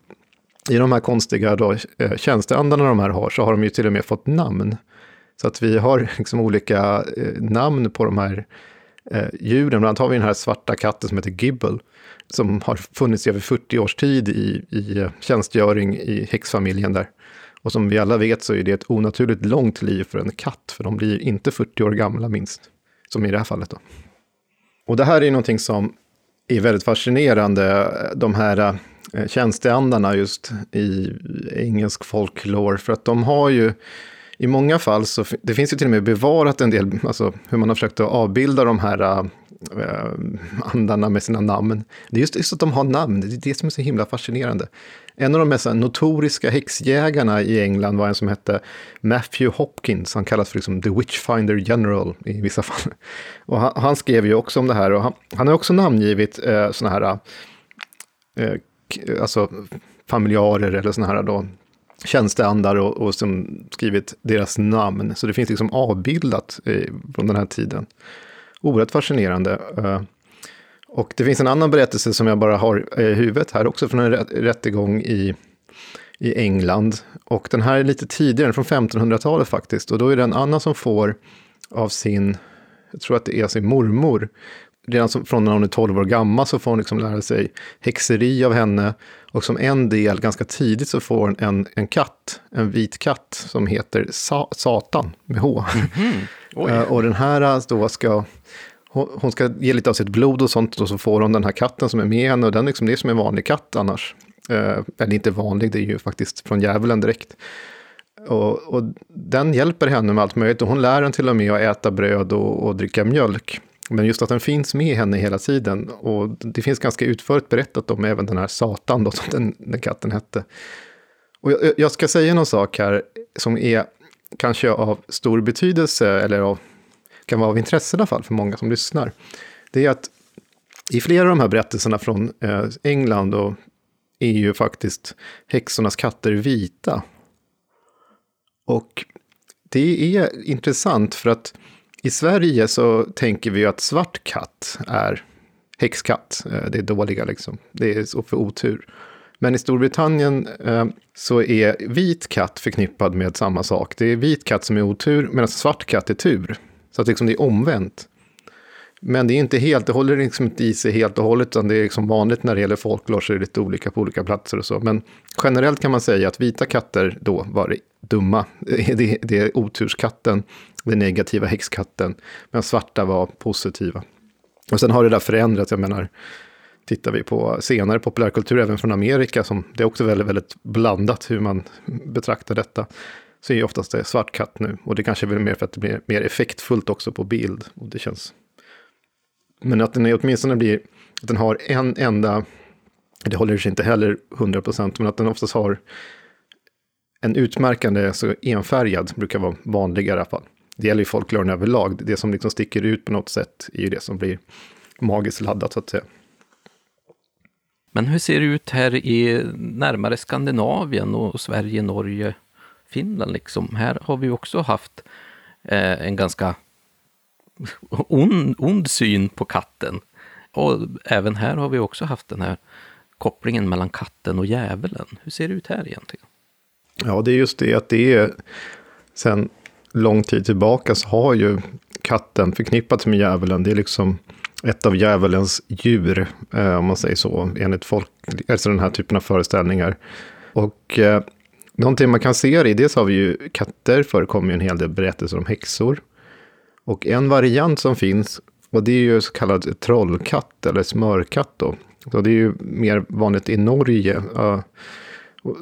i de här konstiga då, eh, tjänsteandarna de här har, så har de ju till och med fått namn. Så att vi har liksom olika eh, namn på de här eh, djuren. Bland annat har vi den här svarta katten som heter Gibble, som har funnits i över 40 års tid i, i eh, tjänstgöring i häxfamiljen där. Och som vi alla vet så är det ett onaturligt långt liv för en katt, för de blir inte 40 år gamla minst, som i det här fallet. Då. Och det här är någonting som är väldigt fascinerande, de här eh, tjänsteandarna just i engelsk folklore, för att de har ju i många fall så det finns ju till och med bevarat en del, alltså hur man har försökt att avbilda de här äh, äh, andarna med sina namn. Det är just, just att de har namn, det är det som är så himla fascinerande. En av de mest äh, notoriska häxjägarna i England var en som hette Matthew Hopkins. Han kallas för liksom The Witchfinder General i vissa fall. Och han, han skrev ju också om det här och han, han har också namngivit äh, eh, sådana här eh, alltså familjarer eller sådana här då, tjänsteandar och, och som skrivit deras namn. Så det finns liksom avbildat eh, från den här tiden. Oerhört fascinerande. Eh, och det finns en annan berättelse som jag bara har i huvudet här, också från en rättegång i, i England. Och den här är lite tidigare, från 1500-talet faktiskt. Och då är det en annan som får av sin, jag tror att det är sin mormor, redan från när hon är 12 år gammal så får hon liksom lära sig häxeri av henne. Och som en del, ganska tidigt, så får hon en, en katt, en vit katt, som heter Sa Satan, med H. Mm -hmm. och den här då ska hon ska ge lite av sitt blod och sånt och så får hon den här katten som är med henne och den liksom, det är som en vanlig katt annars. Eh, eller inte vanlig, det är ju faktiskt från djävulen direkt. Och, och, den hjälper henne med allt möjligt och hon lär henne till och med att äta bröd och, och dricka mjölk. Men just att den finns med henne hela tiden. Och det finns ganska utförligt berättat om även den här Satan då, som den, den katten hette. Och jag, jag ska säga någon sak här som är kanske av stor betydelse, eller av kan vara av intresse i alla fall för många som lyssnar. Det är att i flera av de här berättelserna från eh, England och är ju faktiskt häxornas katter vita. Och det är intressant för att i Sverige så tänker vi att svart katt är häxkatt. Eh, det är dåliga liksom. Det är så för otur. Men i Storbritannien eh, så är vit katt förknippad med samma sak. Det är vit katt som är otur medan svart katt är tur. Så att liksom det är omvänt. Men det är inte helt, det håller liksom inte i sig helt och hållet, utan det är liksom vanligt när det gäller folklore så är det lite olika på olika platser och så. Men generellt kan man säga att vita katter då var dumma. Det, det är oturskatten, den negativa häxkatten, men svarta var positiva. Och sen har det där förändrats, jag menar, tittar vi på senare populärkultur även från Amerika, som det är också väldigt, väldigt blandat hur man betraktar detta så är ju oftast det svart katt nu. Och det kanske är väl mer för att det blir mer effektfullt också på bild. Och det känns... Men att den är, åtminstone blir, att den har en enda, det håller sig inte heller 100 procent, men att den oftast har en utmärkande, alltså enfärgad, brukar vara vanligare i alla fall. Det gäller ju folkloren överlag. Det som liksom sticker ut på något sätt är ju det som blir magiskt laddat, så att säga. Men hur ser det ut här i närmare Skandinavien och Sverige, Norge? Finland liksom. Här har vi också haft eh, en ganska ond, ond syn på katten. Och även här har vi också haft den här kopplingen mellan katten och djävulen. Hur ser det ut här egentligen? Ja, det är just det att det är sen lång tid tillbaka så har ju katten förknippats med djävulen. Det är liksom ett av djävulens djur, eh, om man säger så, enligt folk, alltså den här typen av föreställningar. Och eh, Någonting man kan se i, dels har vi ju katter, förekommer ju en hel del berättelser om häxor. Och en variant som finns, och det är ju så kallad trollkatt eller smörkatt då. Så det är ju mer vanligt i Norge.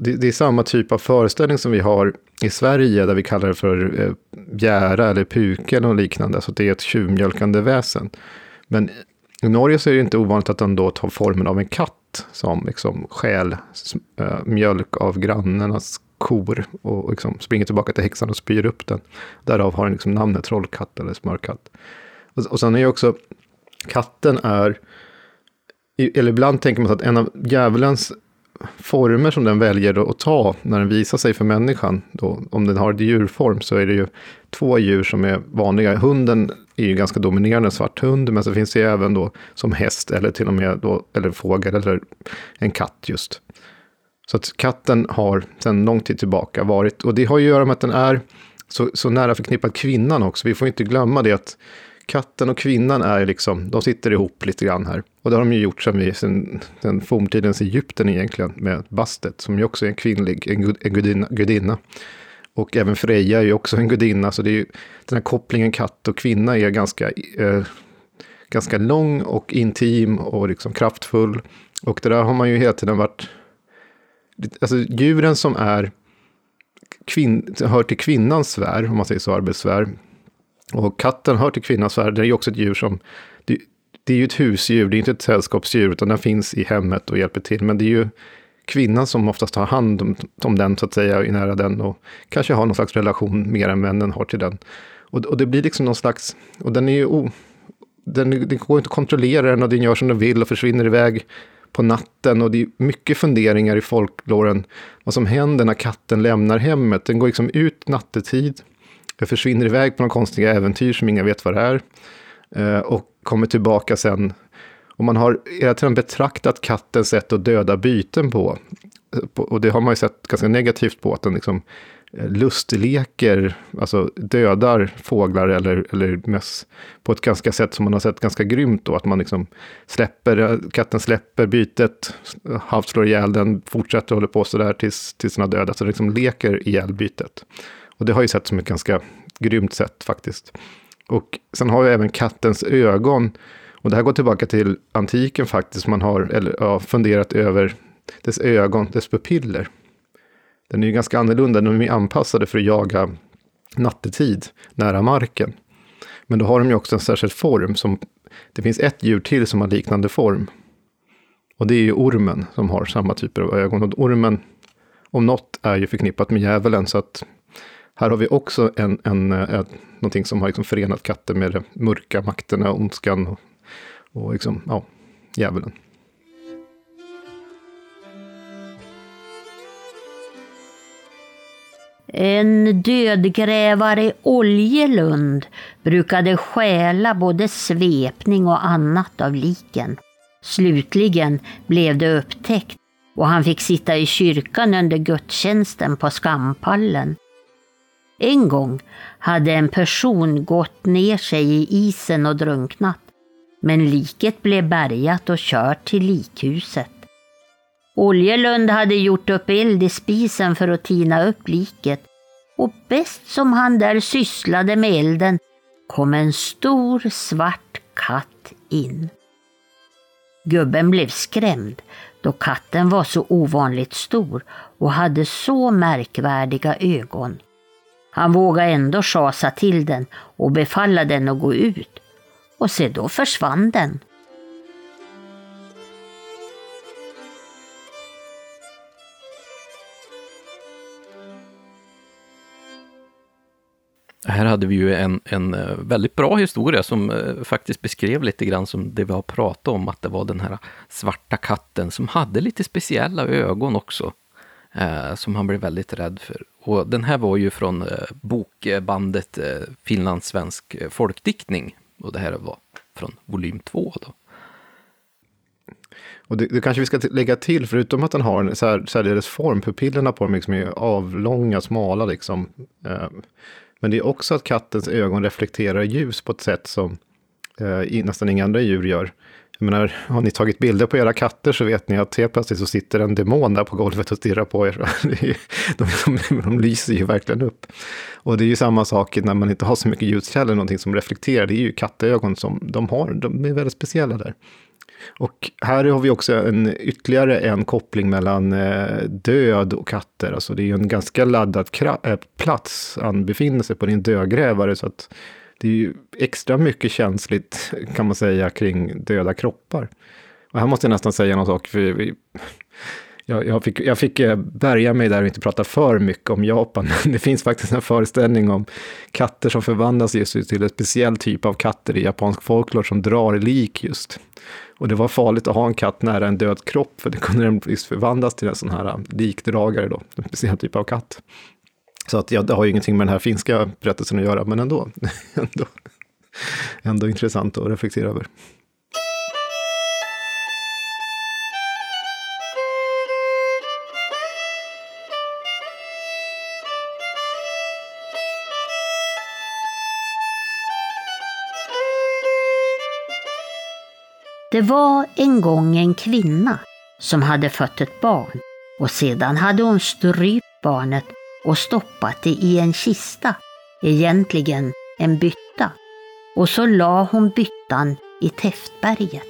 Det är samma typ av föreställning som vi har i Sverige, där vi kallar det för eh, bjära eller puke eller liknande. Så det är ett tjuvmjölkande väsen. Men i Norge så är det inte ovanligt att den då tar formen av en katt som liksom stjäl eh, mjölk av grannarnas kor och liksom springer tillbaka till häxan och spyr upp den. Därav har den liksom namnet trollkatt eller smörkatt. Och, och sen är ju också katten är, eller ibland tänker man sig att en av djävulens former som den väljer att ta när den visar sig för människan, då, om den har djurform, så är det ju två djur som är vanliga. Hunden är ju ganska dominerande, svart hund, men så finns det ju även då som häst eller till och med då, eller fågel eller en katt just. Så att katten har sedan lång tid tillbaka varit, och det har ju att göra med att den är så, så nära förknippad kvinnan också. Vi får inte glömma det att katten och kvinnan är liksom, de sitter ihop lite grann här. Och det har de ju gjort sedan, sedan, sedan forntidens Egypten egentligen, med Bastet, som ju också är en kvinnlig, en, en gudinna, gudinna. Och även Freja är ju också en gudinna, så det är ju, den här kopplingen katt och kvinna är ganska, eh, ganska lång och intim och liksom kraftfull. Och det där har man ju hela tiden varit... Alltså djuren som är kvin, hör till kvinnans sfär, om man säger så, arbetssfär. Och katten hör till kvinnans sfär, det är ju också ett djur som... Det, det är ju ett husdjur, det är inte ett sällskapsdjur, utan den finns i hemmet och hjälper till. Men det är ju kvinnan som oftast har hand om, om den, så att säga, är nära den och kanske har någon slags relation mer än männen har till den. Och, och det blir liksom någon slags, och den är ju, o, den, det går inte att kontrollera den och den gör som den vill och försvinner iväg på natten. Och det är mycket funderingar i folklåren vad som händer när katten lämnar hemmet. Den går liksom ut nattetid, försvinner iväg på några konstiga äventyr som ingen vet vad det är. Eh, och kommer tillbaka sen och man har hela tiden betraktat kattens sätt att döda byten på. Eh, och det har man ju sett ganska negativt på, att den liksom lustleker, alltså dödar fåglar eller, eller möss på ett ganska sätt som man har sett ganska grymt då. Att man liksom släpper, katten släpper bytet, halvt slår ihjäl den, fortsätter hålla på sådär tills, tills den har dödat. Så den liksom leker ihjäl bytet. Och det har ju sett som ett ganska grymt sätt faktiskt. Och sen har vi även kattens ögon och det här går tillbaka till antiken faktiskt. Man har eller, ja, funderat över dess ögon, dess pupiller. Den är ju ganska annorlunda, de är anpassade för att jaga nattetid nära marken. Men då har de ju också en särskild form. Som, det finns ett djur till som har liknande form. Och det är ju ormen som har samma typer av ögon. Och ormen, om något, är ju förknippat med djävulen. Så att här har vi också en, en, en, någonting som har liksom förenat katten med de mörka makterna, ondskan och och liksom, ja, djävulen. En dödgrävare i Oljelund brukade stjäla både svepning och annat av liken. Slutligen blev det upptäckt och han fick sitta i kyrkan under gudstjänsten på skampallen. En gång hade en person gått ner sig i isen och drunknat. Men liket blev bärgat och kört till likhuset. Oljelund hade gjort upp eld i spisen för att tina upp liket och bäst som han där sysslade med elden kom en stor svart katt in. Gubben blev skrämd då katten var så ovanligt stor och hade så märkvärdiga ögon. Han vågade ändå schasa till den och befalla den att gå ut och se då försvann den. Här hade vi ju en, en eh, väldigt bra historia som eh, faktiskt beskrev lite grann som det vi har pratat om, att det var den här svarta katten som hade lite speciella ögon också, eh, som han blev väldigt rädd för. Och den här var ju från eh, bokbandet eh, Finlandssvensk eh, folkdiktning och det här var från volym 2 då. Och det, det, kanske vi ska lägga till, förutom att den har en så särdeles form, pupillerna på dem liksom är avlånga, smala liksom. Eh, men det är också att kattens ögon reflekterar ljus på ett sätt som eh, nästan inga andra djur gör. Jag menar, har ni tagit bilder på era katter så vet ni att helt plötsligt så sitter en demon där på golvet och stirrar på er. de, de, de lyser ju verkligen upp. Och det är ju samma sak när man inte har så mycket ljuskällor, någonting som reflekterar. Det är ju kattögon som de har, de är väldigt speciella där. Och här har vi också en, ytterligare en koppling mellan eh, död och katter. Alltså det är ju en ganska laddad äh, plats han befinner sig på, det är en dödgrävare. Så att det är ju extra mycket känsligt kan man säga kring döda kroppar. Och här måste jag nästan säga någon sak, för vi, jag, jag, fick, jag fick eh, bärga mig där och inte prata för mycket om Japan. Det finns faktiskt en föreställning om katter som förvandlas just till en speciell typ av katter i japansk folklore som drar lik just. Och det var farligt att ha en katt nära en död kropp, för det kunde den förvandlas till en sån här eh, likdragare då, en speciell typ av katt. Så att ja, det har ju ingenting med den här finska berättelsen att göra, men ändå. ändå, ändå intressant att reflektera över. Det var en gång en kvinna som hade fött ett barn och sedan hade hon strypt barnet och stoppat det i en kista, egentligen en bytta. Och så la hon byttan i Täftberget.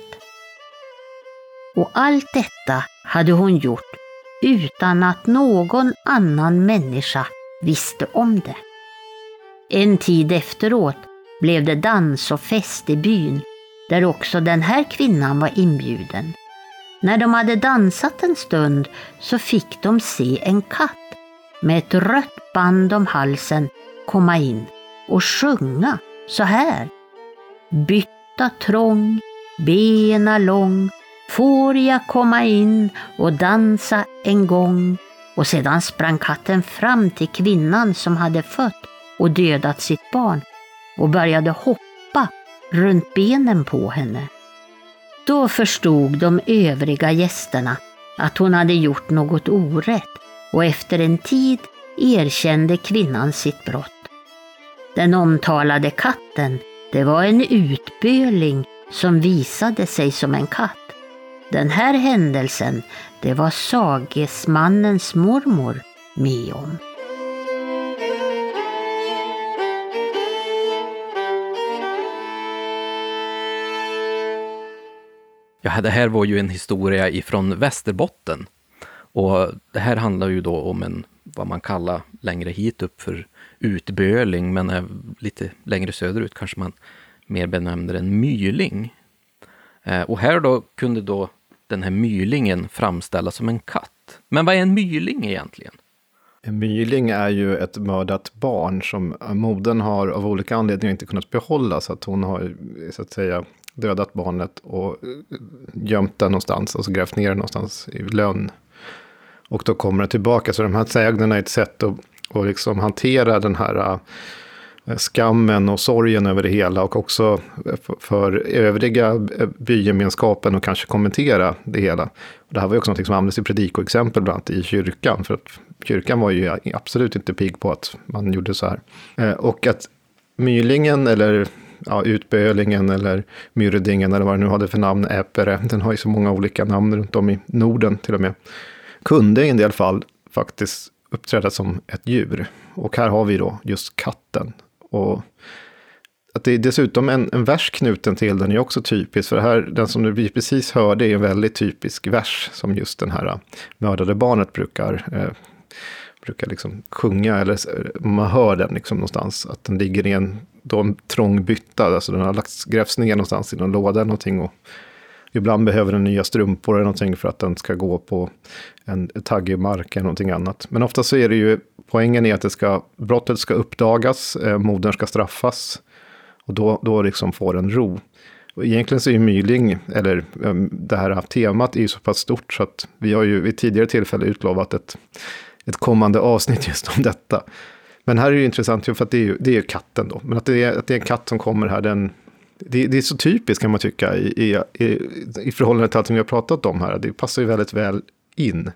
Och allt detta hade hon gjort utan att någon annan människa visste om det. En tid efteråt blev det dans och fest i byn där också den här kvinnan var inbjuden. När de hade dansat en stund så fick de se en katt med ett rött band om halsen komma in och sjunga så här. Bytta trång, bena lång, får jag komma in och dansa en gång? Och sedan sprang katten fram till kvinnan som hade fött och dödat sitt barn och började hoppa runt benen på henne. Då förstod de övriga gästerna att hon hade gjort något orätt och efter en tid erkände kvinnan sitt brott. Den omtalade katten, det var en utböling som visade sig som en katt. Den här händelsen, det var sagesmannens mormor med om. Ja, det här var ju en historia ifrån Västerbotten. Och det här handlar ju då om en, vad man kallar längre hit upp för utböling, men lite längre söderut kanske man mer benämner en myling. Eh, och här då kunde då den här mylingen framställas som en katt. Men vad är en myling egentligen? En myling är ju ett mördat barn som modern har av olika anledningar inte kunnat behålla. Så att hon har så att säga dödat barnet och eh, gömt den någonstans. Och så grävt ner den någonstans i lönn. Och då kommer det tillbaka. Så de här sägnerna är ett sätt att, att liksom hantera den här eh, skammen och sorgen över det hela och också för övriga eh, bygemenskapen och kanske kommentera det hela. Det här var ju också något som användes i predikoexempel bland annat i kyrkan. För att kyrkan var ju absolut inte pigg på att man gjorde så här. Och att mylingen eller ja, utbölingen eller myrdingen eller vad det nu hade för namn, äpere, den har ju så många olika namn runt om i Norden till och med, kunde i en del fall faktiskt uppträda som ett djur. Och här har vi då just katten och att det är dessutom en, en vers knuten till den är också typisk. För det här, den som vi precis hörde är en väldigt typisk vers som just den här äh, mördade barnet brukar, eh, brukar liksom sjunga. Eller man hör den liksom någonstans. Att den ligger i en, då en trång bytta. Alltså den har lagts, grävts ner någonstans i någon låda eller någonting. Och ibland behöver den nya strumpor eller någonting för att den ska gå på en taggig mark eller någonting annat. Men ofta så är det ju poängen är att det ska, brottet ska uppdagas, eh, modern ska straffas. Och då, då liksom får den ro. Och egentligen så är ju myling, eller um, det här temat, är ju så pass stort så att vi har ju vid tidigare tillfälle utlovat ett, ett kommande avsnitt just om detta. Men här är det intressant för att det är ju, det är katten då. Men att det är, att det är en katt som kommer här, den, det, det är så typiskt kan man tycka i, i, i, i förhållande till allt som vi har pratat om här. Det passar ju väldigt väl in.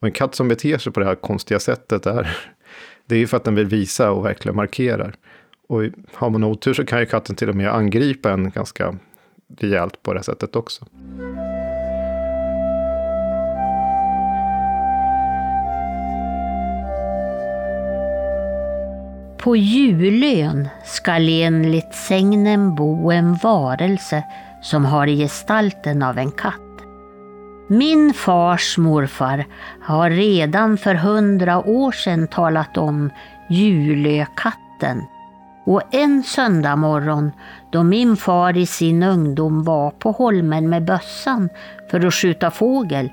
Och en katt som beter sig på det här konstiga sättet är, det är ju för att den vill visa och verkligen markerar. Och har man otur så kan ju katten till och med angripa en ganska rejält på det här sättet också. På Julön skall enligt sägnen bo en varelse som har gestalten av en katt. Min fars morfar har redan för hundra år sedan talat om Julökatten. Och en söndag morgon då min far i sin ungdom var på holmen med bössan för att skjuta fågel,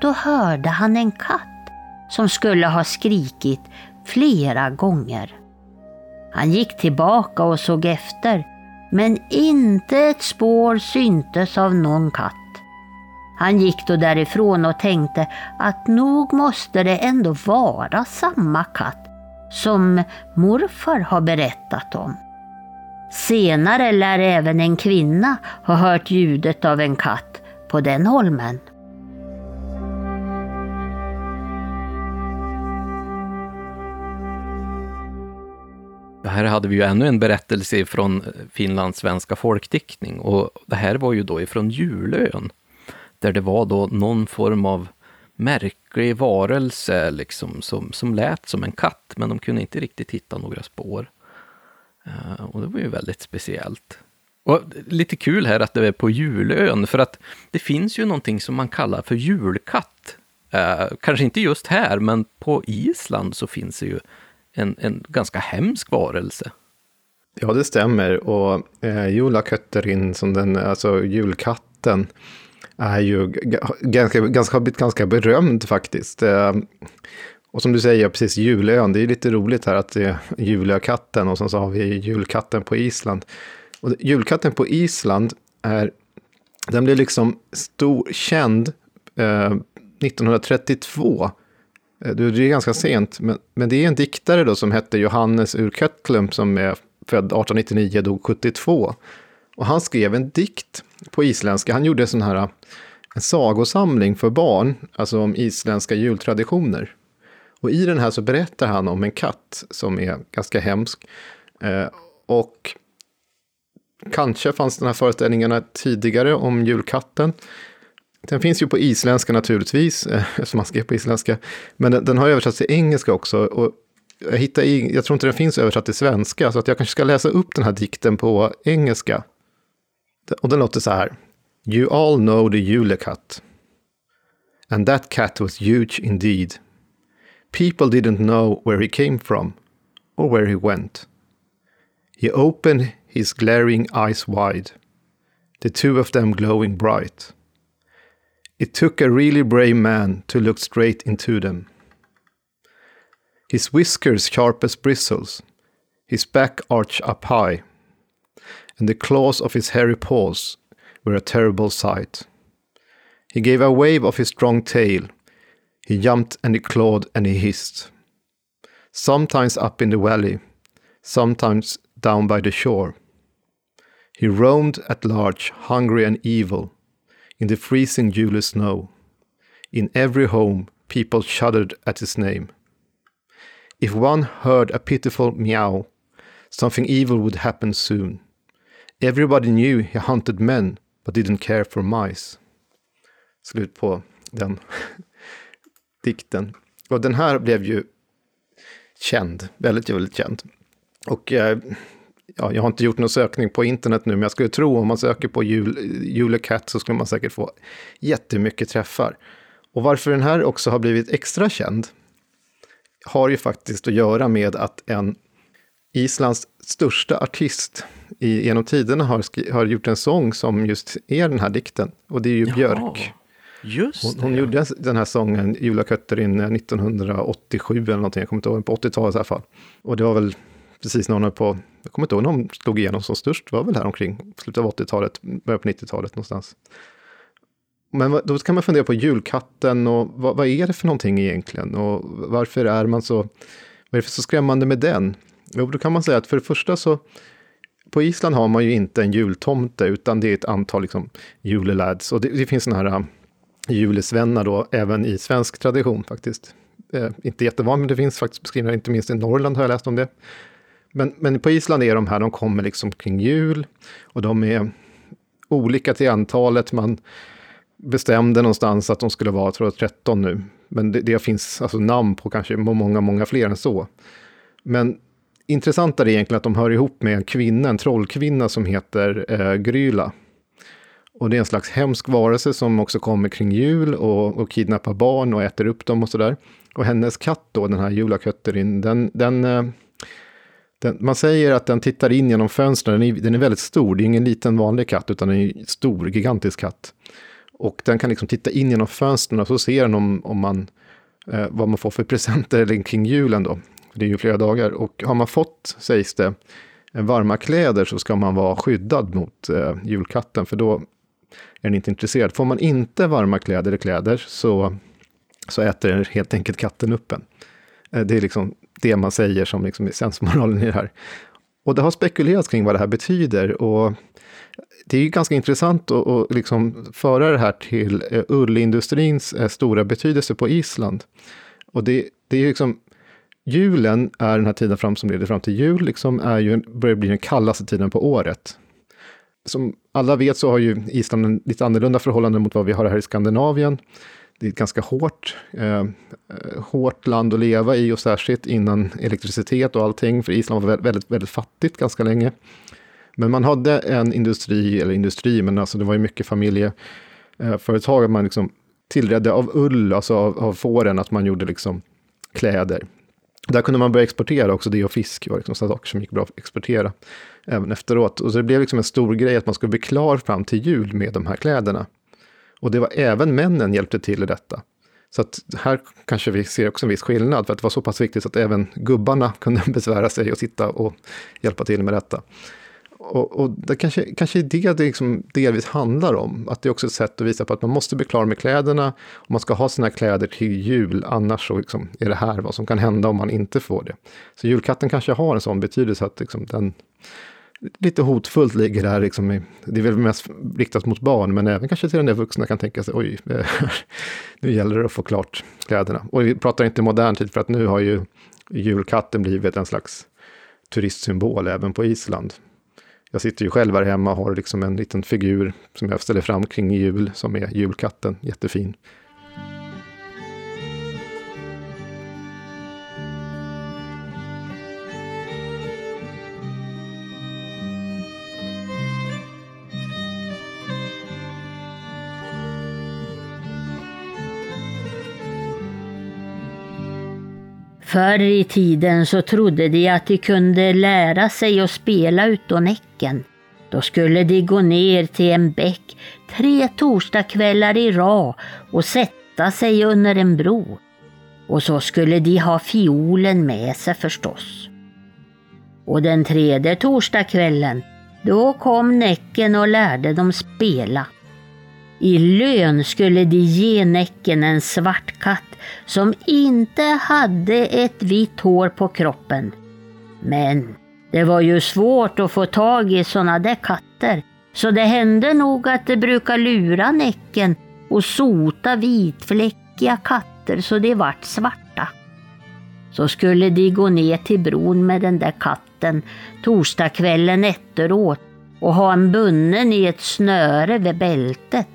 då hörde han en katt som skulle ha skrikit flera gånger. Han gick tillbaka och såg efter, men inte ett spår syntes av någon katt. Han gick då därifrån och tänkte att nog måste det ändå vara samma katt som morfar har berättat om. Senare lär även en kvinna ha hört ljudet av en katt på den holmen. Här hade vi ju ännu en berättelse från eh, Finlands svenska folkdiktning och det här var ju då ifrån Julön, där det var då någon form av märklig varelse liksom, som, som lät som en katt, men de kunde inte riktigt hitta några spår. Uh, och det var ju väldigt speciellt. Och lite kul här att det är på Julön, för att det finns ju någonting som man kallar för julkatt. Uh, kanske inte just här, men på Island så finns det ju en, en ganska hemsk varelse. Ja, det stämmer. Och eh, Julakötterin, som den, alltså julkatten, är ju ganska, ganska, ganska berömd faktiskt. Eh, och som du säger, precis julön, det är lite roligt här att det är julökatten och sen så har vi julkatten på Island. Och julkatten på Island är, den blev liksom stor, känd eh, 1932 Eh, det är ganska sent, men, men det är en diktare då som hette Johannes ur Köttlum som är född 1899, dog 72. Och han skrev en dikt på isländska. Han gjorde en sån här eh, en sagosamling för barn, alltså om isländska jultraditioner. Och i den här så berättar han om en katt som är ganska hemsk. Eh, och kanske fanns den här föreställningarna tidigare om julkatten. Den finns ju på isländska naturligtvis, eh, eftersom som man skrev på isländska. Men den, den har översatts till engelska också. Och jag, hittar i, jag tror inte den finns översatt till svenska, så att jag kanske ska läsa upp den här dikten på engelska. Och den låter så här. You all know the Julekat. And that cat was huge indeed. People didn't know where he came from or where he went. He opened his glaring eyes wide, the two of them glowing bright. It took a really brave man to look straight into them. His whiskers sharp as bristles, his back arched up high, and the claws of his hairy paws were a terrible sight. He gave a wave of his strong tail. He jumped and he clawed and he hissed. Sometimes up in the valley, sometimes down by the shore. He roamed at large, hungry and evil, in the freezing July snow. In every home, people shuddered at his name. If one heard a pitiful meow, something evil would happen soon. Everybody knew he hunted men, but didn't care for mice. Slut på den dikten. Och den här blev ju känd, väldigt, väldigt känd. Och eh, ja, jag har inte gjort någon sökning på internet nu, men jag skulle tro om man söker på Julecat så skulle man säkert få jättemycket träffar. Och varför den här också har blivit extra känd har ju faktiskt att göra med att en Islands största artist i, genom tiderna har, har gjort en sång som just är den här dikten. Och det är ju Jaha, Björk. Just hon, hon gjorde den här sången, Julakötterin, 1987 eller någonting, jag kommer inte ihåg, på 80-talet i alla fall. Och det var väl precis när hon höll på, jag kommer inte ihåg när hon slog igenom som störst, var väl här omkring slutet av 80-talet, början på 90-talet någonstans. Men då kan man fundera på julkatten och vad, vad, är det för någonting egentligen? Och varför är man så, vad är det för så skrämmande med den? Jo, då kan man säga att för det första så, på Island har man ju inte en jultomte, utan det är ett antal liksom, julelads. Och det, det finns sådana här äh, julesvennar julesvänner då, även i svensk tradition faktiskt. Eh, inte jättevanligt, men det finns faktiskt beskrivningar, inte minst i Norrland har jag läst om det. Men, men på Island är de här, de kommer liksom kring jul och de är olika till antalet. Man bestämde någonstans att de skulle vara, tror jag, 13 nu. Men det, det finns alltså namn på kanske många, många fler än så. Men intressant är egentligen att de hör ihop med en kvinna, en trollkvinna som heter eh, Gryla. Och det är en slags hemsk varelse som också kommer kring jul och, och kidnappar barn och äter upp dem och sådär. Och hennes katt då, den här Julakötterin, den, den eh, den, man säger att den tittar in genom fönstren, den är, den är väldigt stor, det är ingen liten vanlig katt, utan en stor, gigantisk katt. Och den kan liksom titta in genom fönstren och så ser den om, om man, eh, vad man får för presenter kring julen då. Det är ju flera dagar. Och har man fått, sägs det, varma kläder så ska man vara skyddad mot eh, julkatten, för då är den inte intresserad. Får man inte varma kläder eller kläder så, så äter helt enkelt katten upp en. Eh, det är liksom det man säger som liksom är sensmoralen i det här. Och det har spekulerats kring vad det här betyder. Och det är ju ganska intressant att, att liksom föra det här till eh, ullindustrins eh, stora betydelse på Island. Och det, det är liksom julen är den här tiden fram som leder fram till jul, liksom är ju, börjar bli den kallaste tiden på året. Som alla vet så har ju Island en lite annorlunda förhållande mot vad vi har här i Skandinavien. Det är ett ganska hårt, eh, hårt land att leva i och särskilt innan elektricitet och allting, för Island var väldigt, väldigt fattigt ganska länge. Men man hade en industri, eller industri, men alltså det var ju mycket familjeföretag, man liksom tillredde av ull, alltså av, av fåren, att man gjorde liksom kläder. Där kunde man börja exportera också, det och fisk var liksom saker som gick bra att exportera även efteråt. Och så det blev liksom en stor grej att man skulle bli klar fram till jul med de här kläderna. Och det var även männen hjälpte till i detta. Så att här kanske vi ser också en viss skillnad, för att det var så pass viktigt att även gubbarna kunde besvära sig och sitta och hjälpa till med detta. Och, och det kanske, kanske är det det liksom delvis handlar om. Att det är också ett sätt att visa på att man måste bli klar med kläderna. Och man ska ha sina kläder till jul, annars så liksom är det här vad som kan hända om man inte får det. Så julkatten kanske har en sån betydelse att liksom den lite hotfullt ligger där. Liksom i, det är väl mest riktat mot barn, men även kanske till den där vuxna kan tänka sig, oj, nu gäller det att få klart kläderna. Och vi pratar inte modern tid, för att nu har ju julkatten blivit en slags turistsymbol även på Island. Jag sitter ju själv här hemma och har liksom en liten figur som jag ställer fram kring jul, som är julkatten, jättefin. Förr i tiden så trodde de att de kunde lära sig att spela utav Näcken. Då skulle de gå ner till en bäck tre torsdagskvällar i rad och sätta sig under en bro. Och så skulle de ha fiolen med sig förstås. Och den tredje torsdagskvällen, då kom Näcken och lärde dem spela. I lön skulle de ge Näcken en svart katt som inte hade ett vitt hår på kroppen. Men det var ju svårt att få tag i sådana där katter, så det hände nog att det brukar lura Näcken och sota vitfläckiga katter så de vart svarta. Så skulle de gå ner till bron med den där katten torsdagskvällen efteråt och ha en bunnen i ett snöre vid bältet.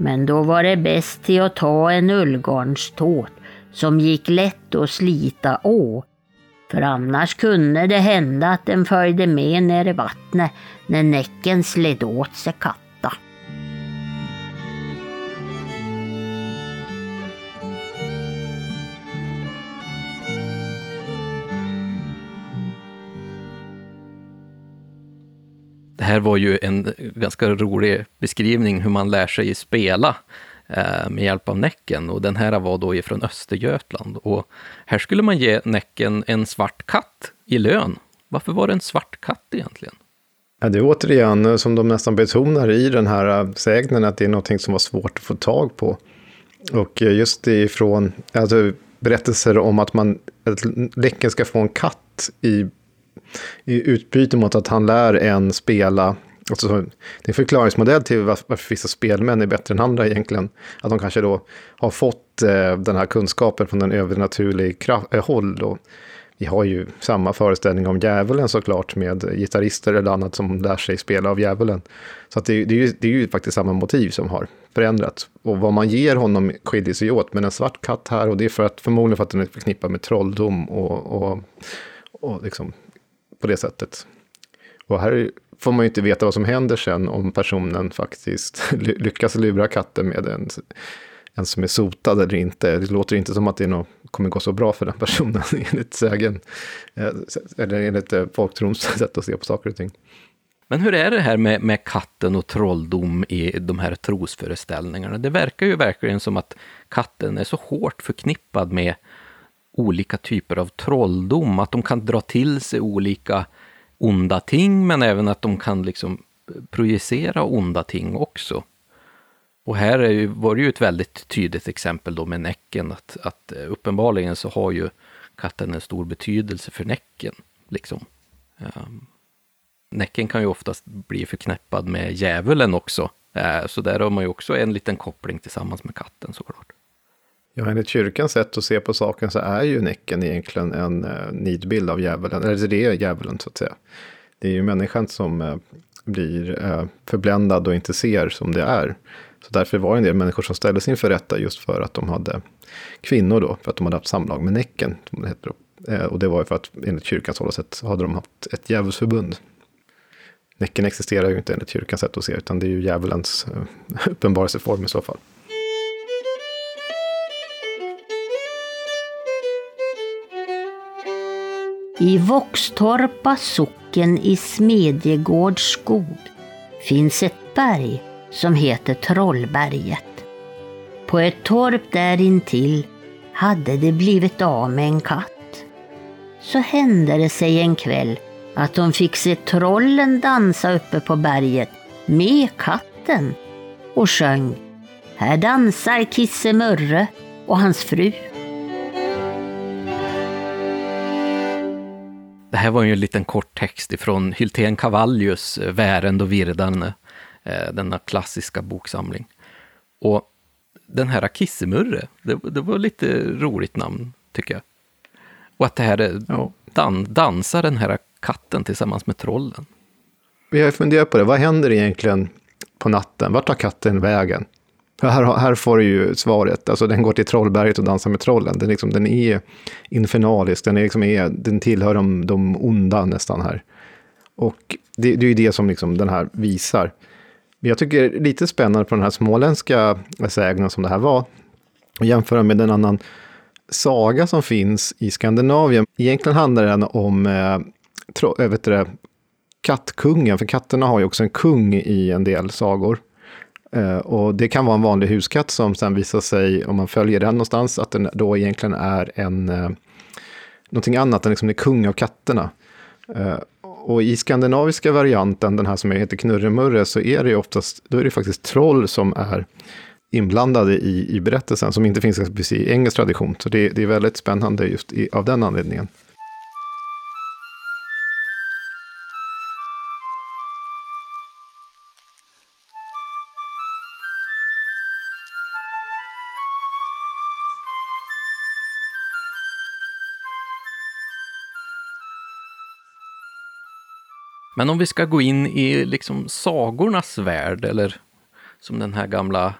Men då var det bäst till att ta en ullgarnståt som gick lätt att slita å. För annars kunde det hända att den följde med ner i vattnet när näcken sled åt sig katten. Det här var ju en ganska rolig beskrivning hur man lär sig spela eh, med hjälp av Näcken. Och den här var då ifrån Östergötland. Och här skulle man ge Näcken en svart katt i lön. Varför var det en svart katt egentligen? Ja, det är återigen, eh, som de nästan betonar i den här eh, sägnen, att det är någonting som var svårt att få tag på. Och eh, just ifrån alltså, berättelser om att man, att Näcken ska få en katt i i utbyte mot att han lär en spela Alltså, det är en förklaringsmodell till varför vissa spelmän är bättre än andra egentligen. Att de kanske då har fått eh, den här kunskapen från en övernaturlig kraft, eh, håll. Då. vi har ju samma föreställning om djävulen såklart med gitarrister eller annat som lär sig spela av djävulen. Så att det, det, är ju, det är ju faktiskt samma motiv som har förändrats. Och vad man ger honom skiljer sig åt. Men en svart katt här och det är för att förmodligen för att den är förknippad med trolldom och, och, och liksom på det sättet. Och här får man ju inte veta vad som händer sen om personen faktiskt lyckas lura katten med en, en som är sotad eller inte. Det låter inte som att det något, kommer gå så bra för den personen enligt sägen. Eh, eller enligt eh, folktrons sätt att se på saker och ting. Men hur är det här med, med katten och trolldom i de här trosföreställningarna? Det verkar ju verkligen som att katten är så hårt förknippad med olika typer av trolldom, att de kan dra till sig olika onda ting, men även att de kan liksom eh, projicera onda ting också. Och här är ju, var det ju ett väldigt tydligt exempel då med Näcken, att, att eh, uppenbarligen så har ju katten en stor betydelse för Näcken. Liksom. Um, näcken kan ju oftast bli förknippad med djävulen också, uh, så där har man ju också en liten koppling tillsammans med katten såklart. Ja, enligt kyrkans sätt att se på saken så är ju Näcken egentligen en eh, nidbild av djävulen, eller det är djävulen så att säga. Det är ju människan som eh, blir eh, förbländad och inte ser som det är. Så därför var det en del människor som ställdes inför rätta just för att de hade kvinnor då, för att de hade haft samlag med Näcken. Som det heter då. Eh, och det var ju för att enligt kyrkans håll sett hade de haft ett djävulsförbund. Näcken existerar ju inte enligt kyrkans sätt att se, utan det är ju djävulens eh, uppenbarelseform i så fall. I Våxtorpa socken i Smedjegårds skog finns ett berg som heter Trollberget. På ett torp där intill hade det blivit av med en katt. Så hände det sig en kväll att de fick se trollen dansa uppe på berget med katten och sjöng Här dansar Kisse Mörre och hans fru. Det här var ju en liten kort text ifrån Hylten Cavallius Värend och Virdane, eh, denna klassiska boksamling. Och den här Kissemurre, det, det var lite roligt namn, tycker jag. Och att det här är, ja. dan, dansar den här katten tillsammans med trollen. Vi har funderat på det, vad händer egentligen på natten? Vart tar katten vägen? Här, här får du ju svaret, alltså den går till Trollberget och dansar med trollen. Den, liksom, den är infernalisk, den, är liksom är, den tillhör de, de onda nästan här. Och det, det är ju det som liksom den här visar. Men jag tycker det är lite spännande på den här småländska sägnen som det här var, och jämföra med en annan saga som finns i Skandinavien. Egentligen handlar den om eh, tro, eh, vet det, kattkungen, för katterna har ju också en kung i en del sagor. Eh, och det kan vara en vanlig huskatt som sen visar sig, om man följer den någonstans, att den då egentligen är en, eh, någonting annat än liksom är kung av katterna. Eh, och i skandinaviska varianten, den här som heter Knurremurre, så är det ju oftast, då är det faktiskt troll som är inblandade i, i berättelsen, som inte finns i engelsk tradition. Så det, det är väldigt spännande just i, av den anledningen. Men om vi ska gå in i liksom sagornas värld, eller som den här gamla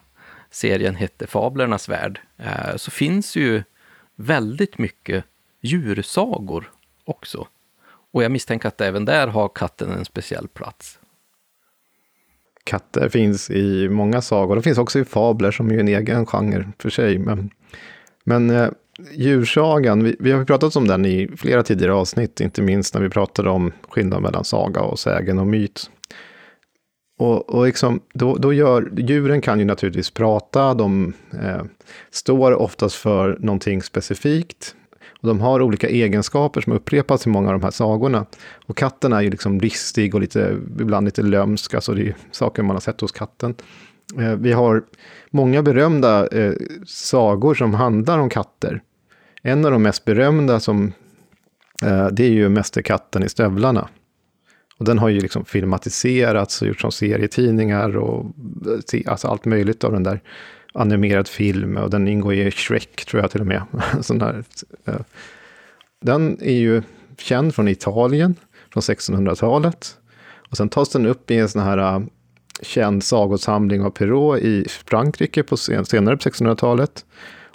serien hette, Fablernas värld, eh, så finns ju väldigt mycket djursagor också. Och jag misstänker att även där har katten en speciell plats. Katter finns i många sagor. De finns också i fabler som är en egen genre för sig. Men, men eh, djursagan, vi, vi har pratat om den i flera tidigare avsnitt, inte minst när vi pratade om skillnaden mellan saga och sägen och myt. Och, och liksom, då, då gör, djuren kan ju naturligtvis prata, de eh, står oftast för någonting specifikt. Och de har olika egenskaper som upprepas i många av de här sagorna. Och katten är ju liksom listig och lite, ibland lite lömsk, alltså det är saker man har sett hos katten. Eh, vi har många berömda eh, sagor som handlar om katter. En av de mest berömda som, eh, det är ju Mästerkatten i stövlarna. Och den har ju liksom filmatiserats och gjorts som serietidningar och eh, alltså allt möjligt av den där animerad film. Och den ingår i Shrek tror jag till och med. Sån här. Eh, den är ju känd från Italien, från 1600-talet. Och sen tas den upp i en sån här eh, känd sagosamling av Perrault i Frankrike på senare på 1600-talet.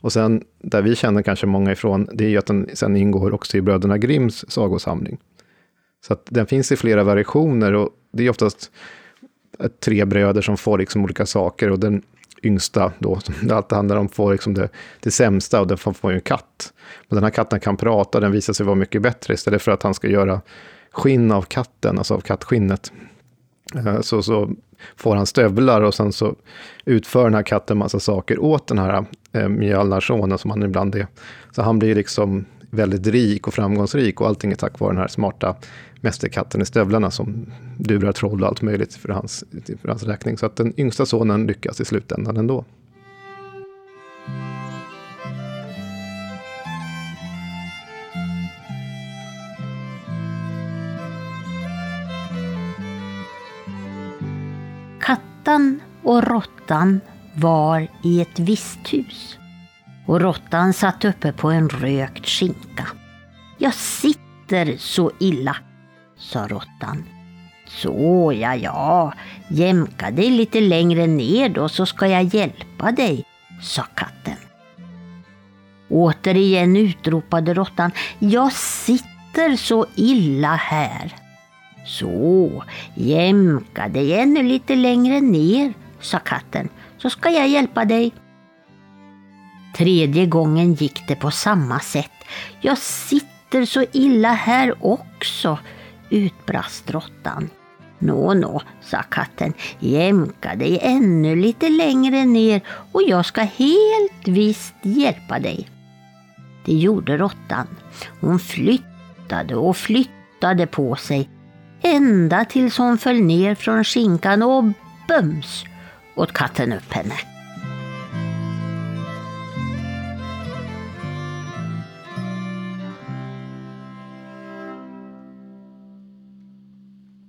Och sen, där vi känner kanske många ifrån, det är ju att den sen ingår också i Bröderna Grimms sagosamling. Så att den finns i flera variationer och det är oftast tre bröder som får liksom olika saker och den yngsta då, som det alltid handlar om, får liksom det, det sämsta och den får, får ju en katt. Men den här katten kan prata, den visar sig vara mycket bättre istället för att han ska göra skinn av katten, alltså av kattskinnet. Eh, så, så får han stövlar och sen så utför den här katten massa saker åt den här eh, mjölnarsonen som han ibland är. Så han blir liksom väldigt rik och framgångsrik och allting är tack vare den här smarta mästerkatten i stövlarna som durar troll och allt möjligt för hans, för hans räkning. Så att den yngsta sonen lyckas i slutändan ändå. Råttan och råttan var i ett visthus. och råttan satt uppe på en rökt skinka. Jag sitter så illa, sa råttan. Så, ja, ja, jämka dig lite längre ner då så ska jag hjälpa dig, sa katten. Återigen utropade råttan. Jag sitter så illa här. Så, jämka dig ännu lite längre ner, sa katten, så ska jag hjälpa dig. Tredje gången gick det på samma sätt. Jag sitter så illa här också, utbrast råttan. Nå, nå, sa katten, jämka dig ännu lite längre ner och jag ska helt visst hjälpa dig. Det gjorde råttan. Hon flyttade och flyttade på sig ända tills hon föll ner från skinkan och bums åt katten upp henne.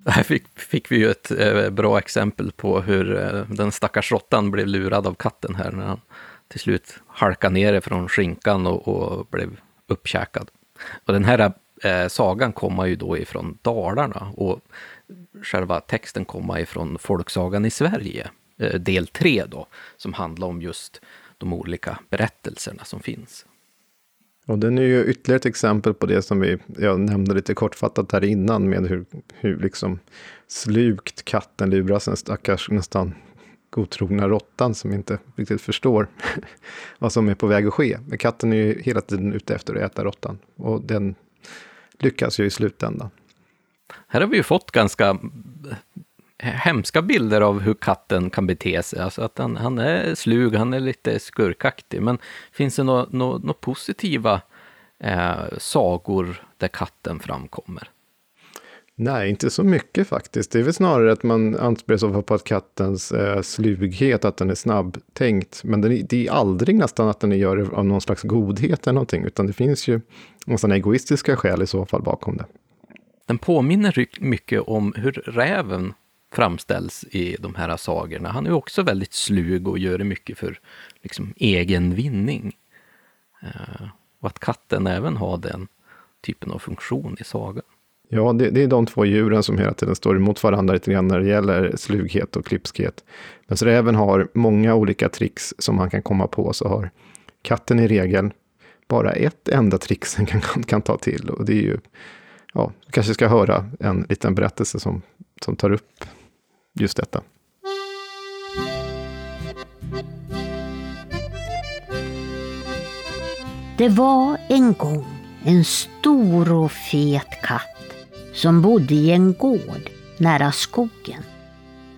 Här fick, fick vi ju ett eh, bra exempel på hur eh, den stackars råttan blev lurad av katten här när han till slut halkade ner från skinkan och, och blev uppkäkad. Och den här eh, sagan kommer ju då ifrån Dalarna och själva texten kommer ifrån Folksagan i Sverige, eh, del 3 då, som handlar om just de olika berättelserna som finns. Och den är ju ytterligare ett exempel på det som vi, jag nämnde lite kortfattat här innan med hur, hur liksom slukt katten luras en stackars nästan godtrogna råttan som inte riktigt förstår vad som är på väg att ske. Men katten är ju hela tiden ute efter att äta råttan och den lyckas ju i slutändan. Här har vi ju fått ganska hemska bilder av hur katten kan bete sig. Alltså att han, han är slug, han är lite skurkaktig. Men finns det några no, no, no positiva eh, sagor där katten framkommer? Nej, inte så mycket faktiskt. Det är väl snarare att man anspelar på att kattens eh, slughet, att den är snabbtänkt. Men den, det är aldrig nästan att den gör det av någon slags godhet eller någonting, utan det finns ju nästan egoistiska skäl i så fall bakom det. Den påminner mycket om hur räven framställs i de här sagorna. Han är också väldigt slug och gör det mycket för liksom, egen vinning. Eh, och att katten även har den typen av funktion i sagan. Ja, det, det, är de två djuren som hela tiden står emot varandra lite grann när det gäller slughet och klipskhet. Men så räven har många olika tricks som man kan komma på, så har katten i regel bara ett enda trick som kan, kan ta till. Och det är ju, ja, du kanske ska höra en liten berättelse som, som tar upp just detta. Det var en gång en stor och fet katt som bodde i en gård nära skogen.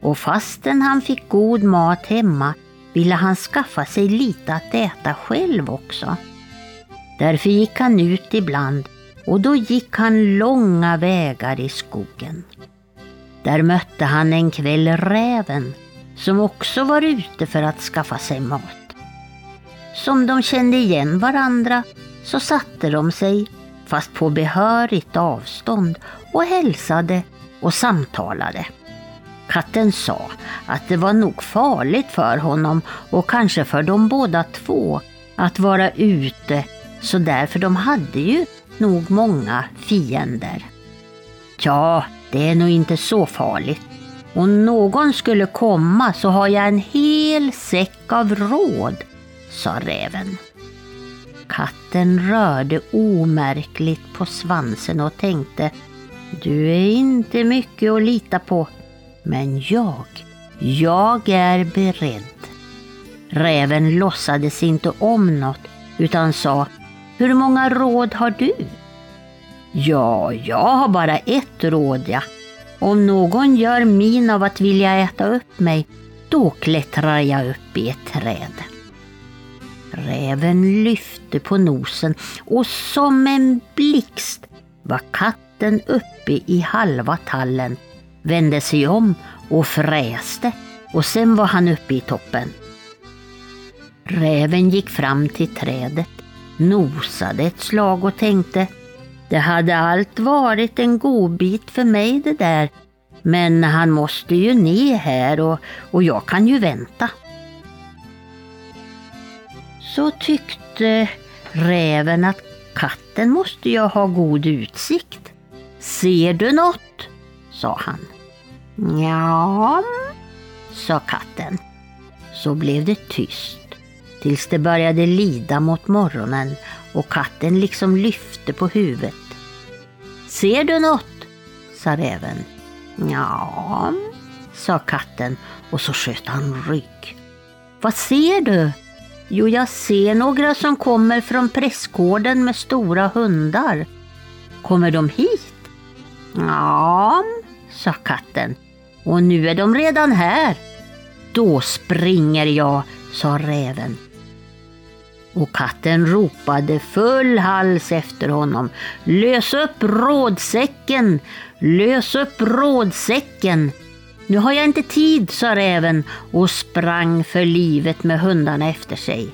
Och fastän han fick god mat hemma ville han skaffa sig lite att äta själv också. Därför gick han ut ibland och då gick han långa vägar i skogen. Där mötte han en kväll räven som också var ute för att skaffa sig mat. Som de kände igen varandra så satte de sig, fast på behörigt avstånd, och hälsade och samtalade. Katten sa att det var nog farligt för honom och kanske för de båda två att vara ute så därför de hade ju nog många fiender. Ja, det är nog inte så farligt. Om någon skulle komma så har jag en hel säck av råd, sa räven. Katten rörde omärkligt på svansen och tänkte du är inte mycket att lita på, men jag, jag är beredd. Räven låtsades inte om något utan sa Hur många råd har du? Ja, jag har bara ett råd ja. Om någon gör min av att vilja äta upp mig, då klättrar jag upp i ett träd. Räven lyfte på nosen och som en blixt var katten katten uppe i halva tallen, vände sig om och fräste och sen var han uppe i toppen. Räven gick fram till trädet, nosade ett slag och tänkte det hade allt varit en godbit för mig det där, men han måste ju ner här och, och jag kan ju vänta. Så tyckte tyckte räven att katten måste ju ha god utsikt. Ser du något? sa han. Ja, sa katten. Så blev det tyst tills det började lida mot morgonen och katten liksom lyfte på huvudet. Ser du något? sa räven. Ja, sa katten och så sköt han rygg. Vad ser du? Jo, jag ser några som kommer från prästgården med stora hundar. Kommer de hit? Ja, sa katten. Och nu är de redan här. Då springer jag, sa räven. Och katten ropade full hals efter honom. Lös upp rådsäcken! Lös upp rådsäcken! Nu har jag inte tid, sa räven och sprang för livet med hundarna efter sig.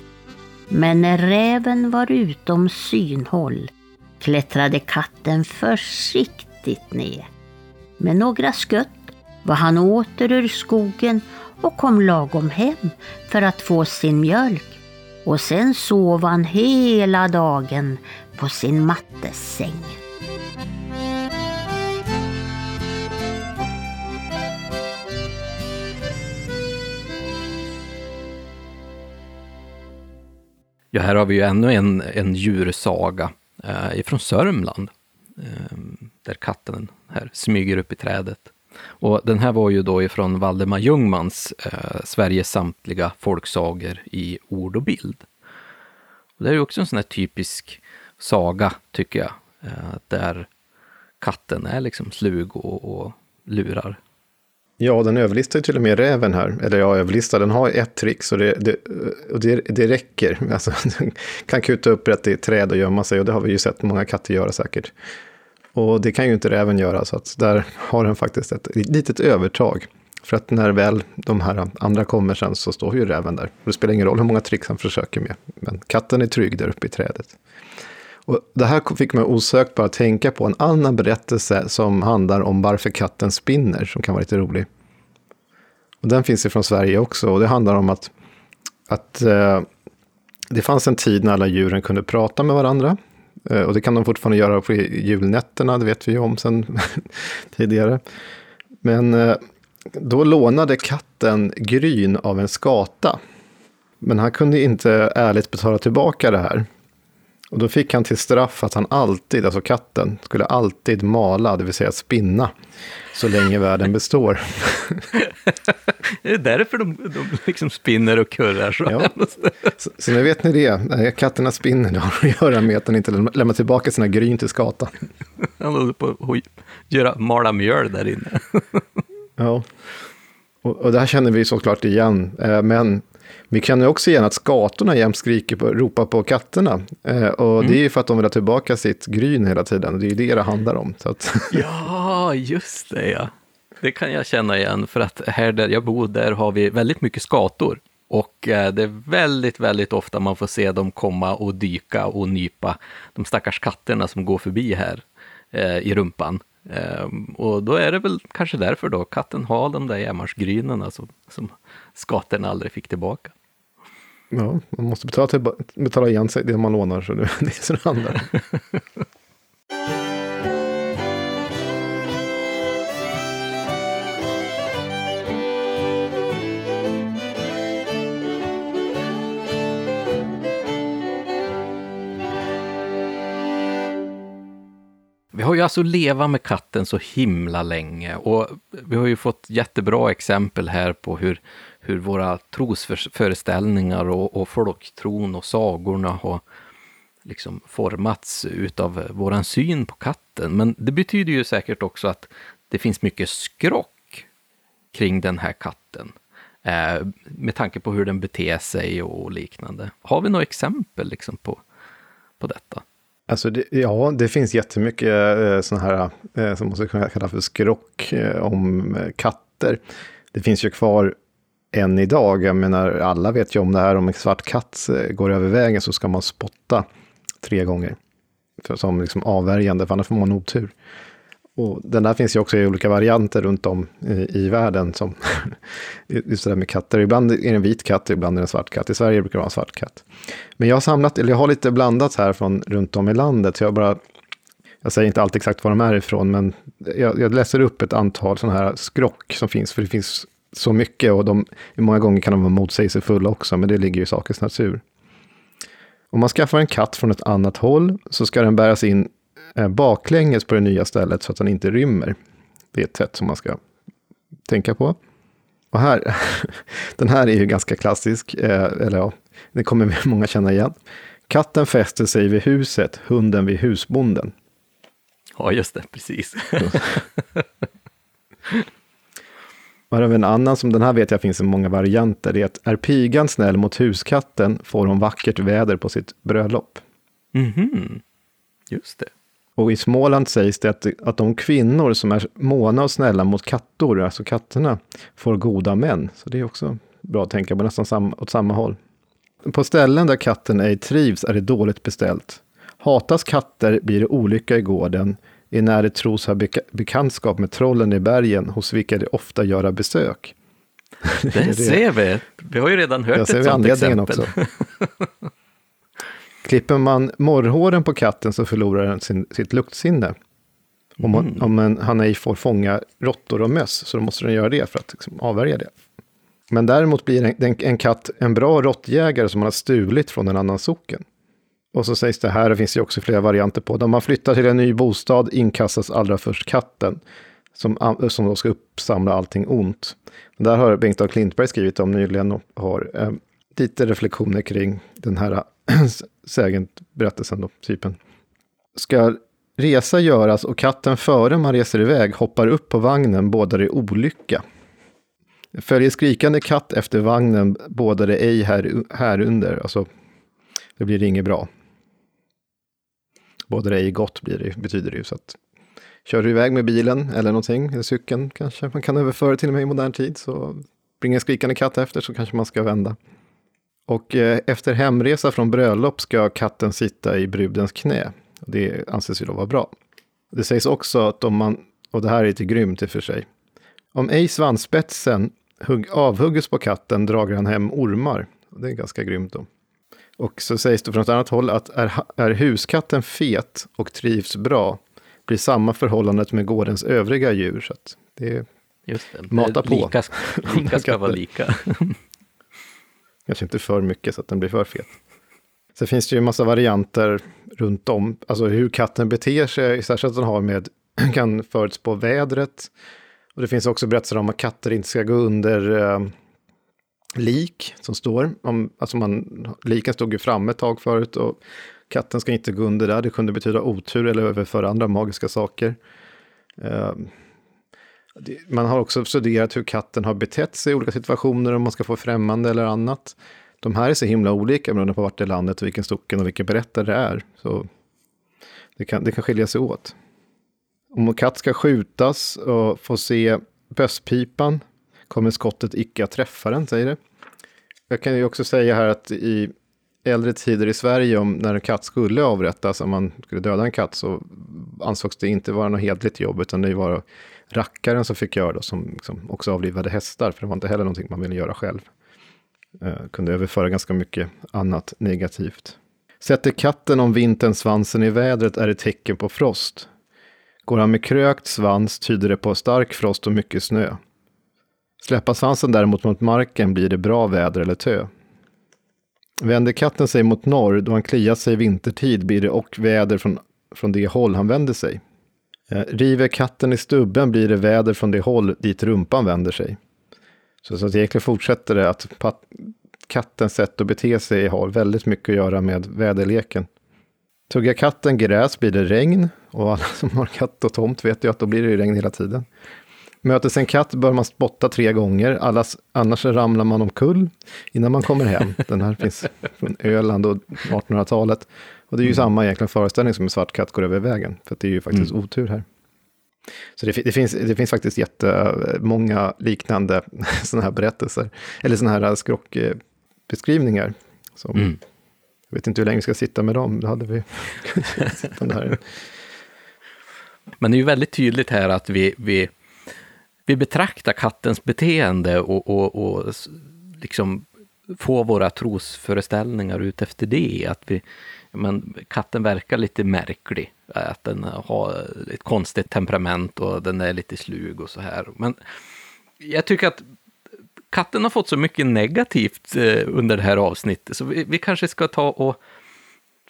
Men när räven var utom synhåll klättrade katten försiktigt riktigt ner. Med några skött var han åter ur skogen och kom lagom hem för att få sin mjölk. Och sen sov han hela dagen på sin mattesäng. Ja, här har vi ju ännu en, en djursaga eh, ifrån Sörmland. Eh, där katten här smyger upp i trädet. Och den här var ju då ifrån Valdemar Ljungmans eh, Sveriges samtliga folksagor i ord och bild. Och det är ju också en sån här typisk saga, tycker jag, eh, där katten är liksom slug och, och lurar Ja, den överlistar ju till och med räven här. Eller ja, överlistar, den har ett trick så det, det, och det, det räcker. Alltså, den kan kuta upp rätt i träd och gömma sig och det har vi ju sett många katter göra säkert. Och det kan ju inte räven göra, så att där har den faktiskt ett litet övertag. För att när väl de här andra kommer sen så står ju räven där. Och det spelar ingen roll hur många tricks han försöker med. Men katten är trygg där uppe i trädet. Och det här fick mig osökt bara tänka på en annan berättelse som handlar om varför katten spinner, som kan vara lite rolig. Och den finns ifrån Sverige också, och det handlar om att, att eh, det fanns en tid när alla djuren kunde prata med varandra. Eh, och det kan de fortfarande göra på julnätterna, det vet vi ju om sedan tidigare. Men eh, då lånade katten gryn av en skata. Men han kunde inte ärligt betala tillbaka det här. Och då fick han till straff att han alltid, alltså katten, skulle alltid mala, det vill säga spinna, så länge världen består. det är därför de, de liksom spinner och kurrar så. Ja. Så, så nu vet ni det, katterna spinner, det har att göra med att han inte lämnar tillbaka sina gryn till skatan. Han håller på att göra, mala mjöl där inne. ja, och, och det här känner vi såklart igen, eh, men vi känner också igen att skatorna jämt skriker på, ropar på katterna. Eh, och mm. det är ju för att de vill ha tillbaka sitt gryn hela tiden. Det är ju det det handlar om. Så att ja, just det ja. Det kan jag känna igen, för att här där jag bor, där har vi väldigt mycket skator. Och eh, det är väldigt, väldigt ofta man får se dem komma och dyka och nypa de stackars katterna som går förbi här eh, i rumpan. Eh, och då är det väl kanske därför då katten har de där jämmarsgrynen alltså, som skatten aldrig fick tillbaka. Ja, man måste betala, till, betala igen sig det man lånar, så det, det är så det handlar Vi har ju alltså levat med katten så himla länge och vi har ju fått jättebra exempel här på hur, hur våra trosföreställningar och, och folktron och sagorna har liksom formats utav våran syn på katten. Men det betyder ju säkert också att det finns mycket skrock kring den här katten. Eh, med tanke på hur den beter sig och liknande. Har vi några exempel liksom på, på detta? Alltså det, ja, det finns jättemycket eh, sådana här, eh, som man skulle kunna kalla för skrock eh, om katter. Det finns ju kvar än idag. Jag menar, alla vet ju om det här, om en svart katt eh, går över vägen så ska man spotta tre gånger. För, som liksom avvärjande, för annars får man otur. Och den där finns ju också i olika varianter runt om i, i världen. Som just det där med katter. Ibland är det en vit katt, ibland är det en svart katt. I Sverige brukar det vara en svart katt. Men jag har samlat, eller jag har lite blandat här från runt om i landet. Så jag bara, jag säger inte alltid exakt var de är ifrån, men jag, jag läser upp ett antal sådana här skrock som finns. För det finns så mycket och de, många gånger kan de vara motsägelsefulla också, men det ligger ju i sakens natur. Om man skaffar en katt från ett annat håll så ska den bäras in eh, baklänges på det nya stället så att den inte rymmer. Det är ett sätt som man ska tänka på. Och här, den här är ju ganska klassisk, eh, eller ja, det kommer många känna igen. Katten fäster sig vid huset, hunden vid husbonden. Ja, just det, precis. Här har vi en annan som den här vet jag finns i många varianter. Det är att är pigan snäll mot huskatten får hon vackert väder på sitt bröllop. Mhm, just det. Och i Småland sägs det att, att de kvinnor som är måna och snälla mot kattor, alltså katterna, får goda män. Så det är också bra att tänka på, nästan sam, åt samma håll. På ställen där katten ej trivs är det dåligt beställt. Hatas katter blir det olycka i gården, enär det tros ha beka bekantskap med trollen i bergen, hos vilka det ofta göra besök. Det ser vi. Vi har ju redan hört Jag ett ser sånt exempel. också. Klipper man morrhåren på katten så förlorar den sin, sitt luktsinne. Om, man, Mm. om en, han ej får fånga råttor och möss, så då måste den göra det för att liksom, avvärja det. Men däremot blir en, en, en katt en bra råttjägare som man har stulit från en annan socken. Och så sägs det här, det finns ju också flera varianter på, när man flyttar till en ny bostad inkastas allra först katten, som, som då ska uppsamla allting ont. Det där har Bengt A. Klintberg skrivit om nyligen och har eh, lite reflektioner kring den här eh, sägen, berättelsen då, typen. Ska resa göras och katten före man reser iväg hoppar upp på vagnen båda det olycka. Följer skrikande katt efter vagnen båda det ej här, här under, alltså det blir inget bra både det ej gott blir det, betyder det ju. Så att, kör du iväg med bilen eller någonting, eller cykeln kanske man kan överföra till och med i modern tid, så springer en skrikande katt efter så kanske man ska vända. Och eh, efter hemresa från bröllop ska katten sitta i brudens knä. Det anses ju då vara bra. Det sägs också att om man, och det här är lite grymt i och för sig, om ej svansspetsen avhugges på katten drager han hem ormar. Det är ganska grymt då. Och så sägs det från ett annat håll att är, är huskatten fet och trivs bra blir samma förhållandet med gårdens övriga djur. Så att det är Just det. Mata på. Lika, lika ska vara lika. Kanske inte för mycket så att den blir för fet. Sen finns det ju en massa varianter runt om. Alltså hur katten beter sig, särskilt att den har med, kan förutspå vädret. Och det finns också berättelser om att katter inte ska gå under eh, lik som står. Om, alltså man, liken stod ju framme ett tag förut och katten ska inte gå under där. Det kunde betyda otur eller överföra andra magiska saker. Eh, det- Man har också studerat hur katten har betett sig i olika situationer, om man ska få främmande eller annat. De här är så himla olika beroende på vart i landet, och vilken stocken och vilken berättare det är. Så det kan, det kan skilja sig åt. Om en katt ska skjutas och få se bösspipan kommer skottet icke att träffa den, säger det. Jag kan ju också säga här att i äldre tider i Sverige, om när en katt skulle avrättas, om man skulle döda en katt, så ansågs det inte vara något hedligt jobb, utan det var rackaren som fick göra det, som liksom också avlivade hästar, för det var inte heller någonting man ville göra själv. Eh, kunde överföra ganska mycket annat negativt. Sätter katten om vintern svansen i vädret är det tecken på frost. Går han med krökt svans tyder det på stark frost och mycket snö. Släppa svansen däremot mot marken blir det bra väder eller tö. Vänder katten sig mot norr då han kliar sig vintertid blir det och väder från, från det håll han vänder sig. Eh, river katten i stubben blir det väder från det håll dit rumpan vänder sig. Så, så att egentligen fortsätter det att pat, kattens sätt att bete sig har väldigt mycket att göra med väderleken. Tuggar katten gräs blir det regn och alla som har katt och tomt vet ju att då blir det regn hela tiden. Mötes en katt bör man spotta tre gånger, allas, annars ramlar man omkull innan man kommer hem. Den här finns från Öland och 1800-talet. Och det är ju samma egentligen föreställning som en svart katt går över vägen, för det är ju faktiskt otur här. Så det, det, finns, det finns faktiskt jättemånga liknande sådana här berättelser, eller sådana här skrockbeskrivningar. Som, Mm. Jag vet inte hur länge vi ska sitta med dem, då hade vi sittande här. Men det är ju väldigt tydligt här att vi, vi, vi betraktar kattens beteende och, och, och liksom få våra trosföreställningar ut efter det. Att vi, men katten verkar lite märklig, att den har ett konstigt temperament och den är lite slug och så här. Men jag tycker att katten har fått så mycket negativt eh, under det här avsnittet, så vi, vi kanske ska ta och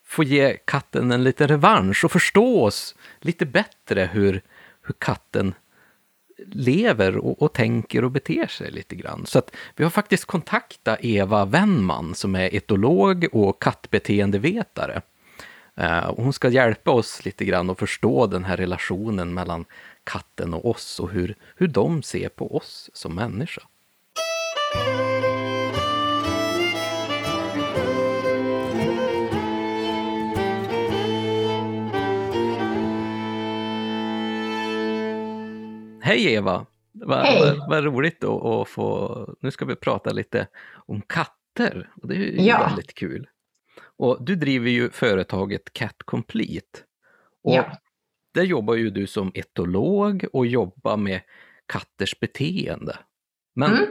få ge katten en liten revansch och förstå oss lite bättre hur, hur katten lever och, och, tänker och beter sig lite grann. Så att vi har faktiskt kontaktat Eva Wennman som är etolog och kattbeteendevetare. Eh, och hon ska hjälpa oss lite grann att förstå den här relationen mellan katten och oss och hur, hur de ser på oss som människa. Hej Eva! Vad va, va roligt att få, nu ska vi prata lite om katter och det är ju Ja. väldigt kul. Och du driver ju företaget Cat Complete. Och Ja. där jobbar ju du som etolog och jobbar med katters beteende. Men Mm.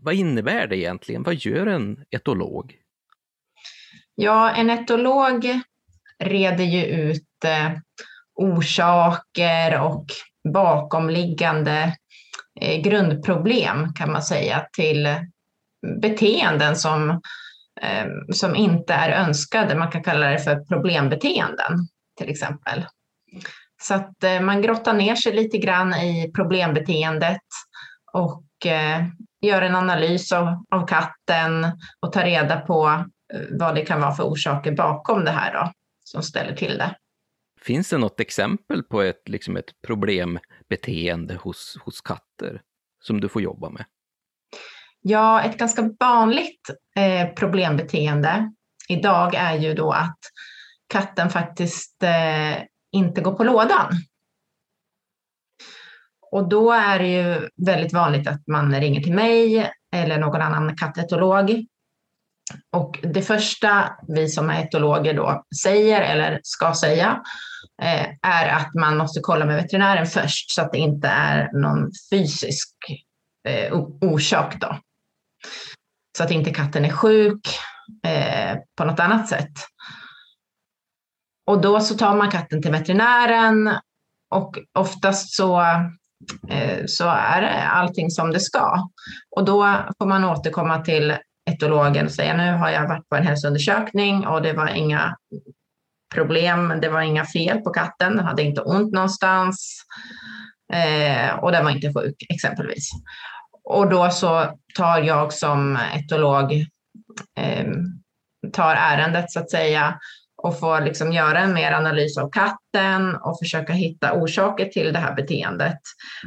vad innebär det egentligen? Vad gör en etolog? Ja, en etolog reder ju ut eh, orsaker och bakomliggande eh, grundproblem kan man säga till beteenden som, eh, som inte är önskade. Man kan kalla det för problembeteenden till exempel. Så att eh, man grottar ner sig lite grann i problembeteendet och gör en analys av, av katten och tar reda på vad det kan vara för orsaker bakom det här då, som ställer till det. Finns det något exempel på ett, liksom ett problembeteende hos, hos katter som du får jobba med? Ja, ett ganska vanligt eh, problembeteende idag är ju då att katten faktiskt eh, inte går på lådan. Och då är det ju väldigt vanligt att man ringer till mig eller någon annan kattetolog. Och det första vi som är etologer då säger eller ska säga Eh, är att man måste kolla med veterinären först så att det inte är någon fysisk eh, orsak då. Så att inte katten är sjuk eh, på något annat sätt. Och då så tar man katten till veterinären och oftast så, så är allting som det ska. Och då får man återkomma till etologen och säga nu har jag varit på en hälsoundersökning och det var inga problem, det var inga fel på katten, den hade inte ont någonstans eh, och den var inte sjuk exempelvis. Och då så tar jag som etolog eh, tar ärendet så att säga och får liksom göra en mer analys av katten och försöka hitta orsaker till det här beteendet.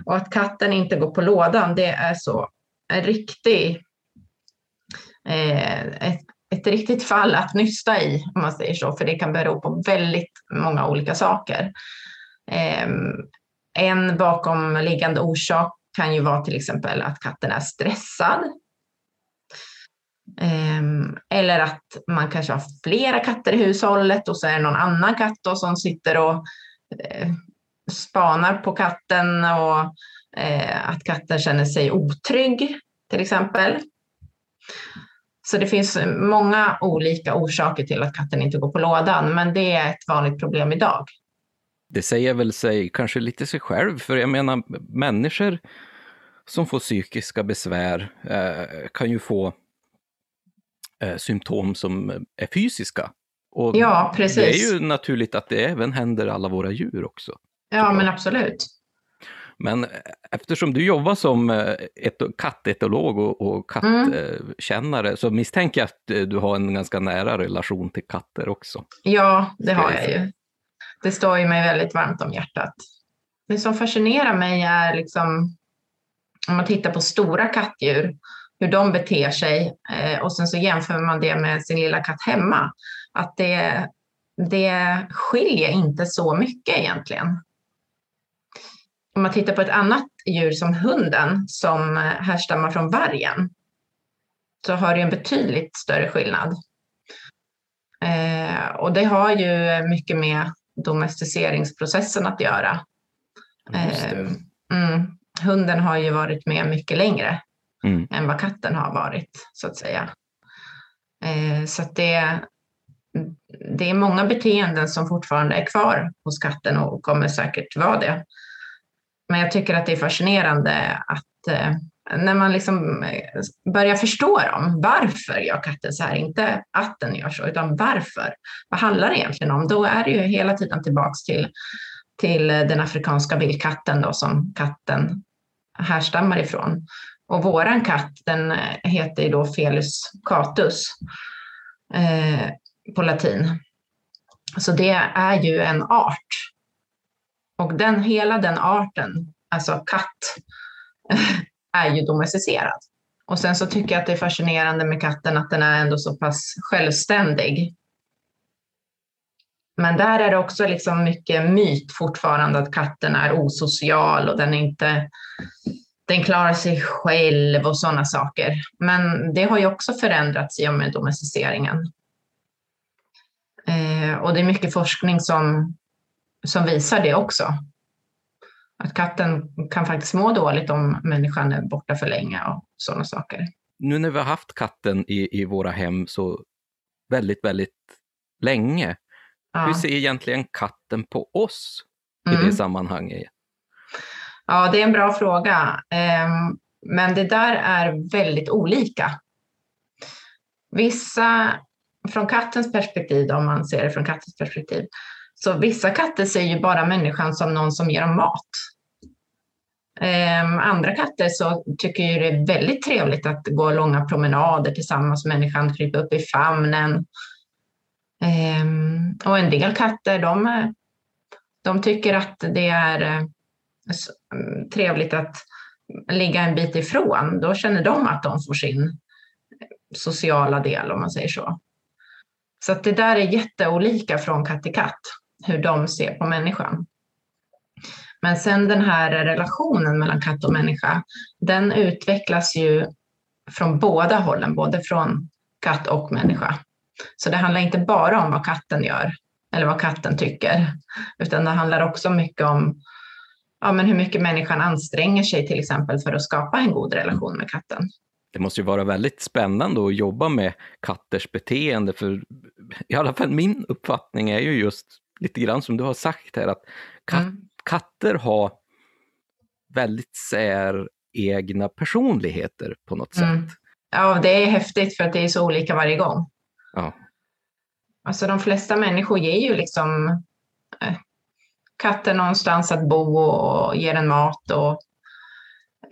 Och att katten inte går på lådan, det är så en riktig, eh, ett, ett riktigt fall att nysta i, om man säger så, för det kan bero på väldigt många olika saker. Eh, en bakomliggande orsak kan ju vara till exempel att katten är stressad. Ehm, eller att man kanske har flera katter i hushållet och så är det någon annan katt då som sitter och eh, spanar på katten och eh, att katten känner sig otrygg till exempel. Så det finns många olika orsaker till att katten inte går på lådan, men det är ett vanligt problem idag. Det säger väl sig kanske lite sig själv, för jag menar människor som får psykiska besvär eh, kan ju få eh, symptom som är fysiska. Och Ja, precis. det är ju naturligt att det även händer alla våra djur också. Ja, men absolut. Men eftersom du jobbar som eh, eto- kattetolog och, och Mm. kattkännare så misstänker jag att eh, du har en ganska nära relation till katter också. Ja, det har jag ju. Det står ju mig väldigt varmt om hjärtat. Det som fascinerar mig är liksom om man tittar på stora kattdjur, hur de beter sig eh, och sen så jämför man det med sin lilla katt hemma. Att det, det skiljer inte så mycket egentligen. Om man tittar på ett annat djur som hunden som eh, härstammar från vargen så har det en betydligt större skillnad. Eh, och det har ju mycket med domesticeringsprocessen att göra. Eh, mm, hunden har ju varit med mycket längre Mm. än vad katten har varit, så att säga. Eh, så att det, det är många beteenden som fortfarande är kvar hos katten och kommer säkert vara det. Men jag tycker att det är fascinerande att eh, när man liksom eh, börjar förstå dem, varför gör katten så här? Inte att den gör så, utan varför? Vad handlar det egentligen om? Då är det ju hela tiden tillbaks till, till den afrikanska vildkatten då, som katten härstammar ifrån. Och våran katt, den heter ju då Felis catus eh, på latin. Så det är ju en art. Och den, hela den arten, alltså katt, är ju domesticerad. Och sen så tycker jag att det är fascinerande med katten att den är ändå så pass självständig. Men där är det också liksom mycket myt fortfarande att katten är osocial och den är inte den klarar sig själv och sådana saker. Men det har ju också förändrats i och med domesticeringen. Eh, och det är mycket forskning som, som visar det också. Att katten kan faktiskt må dåligt om människan är borta för länge och sådana saker. Nu när vi har haft katten i, i våra hem så väldigt, väldigt länge, Ja. hur ser egentligen katten på oss i Mm. det sammanhanget? Ja, det är en bra fråga. Ehm, Men det där är väldigt olika. Vissa, från kattens perspektiv, om man ser det från kattens perspektiv, så vissa katter ser ju bara människan som någon som ger dem mat. Ehm, Andra katter så tycker ju det är väldigt trevligt att gå långa promenader tillsammans med människan, krypa upp i famnen. Ehm, Och en del katter, de, de tycker att det är eh, mm, trevligt att ligga en bit ifrån. Då känner de att de får sin sociala del, om man säger så. Så att det där är jätteolika från katt till katt, hur de ser på människan. Men sen den här relationen mellan katt och människa, den utvecklas ju från båda hållen, både från katt och människa. Så det handlar inte bara om vad katten gör eller vad katten tycker, utan det handlar också mycket om ja, men hur mycket människan anstränger sig till exempel för att skapa en god relation med katten. Det måste ju vara väldigt spännande att jobba med katters beteende, för i alla fall min uppfattning är ju just lite grann som du har sagt här, att kat Mm. katter har väldigt säregna personligheter på något Mm. sätt. Ja, det är häftigt för att det är så olika varje gång. Ja. Alltså de flesta människor ger ju liksom eh, katten någonstans att bo och ger den mat och,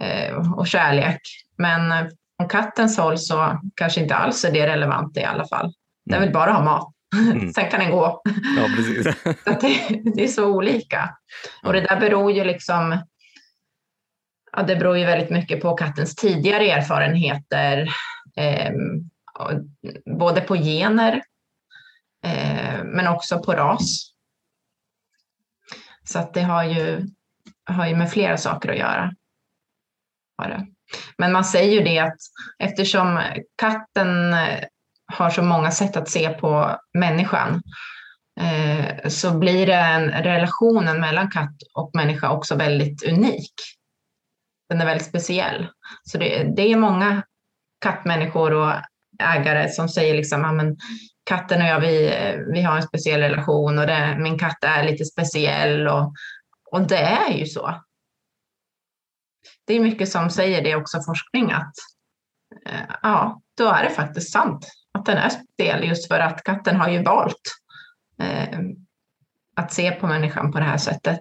eh, och kärlek. Men eh, från kattens håll så kanske inte alls är det relevant i alla fall. Den Mm. vill bara ha mat. Mm. Sen kan den gå. Ja, precis. Så det, det är så olika. Och det där beror ju liksom ja, det beror ju väldigt mycket på kattens tidigare erfarenheter, eh, både på gener eh, men också på ras. Så att det har ju, har ju med flera saker att göra. Har det. Men man säger ju det att eftersom katten har så många sätt att se på människan eh, så blir den relationen mellan katt och människa också väldigt unik. Den är väldigt speciell. Så det, det är många kattmänniskor och ägare som säger liksom, ja, men katten och jag, vi, vi har en speciell relation och det, min katt är lite speciell och, och det är ju så. Det är mycket som säger det också forskning att eh, ja, då är det faktiskt sant den är speciell just för att katten har ju valt eh, att se på människan på det här sättet.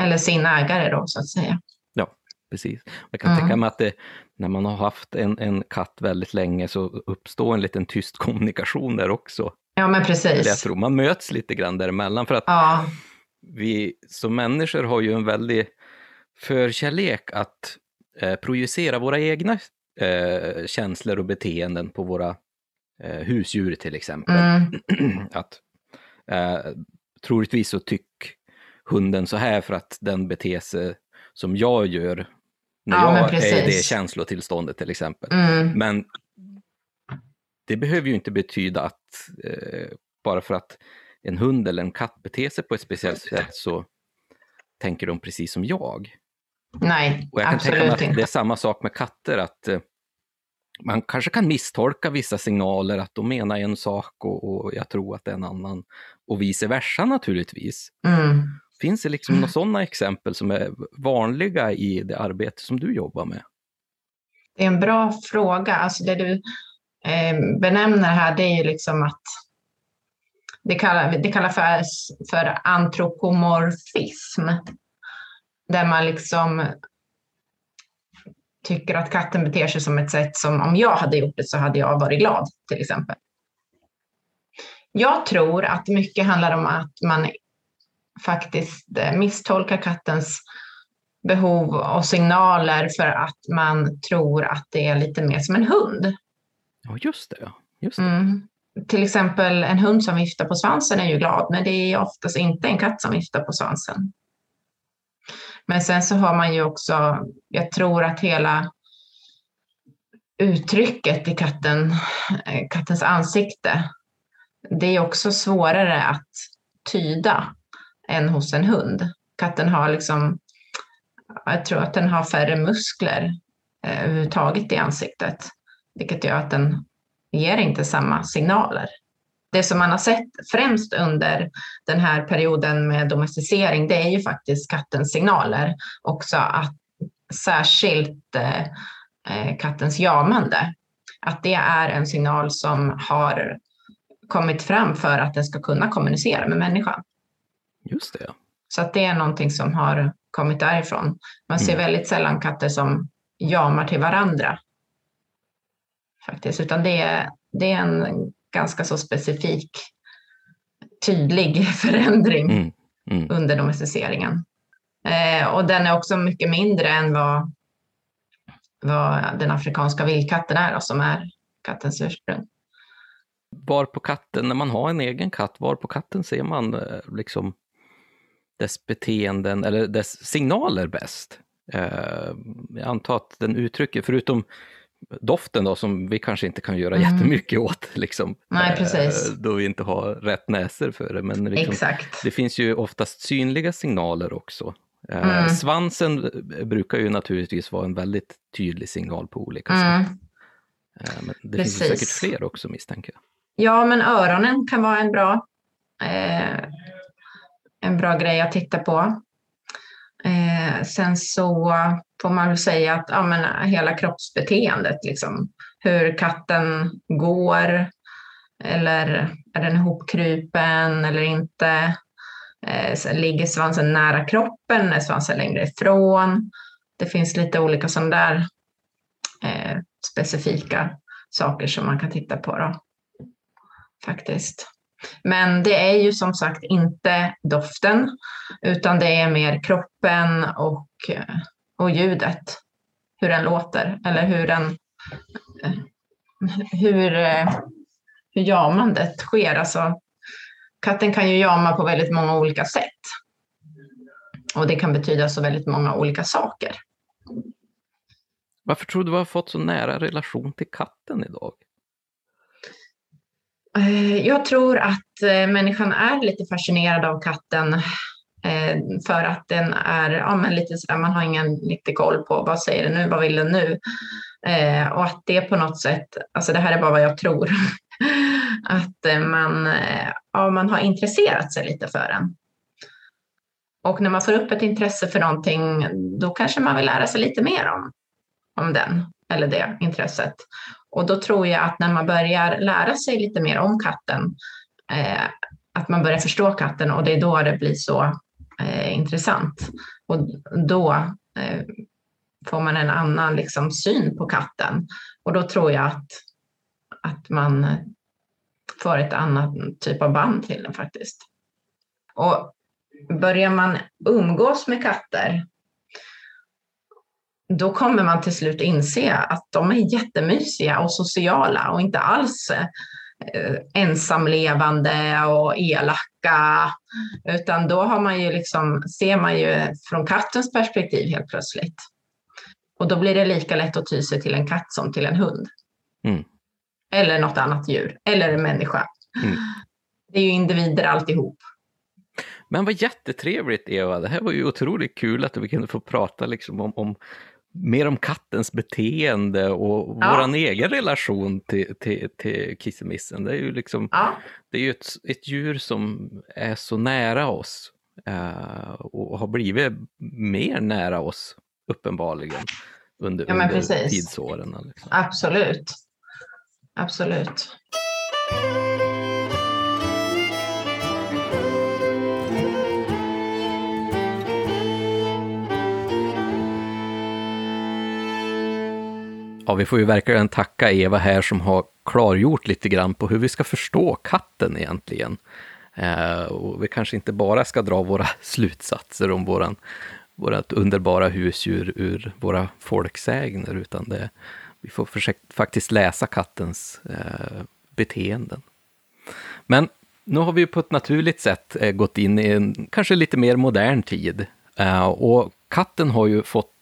Eller sin ägare då så att säga. Precis. Jag kan Mm. tänka mig att det, när man har haft en, en katt väldigt länge så uppstår en liten tyst kommunikation där också. Ja men Eller jag precis. tror man möts lite grann däremellan för att Ja, vi som människor har ju en väldig förkärlek att eh, projicera våra egna eh, känslor och beteenden på våra eh, husdjur till exempel. mm, att eh, troligtvis så tyck hunden så här för att den beter sig som jag gör när Ja, jag är i det känslotillståndet till exempel. mm, Men det behöver ju inte betyda att eh, bara för att en hund eller en katt beter sig på ett speciellt sätt så tänker de precis som jag. Nej, Och jag kan tänka mig att inte. det är samma sak med katter, att eh, man kanske kan misstolka vissa signaler, att de menar en sak och, och jag tror att det är en annan. Och vice versa naturligtvis. Mm. Finns det liksom några sådana exempel som är vanliga i det arbete som du jobbar med? Det är en bra fråga. Alltså det du eh, benämner här, det är ju liksom att det kallar, det kallar för, för antropomorfism. Där man liksom tycker att katten beter sig som ett sätt som om jag hade gjort det så hade jag varit glad, till exempel. Jag tror att mycket handlar om att man faktiskt eh, misstolkar kattens behov och signaler för att man tror att det är lite mer som en hund. Ja, just det. Just det. Mm. Till exempel en hund som viftar på svansen är ju glad, men det är oftast inte en katt som viftar på svansen. Men sen så har man ju också, jag tror att hela uttrycket i katten, eh, kattens ansikte, det är också svårare att tyda än hos en hund. Katten har liksom, jag tror att den har färre muskler eh, överhuvudtaget i ansiktet, vilket gör att den ger inte samma signaler. Det som man har sett främst under den här perioden med domesticering, det är ju faktiskt kattens signaler. Också att särskilt eh, eh, kattens jamande, att det är en signal som har kommit fram för att den ska kunna kommunicera med människan. Just det. Så att det är någonting som har kommit därifrån. Man ser Mm. väldigt sällan katter som jamar till varandra. Faktiskt, utan det är, det är en ganska så specifik, tydlig förändring Mm. Mm. under domesticeringen. Eh, och den är också mycket mindre än vad, vad den afrikanska vildkatten är, då, som är kattens ursprung. Var på katten, när man har en egen katt, var på katten ser man eh, liksom dess beteenden eller dess signaler bäst? Eh, jag antar att den uttrycker, förutom doften då, som vi kanske inte kan göra Mm. jättemycket åt, liksom, Nej, precis. eh, då vi inte har rätt näser för det. Men liksom, det finns ju oftast synliga signaler också. Eh, Mm. Svansen brukar ju naturligtvis vara en väldigt tydlig signal på olika Mm. sätt. Eh, men det finns ju Precis. säkert fler också misstänker jag. Ja, men öronen kan vara en bra, eh, en bra grej att titta på. Eh, sen så får man väl säga att ja, men eh, hela kroppsbeteendet, liksom, hur katten går, eller är den ihopkrupen eller inte? Eh, ligger svansen nära kroppen, är svansen längre ifrån? Det finns lite olika sådana där eh, specifika saker som man kan titta på. Då faktiskt. Men det är ju som sagt inte doften, utan det är mer kroppen och, eh, och ljudet. Hur den låter eller hur den eh, hur, eh, hur jamandet sker. Alltså, katten kan ju jama på väldigt många olika sätt. Och det kan betyda så väldigt många olika saker. Varför tror du vi har fått så nära relation till katten idag? Eh, jag tror att eh, människan är lite fascinerad av katten eh, för att den är ja, men lite sådär, man har ingen riktig koll på vad säger den nu, vad vill den nu? Och att det på något sätt, alltså det här är bara vad jag tror, att man, ja, man har intresserat sig lite för den. Och när man får upp ett intresse för någonting, då kanske man vill lära sig lite mer om, om den eller det intresset. Och då tror jag att när man börjar lära sig lite mer om katten, eh, att man börjar förstå katten och det är då det blir så eh, intressant. Och då eh, får man en annan liksom, syn på katten. Och då tror jag att, att man får ett annat typ av band till den faktiskt. Och börjar man umgås med katter då kommer man till slut inse att de är jättemysiga och sociala och inte alls eh, ensamlevande och elaka. Utan då har man ju liksom, ser man ju från kattens perspektiv helt plötsligt. Och då blir det lika lätt att ty sig till en katt som till en hund. Mm. Eller något annat djur, eller en människa. Mm. Det är ju individer alltihop. Men vad jättetrevligt Eva, det här var ju otroligt kul att vi kunde få prata liksom om, om mer om kattens beteende och ja. våran egen relation till, till, till kissemissen. Det är ju liksom, ja. det är ju ett, ett djur som är så nära oss uh, och har blivit mer nära oss uppenbarligen under, ja, under tidsåren. Liksom. Absolut. Absolut. Ja, vi får ju verkligen tacka Eva här som har klargjort lite grann på hur vi ska förstå katten egentligen. Eh, och vi kanske inte bara ska dra våra slutsatser om våran, vårat underbara husdjur ur våra folksägner, utan det, vi får försökt, faktiskt läsa kattens eh, beteenden. Men nu har vi på ett naturligt sätt eh, gått in i en kanske lite mer modern tid. Eh, och katten har ju fått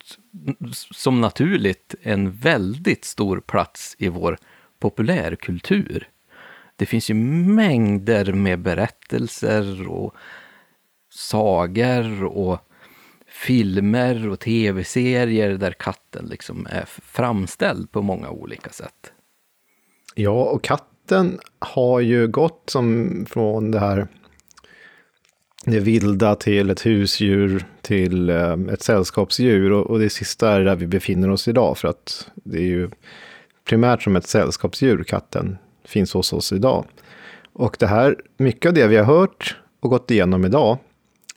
som naturligt en väldigt stor plats i vår populärkultur. Det finns ju mängder med berättelser och sagor och filmer och tv-serier där katten liksom är framställd på många olika sätt. Ja, och katten har ju gått som från det här det vilda till ett husdjur till eh, ett sällskapsdjur. Och, det sista är där vi befinner oss idag. För att det är ju primärt som ett sällskapsdjur, katten, finns hos oss idag. Och det här, mycket av det vi har hört och gått igenom idag,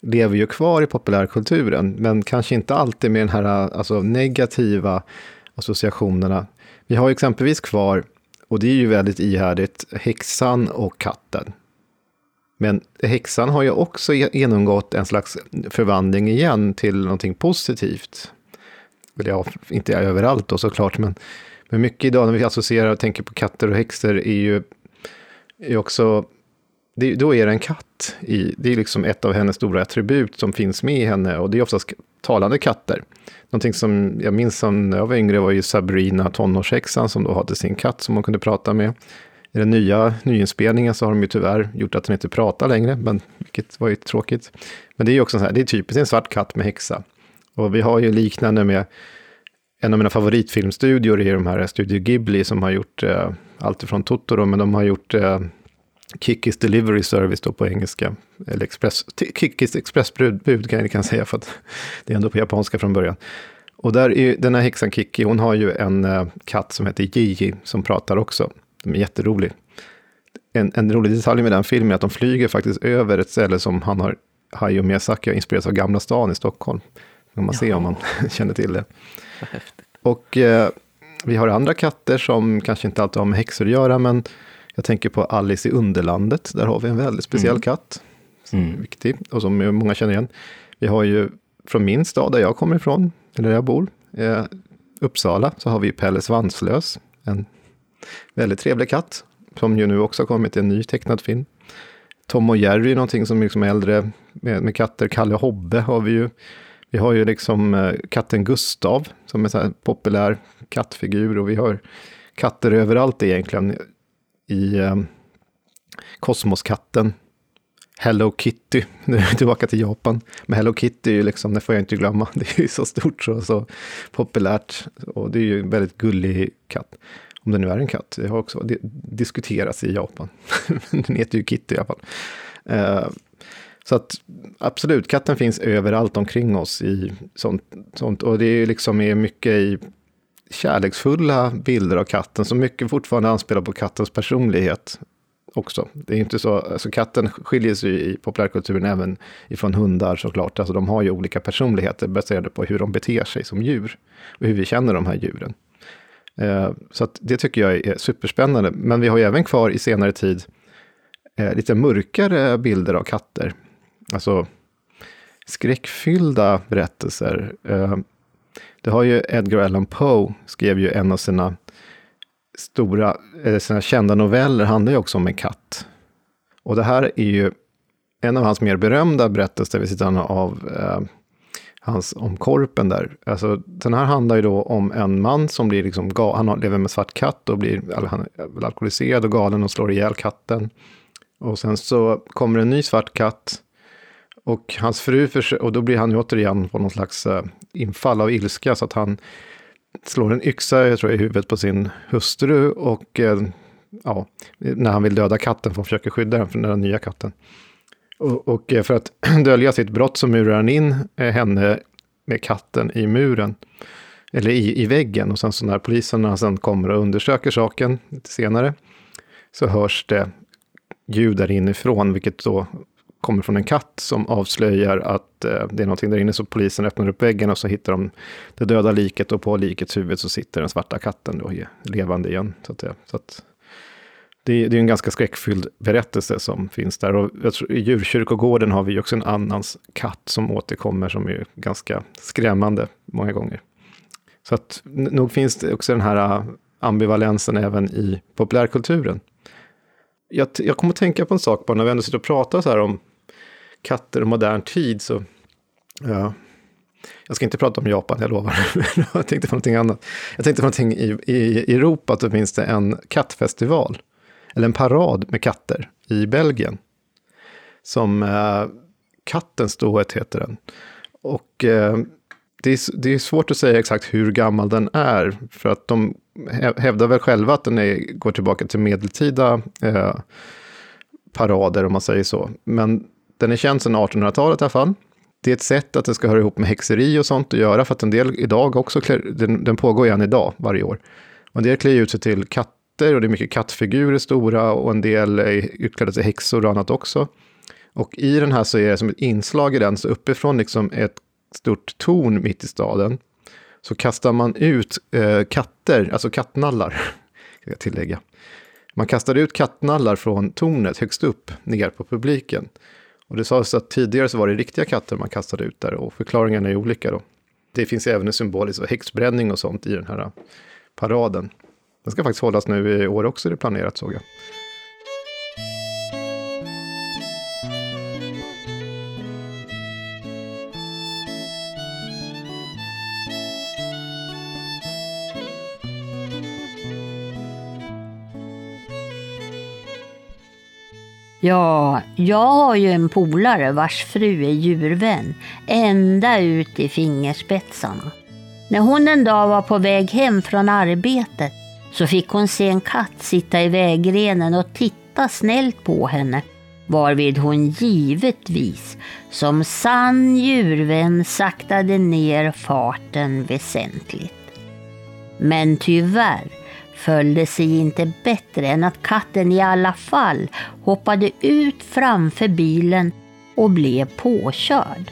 lever ju kvar i populärkulturen, men kanske inte alltid med den här alltså, negativa associationerna. Vi har exempelvis kvar, och det är ju väldigt ihärdigt, häxan och katten. Men häxan har ju också genomgått en slags förvandling igen till någonting positivt. Ja, inte överallt då såklart, men, men mycket idag när vi associerar och tänker på katter och häxor är ju är också, det, då är det en katt. I, det är liksom ett av hennes stora attribut som finns med i henne och det är oftast talande katter. Någonting som jag minns som när jag var yngre var ju Sabrina, tonårshäxan, som då hade sin katt som hon kunde prata med. I den nya nyinspelningen så har de ju tyvärr gjort att de inte pratar längre, men, vilket var ju tråkigt. Men det är ju också så här, det är typiskt en svart katt med häxa. Och vi har ju liknande med en av mina favoritfilmstudior är de här Studio Ghibli som har gjort eh, allt ifrån Totoro, men de har gjort eh, Kickis Delivery Service då på engelska. Eller Express, Kickis Expressbud kan jag kan säga, för att det är ändå på japanska från början. Och där är den här häxan Kiki, hon har ju en eh, katt som heter Gigi som pratar också. De är jätterolig. En, en rolig detalj med den filmen är att de flyger faktiskt över ett ställe som han har, Hayao Miyazaki har inspirerats av Gamla stan i Stockholm. Det kan man ja. se om man känner till det. Och eh, vi har andra katter som kanske inte alltid har med häxor att göra, men jag tänker på Alice i Underlandet. Där har vi en väldigt speciell mm. katt. Som mm. är viktig och som många känner igen. Vi har ju från min stad där jag kommer ifrån, eller där jag bor, eh, Uppsala, så har vi Pelle Svanslös. En Väldigt trevlig katt, som ju nu också har kommit i en ny tecknad film. Tom och Jerry är någonting som liksom är äldre med, med katter. Kalle och Hobbe har vi ju. Vi har ju liksom eh, katten Gustav som är en populär kattfigur och vi har katter överallt egentligen. I eh, Kosmoskatten, Hello Kitty, nu är jag tillbaka till Japan. Men Hello Kitty är ju liksom, det får jag inte glömma, det är ju så stort och så populärt. Och det är ju en väldigt gullig katt. Om det nu är en katt. Det har också diskuterats i Japan. Den heter ju Kitty i alla fall. Eh, så att absolut, katten finns överallt omkring oss i sånt. sånt. Och det är liksom är mycket i kärleksfulla bilder av katten, som mycket fortfarande anspelar på kattens personlighet också. Det är inte så, alltså katten skiljer sig i populärkulturen även ifrån hundar såklart. Alltså de har ju olika personligheter baserade på hur de beter sig som djur och hur vi känner de här djuren. Eh, så det tycker jag är superspännande. Men vi har ju även kvar i senare tid eh, lite mörkare bilder av katter. Alltså skräckfyllda berättelser. Eh, det har ju Edgar Allan Poe, skrev ju en av sina stora, sina kända noveller, handlar ju också om en katt. Och det här är ju en av hans mer berömda berättelser vid sidan av hans, om korpen där. Alltså, den här handlar ju då om en man som blir liksom, han lever med svart katt och blir han är alkoholiserad och galen och slår ihjäl katten. Och sen så kommer en ny svart katt Och hans fru, och då blir han ju återigen på någon slags uh, infall av ilska, så att han slår en yxa, jag tror i huvudet på sin hustru och uh, ja, när han vill döda katten, för han försöker skydda den från den nya katten. Och, och eh, för att dölja sitt brott så murar han in eh, henne med katten i muren, eller i, i väggen. Och sen så när poliserna sen kommer och undersöker saken lite senare, så hörs det ljud där inifrån, vilket då kommer från en katt som avslöjar att eh, det är någonting där inne. Så polisen öppnar upp väggen och så hittar de det döda liket och på likets huvud så sitter den svarta katten då levande igen. Så att, så att det, det, är en ganska skräckfylld berättelse som finns där. Och jag tror, I djurkyrkogården har vi också en annans katt som återkommer som är ganska skrämmande många gånger. Så att nog finns det också den här äh, ambivalensen även i populärkulturen. Jag, jag kommer att tänka på en sak bara när vi ändå sitter och pratar så här om katter och modern tid. Så, ja, jag ska inte prata om Japan, jag lovar. jag tänkte på någonting annat. Jag tänkte på någonting i, i Europa, att det finns det en kattfestival. Eller en parad med katter i Belgien. Som eh, Kattens Stået heter den. Och eh, det, är, det är svårt att säga exakt hur gammal den är. För att de hävdar väl själva att den är, går tillbaka till medeltida eh, parader, om man säger så. Men den är känd sedan 1800-talet i alla fall. Det är ett sätt att det ska höra ihop med häxeri och sånt att göra, för att en del idag också, den, den pågår igen idag, varje år. Och en del klär ut sig till katter och det är mycket kattfigurer stora och en del är utklädda till häxor och annat också. Och i den här så är det som ett inslag i den, så uppifrån liksom ett stort torn mitt i staden, så kastar man ut eh, katter, alltså kattnallar, ska jag tillägga. Man kastade ut kattnallar från tornet högst upp ner på publiken. Och det sades att tidigare så var det riktiga katter man kastade ut där och förklaringarna är olika då. Det finns även en symbolisk häxbränning och sånt i den här paraden. Den ska faktiskt hållas nu i år också, det är planerat såg jag. Ja, jag har ju en polare vars fru är djurvän, ända ut i fingerspetsarna. När hon en dag var på väg hem från arbetet så fick hon se en katt sitta i vägrenen och titta snällt på henne, varvid hon givetvis som sann djurvän saktade ner farten väsentligt. Men tyvärr föll det sig inte bättre än att katten i alla fall hoppade ut framför bilen och blev påkörd.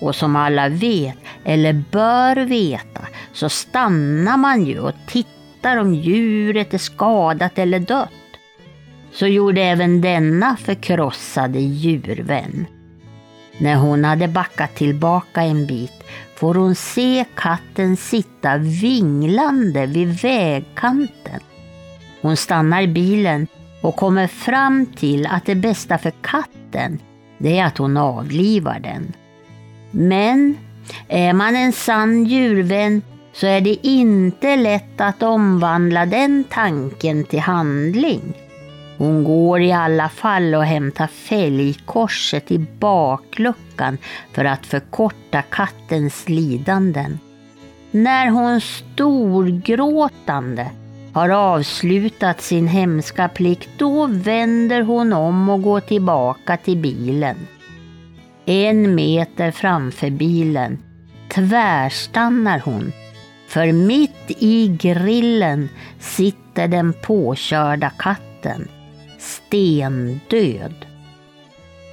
Och som alla vet, eller bör veta, så stannar man ju och tittar om djuret är skadat eller dött. Så gjorde även denna förkrossade djurvän. När hon hade backat tillbaka en bit får hon se katten sitta vinglande vid vägkanten. Hon stannar bilen och kommer fram till att det bästa för katten det är att hon avlivar den. Men är man en sann djurvän så är det inte lätt att omvandla den tanken till handling. Hon går i alla fall och hämtar fälgkorset i bakluckan för att förkorta kattens lidanden. När hon storgråtande har avslutat sin hemska plikt, då vänder hon om och går tillbaka till bilen. En meter framför bilen tvärstannar hon, för mitt i grillen sitter den påkörda katten stendöd.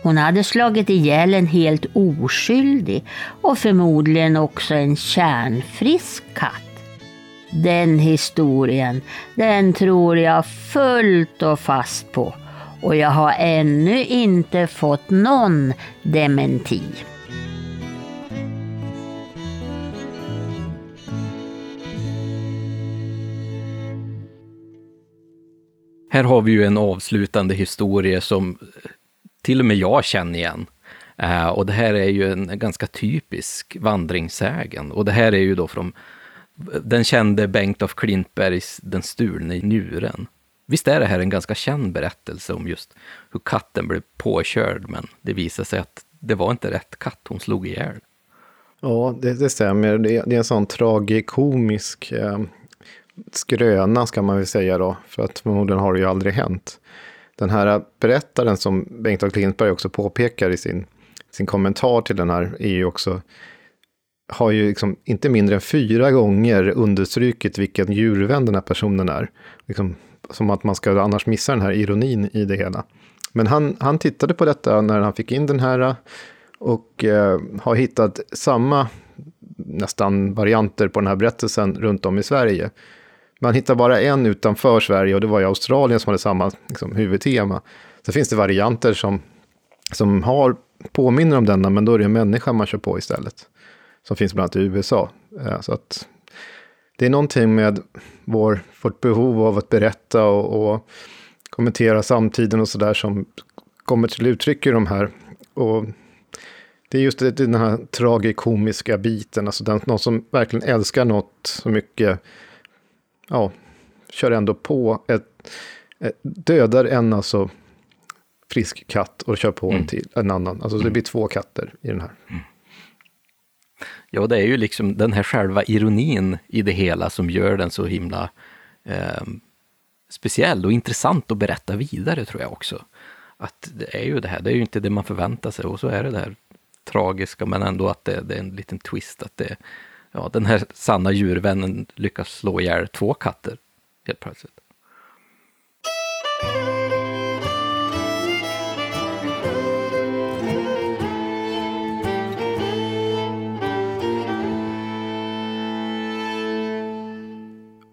Hon hade slagit ihjäl en helt oskyldig och förmodligen också en kärnfrisk katt. Den historien, den tror jag fullt och fast på och jag har ännu inte fått någon dementi. Här har vi ju en avslutande historia som eh, till och med jag känner igen. Uh, och det här är ju en ganska typisk vandringssägen. Och det här är ju då från den kände Bengt af Klintbergs Den stulne njuren. Visst är det här en ganska känd berättelse om just hur katten blev påkörd, men det visade sig att det var inte rätt katt hon slog ihjäl. Ja, det, det stämmer. Det, det, är en sån tragikomisk eh, skröna, ska man väl säga då. För att förmodligen har det ju aldrig hänt. Den här berättaren som Bengt af Klintberg också påpekar i sin, sin kommentar till den här, är ju också har ju liksom inte mindre än fyra gånger understrukit vilken djurvän den här personen är. Liksom, som att man ska annars missa den här ironin i det hela. Men han, han tittade på detta när han fick in den här eh, och eh, har hittat samma nästan varianter på den här berättelsen runt om i Sverige. Man hittar bara en utanför Sverige och det var i Australien som hade samma liksom, huvudtema. Sen finns det varianter som, som har, påminner om denna, men då är det en människa man kör på istället. Som finns bland annat i USA. Eh, så att det är någonting med vår, vårt behov av att berätta och, och kommentera samtiden och sådär som kommer till uttryck i de här. Och det är just det, den här tragikomiska biten, alltså den, någon som verkligen älskar något så mycket, ja, kör ändå på ett, dödar en alltså frisk katt och kör på mm. en till, en annan. Alltså det mm. blir två katter i den här. Mm. Ja, det är ju liksom den här själva ironin i det hela som gör den så himla eh, speciell och intressant att berätta vidare tror jag också. Att det är ju det här, det är ju inte det man förväntar sig och så är det det här tragiska men ändå att det, det är en liten twist att det, ja, den här sanna djurvännen lyckas slå ihjäl två katter helt plötsligt.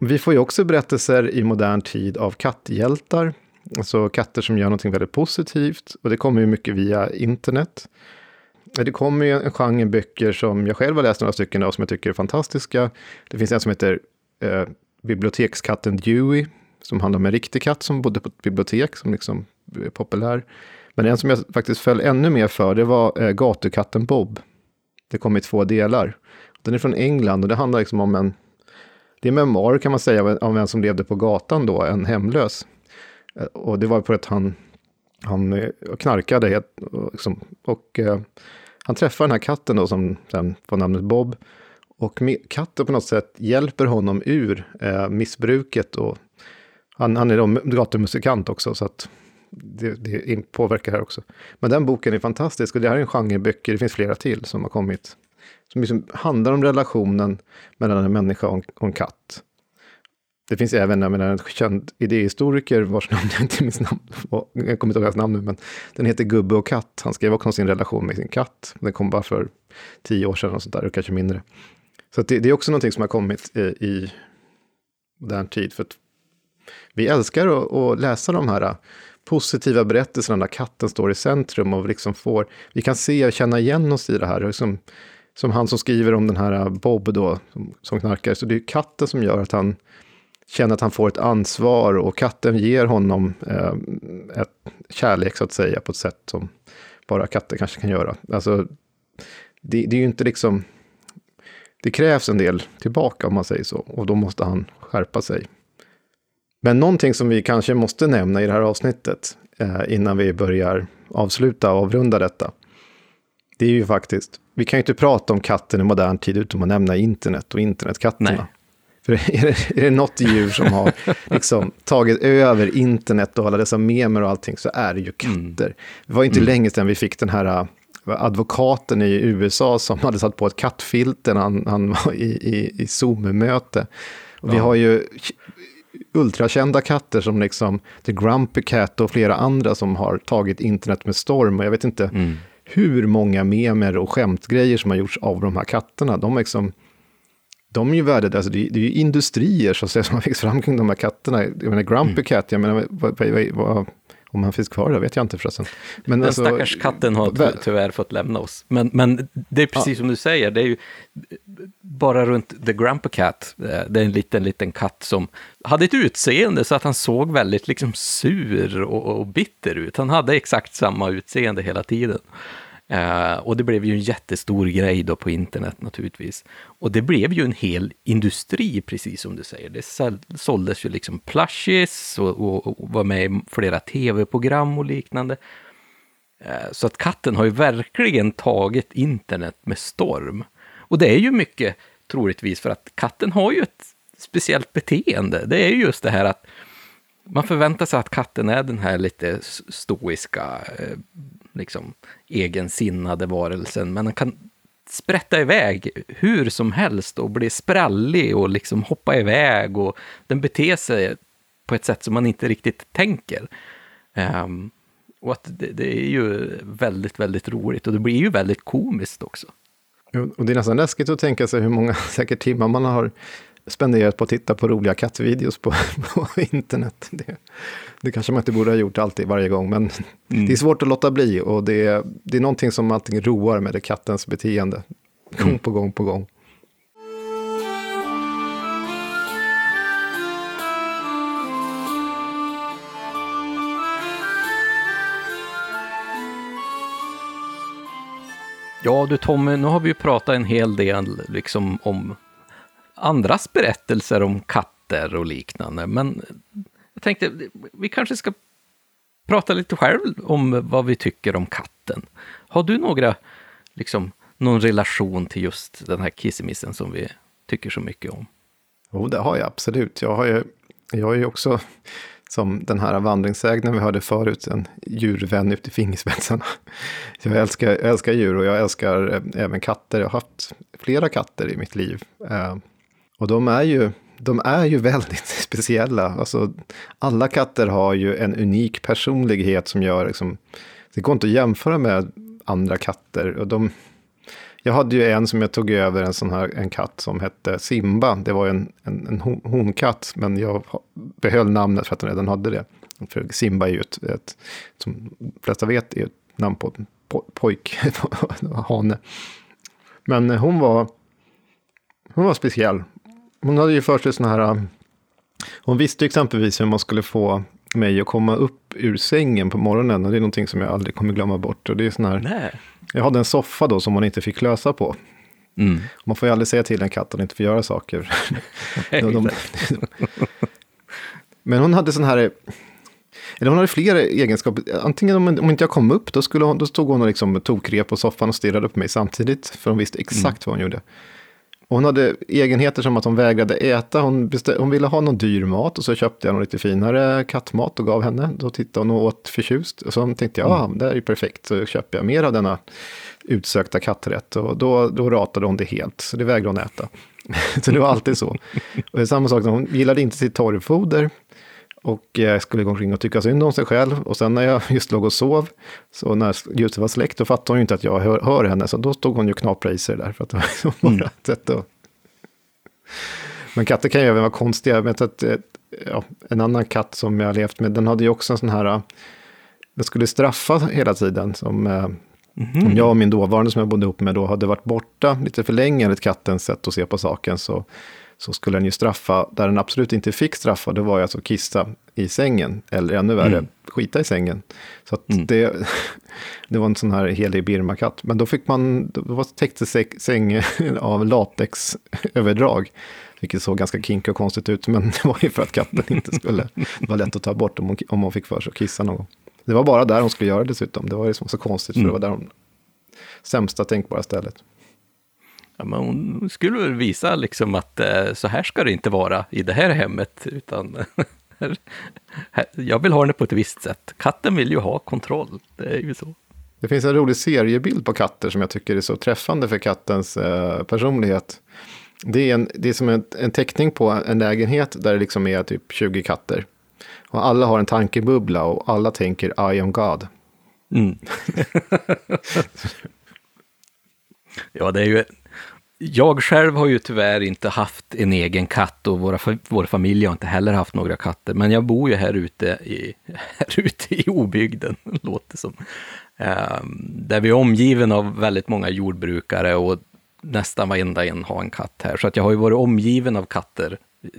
Vi får ju också berättelser i modern tid av katthjältar. Alltså katter som gör någonting väldigt positivt. Och det kommer ju mycket via internet. Det kommer ju en genre böcker som jag själv har läst några stycken av som jag tycker är fantastiska. Det finns en som heter eh, Bibliotekskatten Dewey. Som handlar om en riktig katt som bodde på ett bibliotek som liksom är populär. Men en som jag faktiskt föll ännu mer för, det var eh, Gatukatten Bob. Det kom i två delar. Den är från England och det handlar liksom om en det är memoarer kan man säga om en som levde på gatan då, en hemlös. Eh, och det var på att han, han eh, knarkade helt, liksom, och eh, han träffar den här katten då som sen får namnet Bob. Och katten på något sätt hjälper honom ur eh, missbruket. Och han, han är då gatumusikant också, så att det, det påverkar här också. Men den boken är fantastisk och det här är en genreböcker, det finns flera till som har kommit som liksom handlar om relationen mellan en människa och en, och en katt. Det finns även menar, en känd idéhistoriker vars namn jag inte minns namn Jag kommer inte ihåg hans namn nu, men den heter Gubbe och katt. Han skrev också om sin relation med sin katt. Den kom bara för tio år sedan och sånt där, och kanske mindre. Så det, det, är också någonting som har kommit i, i modern tid. För vi älskar att, att, läsa de här eh, positiva berättelserna där katten står i centrum och liksom får, vi kan se och känna igen oss i det här. Liksom, som han som skriver om den här eh, Bob då, som, som knarkar. Så det är katten som gör att han känner att han får ett ansvar och katten ger honom eh, ett kärlek så att säga på ett sätt som bara katter kanske kan göra. Alltså, det, det är ju inte liksom... Det krävs en del tillbaka om man säger så och då måste han skärpa sig. Men någonting som vi kanske måste nämna i det här avsnittet eh, innan vi börjar avsluta och avrunda detta. Det är ju faktiskt vi kan ju inte prata om katten i modern tid utan att nämna internet och internetkatterna. Nej. För är det, är det något djur som har liksom tagit över internet och alla dessa memer och allting så är det ju katter. Mm. Det var inte mm. länge sedan vi fick den här äh, advokaten i USA som hade satt på ett kattfilter när han, han var i, i, i Zoom-möte. Ja. Vi har ju ultrakända katter som liksom The Grumpy Cat och flera andra som har tagit internet med storm. Och jag vet inte, mm hur många memer och skämtgrejer som har gjorts av de här katterna. De liksom, de är ju värdet, alltså det, är, det är ju industrier så att säga, som har växt fram kring de här katterna. Jag menar Grumpy mm. Cat, jag menar, vad, vad, vad, om han finns kvar, det vet jag inte förresten. Men Den alltså, stackars katten har tyvärr fått lämna oss. Men, men det är precis ja. som du säger, det är ju bara runt The Grandpa Cat, eh, det är en liten, liten katt som hade ett utseende så att han såg väldigt liksom sur och, och bitter ut. Han hade exakt samma utseende hela tiden. Uh, och det blev ju en jättestor grej då på internet naturligtvis. Och det blev ju en hel industri, precis som du säger. Det såldes ju liksom plushies och, och, och var med i flera tv-program och liknande. Eh, så att katten har ju verkligen tagit internet med storm. Och det är ju mycket troligtvis för att katten har ju ett speciellt beteende. Det är ju just det här att man förväntar sig att katten är den här lite stoiska, eh, liksom egensinnade varelsen, men den kan sprätta iväg hur som helst och bli sprallig och liksom hoppa iväg och den beter sig på ett sätt som man inte riktigt tänker. Um, och att det, det, är ju väldigt, väldigt roligt och det blir ju väldigt komiskt också. Och det är nästan läskigt att tänka sig hur många säkert timmar man har spenderat på att titta på roliga kattvideos på, på internet. Det, det kanske man inte borde ha gjort alltid, varje gång, men mm. det är svårt att låta bli och det, det är någonting som allting roar med det, kattens beteende. Gång mm. på gång på gång. Ja du Tommy, nu har vi ju pratat en hel del liksom om andras berättelser om katter och liknande, men jag tänkte vi kanske ska prata lite själv om vad vi tycker om katten. Har du några, liksom, någon relation till just den här kissemissen som vi tycker så mycket om? Jo, det har jag absolut. Jag har ju, jag har ju också som den här vandringssägnen vi hörde förut, en djurvän ut i fingerspetsarna. Jag älskar, jag älskar djur och jag älskar eh, även katter. Jag har haft flera katter i mitt liv. Eh, och de är ju, de är ju väldigt speciella. Alltså, alla katter har ju en unik personlighet som gör, liksom, det går inte att jämföra med andra katter. Och de, jag hade ju en som jag tog över, en sån här en katt som hette Simba. Det var en, en, en honkatt, men jag behöll namnet för att den redan hade det. För Simba är ju ett, ett som de flesta vet, är ett namn på en pojk, hane. Men hon var, hon var speciell. Hon hade ju för sig sådana här, hon visste exempelvis hur man skulle få mig att komma upp ur sängen på morgonen. Och det är någonting som jag aldrig kommer glömma bort. Och det är sån här, Nej. Jag hade en soffa då som man inte fick lösa på. Mm. Man får ju aldrig säga till en katt att den inte får göra saker. de, men hon hade sån här, eller hon hade flera egenskaper. Antingen om, om inte jag kom upp, då, skulle hon, då stod hon och liksom tokrep på soffan och stirrade på mig samtidigt. För hon visste exakt mm. vad hon gjorde. Och hon hade egenheter som att hon vägrade äta. Hon, hon ville ha någon dyr mat och så köpte jag någon lite finare kattmat och gav henne. Då tittade hon och åt förtjust. Och så tänkte jag, ja, mm. det är ju perfekt. Så köper jag mer av denna utsökta katträtt. Och då, då ratade hon det helt, så det vägrade hon äta. så det var alltid så. Och det är samma sak, hon gillade inte sitt torrfoder. Och jag skulle gå omkring och tycka synd om sig själv. Och sen när jag just låg och sov, så när ljuset var släckt, då fattade hon ju inte att jag hör, hör henne. Så då stod hon ju och knaprade i sig där. För att det var bara mm. sätt att... Men katter kan ju även vara konstiga. Jag vet att eh, ja, en annan katt som jag har levt med, den hade ju också en sån här... Den skulle straffa hela tiden. Som, mm -hmm. Om jag och min dåvarande som jag bodde ihop med då hade varit borta lite för länge enligt kattens sätt att se på saken. Så så skulle den ju straffa, där den absolut inte fick straffa, det var ju alltså kissa i sängen, eller ännu värre, mm. skita i sängen. Så mm. det, det var en sån här helig Birma-katt. Men då fick man, då täcktes sängen av latexöverdrag. Vilket såg ganska kinky och konstigt ut, men det var ju för att katten inte skulle, det var lätt att ta bort om hon, om hon fick för sig att kissa någon gång. Det var bara där hon skulle göra det dessutom, det var ju så konstigt, för det mm. var där hon, sämsta tänkbara stället. Ja, men hon skulle väl visa liksom att eh, så här ska det inte vara i det här hemmet, utan jag vill ha henne på ett visst sätt. Katten vill ju ha kontroll, det är ju så. Det finns en rolig seriebild på katter som jag tycker är så träffande för kattens eh, personlighet. Det är, en, det är som en, en teckning på en lägenhet där det liksom är typ 20 katter. Och alla har en tankebubbla och alla tänker I am God. Mm. ja, det är ju jag själv har ju tyvärr inte haft en egen katt och våra, vår familj har inte heller haft några katter. Men jag bor ju här ute i, här ute i obygden, låter som. Eh, där vi är omgiven av väldigt många jordbrukare och nästan varenda en har en katt här. Så att jag har ju varit omgiven av katter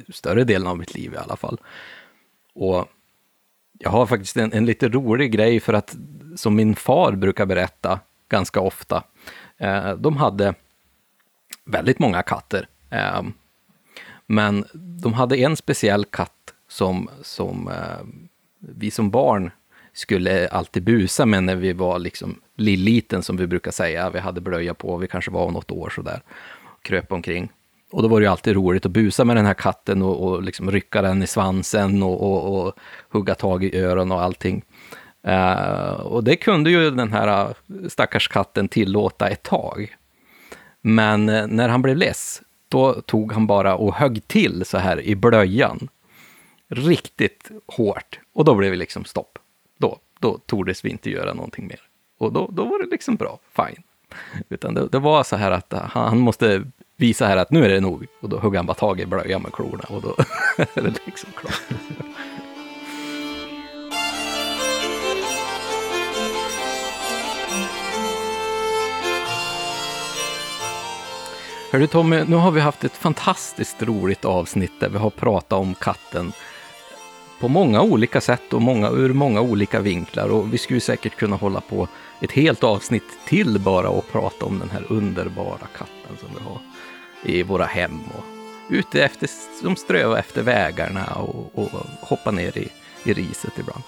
större delen av mitt liv i alla fall. Och jag har faktiskt en, en lite rolig grej för att, som min far brukar berätta ganska ofta, eh, de hade väldigt många katter. Ehm, men de hade en speciell katt som, som eh, vi som barn skulle alltid busa med när vi var liksom lilliten, som vi brukar säga. Vi hade blöja på, vi kanske var något år sådär, kröp omkring. Och då var det ju alltid roligt att busa med den här katten och, och liksom rycka den i svansen och, och, och hugga tag i öron och allting. Uh, och det kunde ju den här äh, stackars katten tillåta ett tag. Men eh, när han blev less, då tog han bara och högg till så här i blöjan. Riktigt hårt. Och då blev det liksom stopp. Då, då tordes vi inte göra någonting mer. Och då, då var det liksom bra, fine. Utan det, det var så här att han, han måste visa här att nu är det nog. Och då hugger han bara tag i blöjan med klorna och då är det liksom klart. Hörru Tommy, nu har vi haft ett fantastiskt roligt avsnitt där vi har pratat om katten på många olika sätt och många, ur många olika vinklar. Och vi skulle säkert kunna hålla på ett helt avsnitt till bara och prata om den här underbara katten som vi har i våra hem och ute efter, som strövar efter vägarna och, och hoppar ner i, i riset ibland.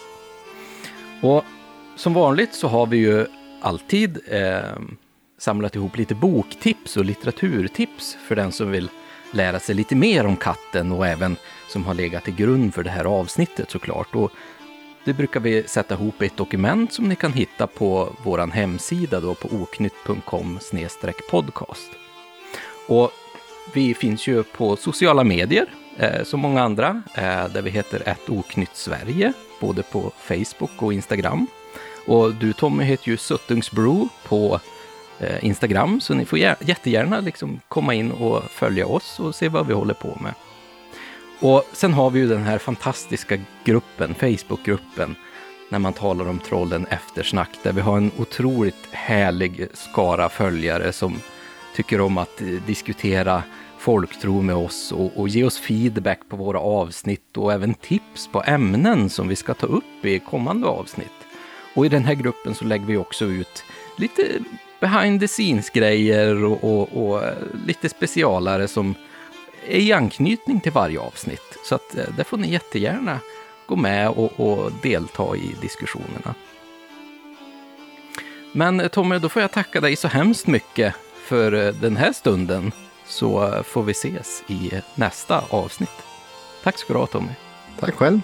Och som vanligt så har vi ju alltid eh, samlat ihop lite boktips och litteraturtips för den som vill lära sig lite mer om katten och även som har legat till grund för det här avsnittet såklart. Och det brukar vi sätta ihop i ett dokument som ni kan hitta på vår hemsida då på oknytt.com podcast. Och vi finns ju på sociala medier, eh, som många andra, eh, där vi heter ett oknytt Sverige, både på Facebook och Instagram. Och du Tommy heter ju Suttungsbro på Eh, Instagram, så ni får jättegärna liksom komma in och följa oss och se vad vi håller på med. Och sen har vi ju den här fantastiska gruppen, Facebookgruppen, när man talar om trollen eftersnack, där vi har en otroligt härlig skara följare som tycker om att eh, diskutera folktro med oss och, och ge oss feedback på våra avsnitt och även tips på ämnen som vi ska ta upp i kommande avsnitt. Och i den här gruppen så lägger vi också ut lite behind the scenes-grejer och, och, och, lite specialare som är i anknytning till varje avsnitt. Så att eh, där får ni jättegärna gå med och, och delta i diskussionerna. Men eh, Tommy, då får jag tacka dig så hemskt mycket för eh, den här stunden. Så får vi ses i nästa avsnitt. Tack ska du ha Tommy. Tack själv.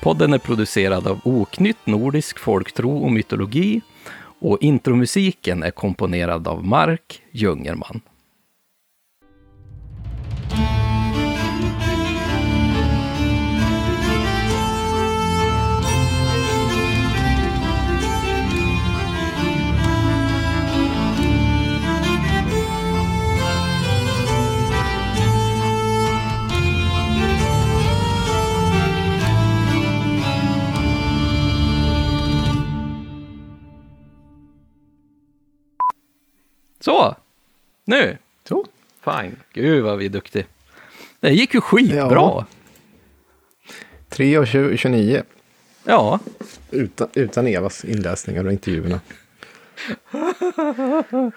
Podden är producerad av Oknytt Nordisk Folktro och Mytologi och intromusiken är komponerad av Mark Jungerman. Så! Nu! Så. Fine. Gud vad vi är duktiga. Det gick ju skitbra. Ja. 3 och 29. Ja. Utan, utan Evas inläsningar och intervjuerna.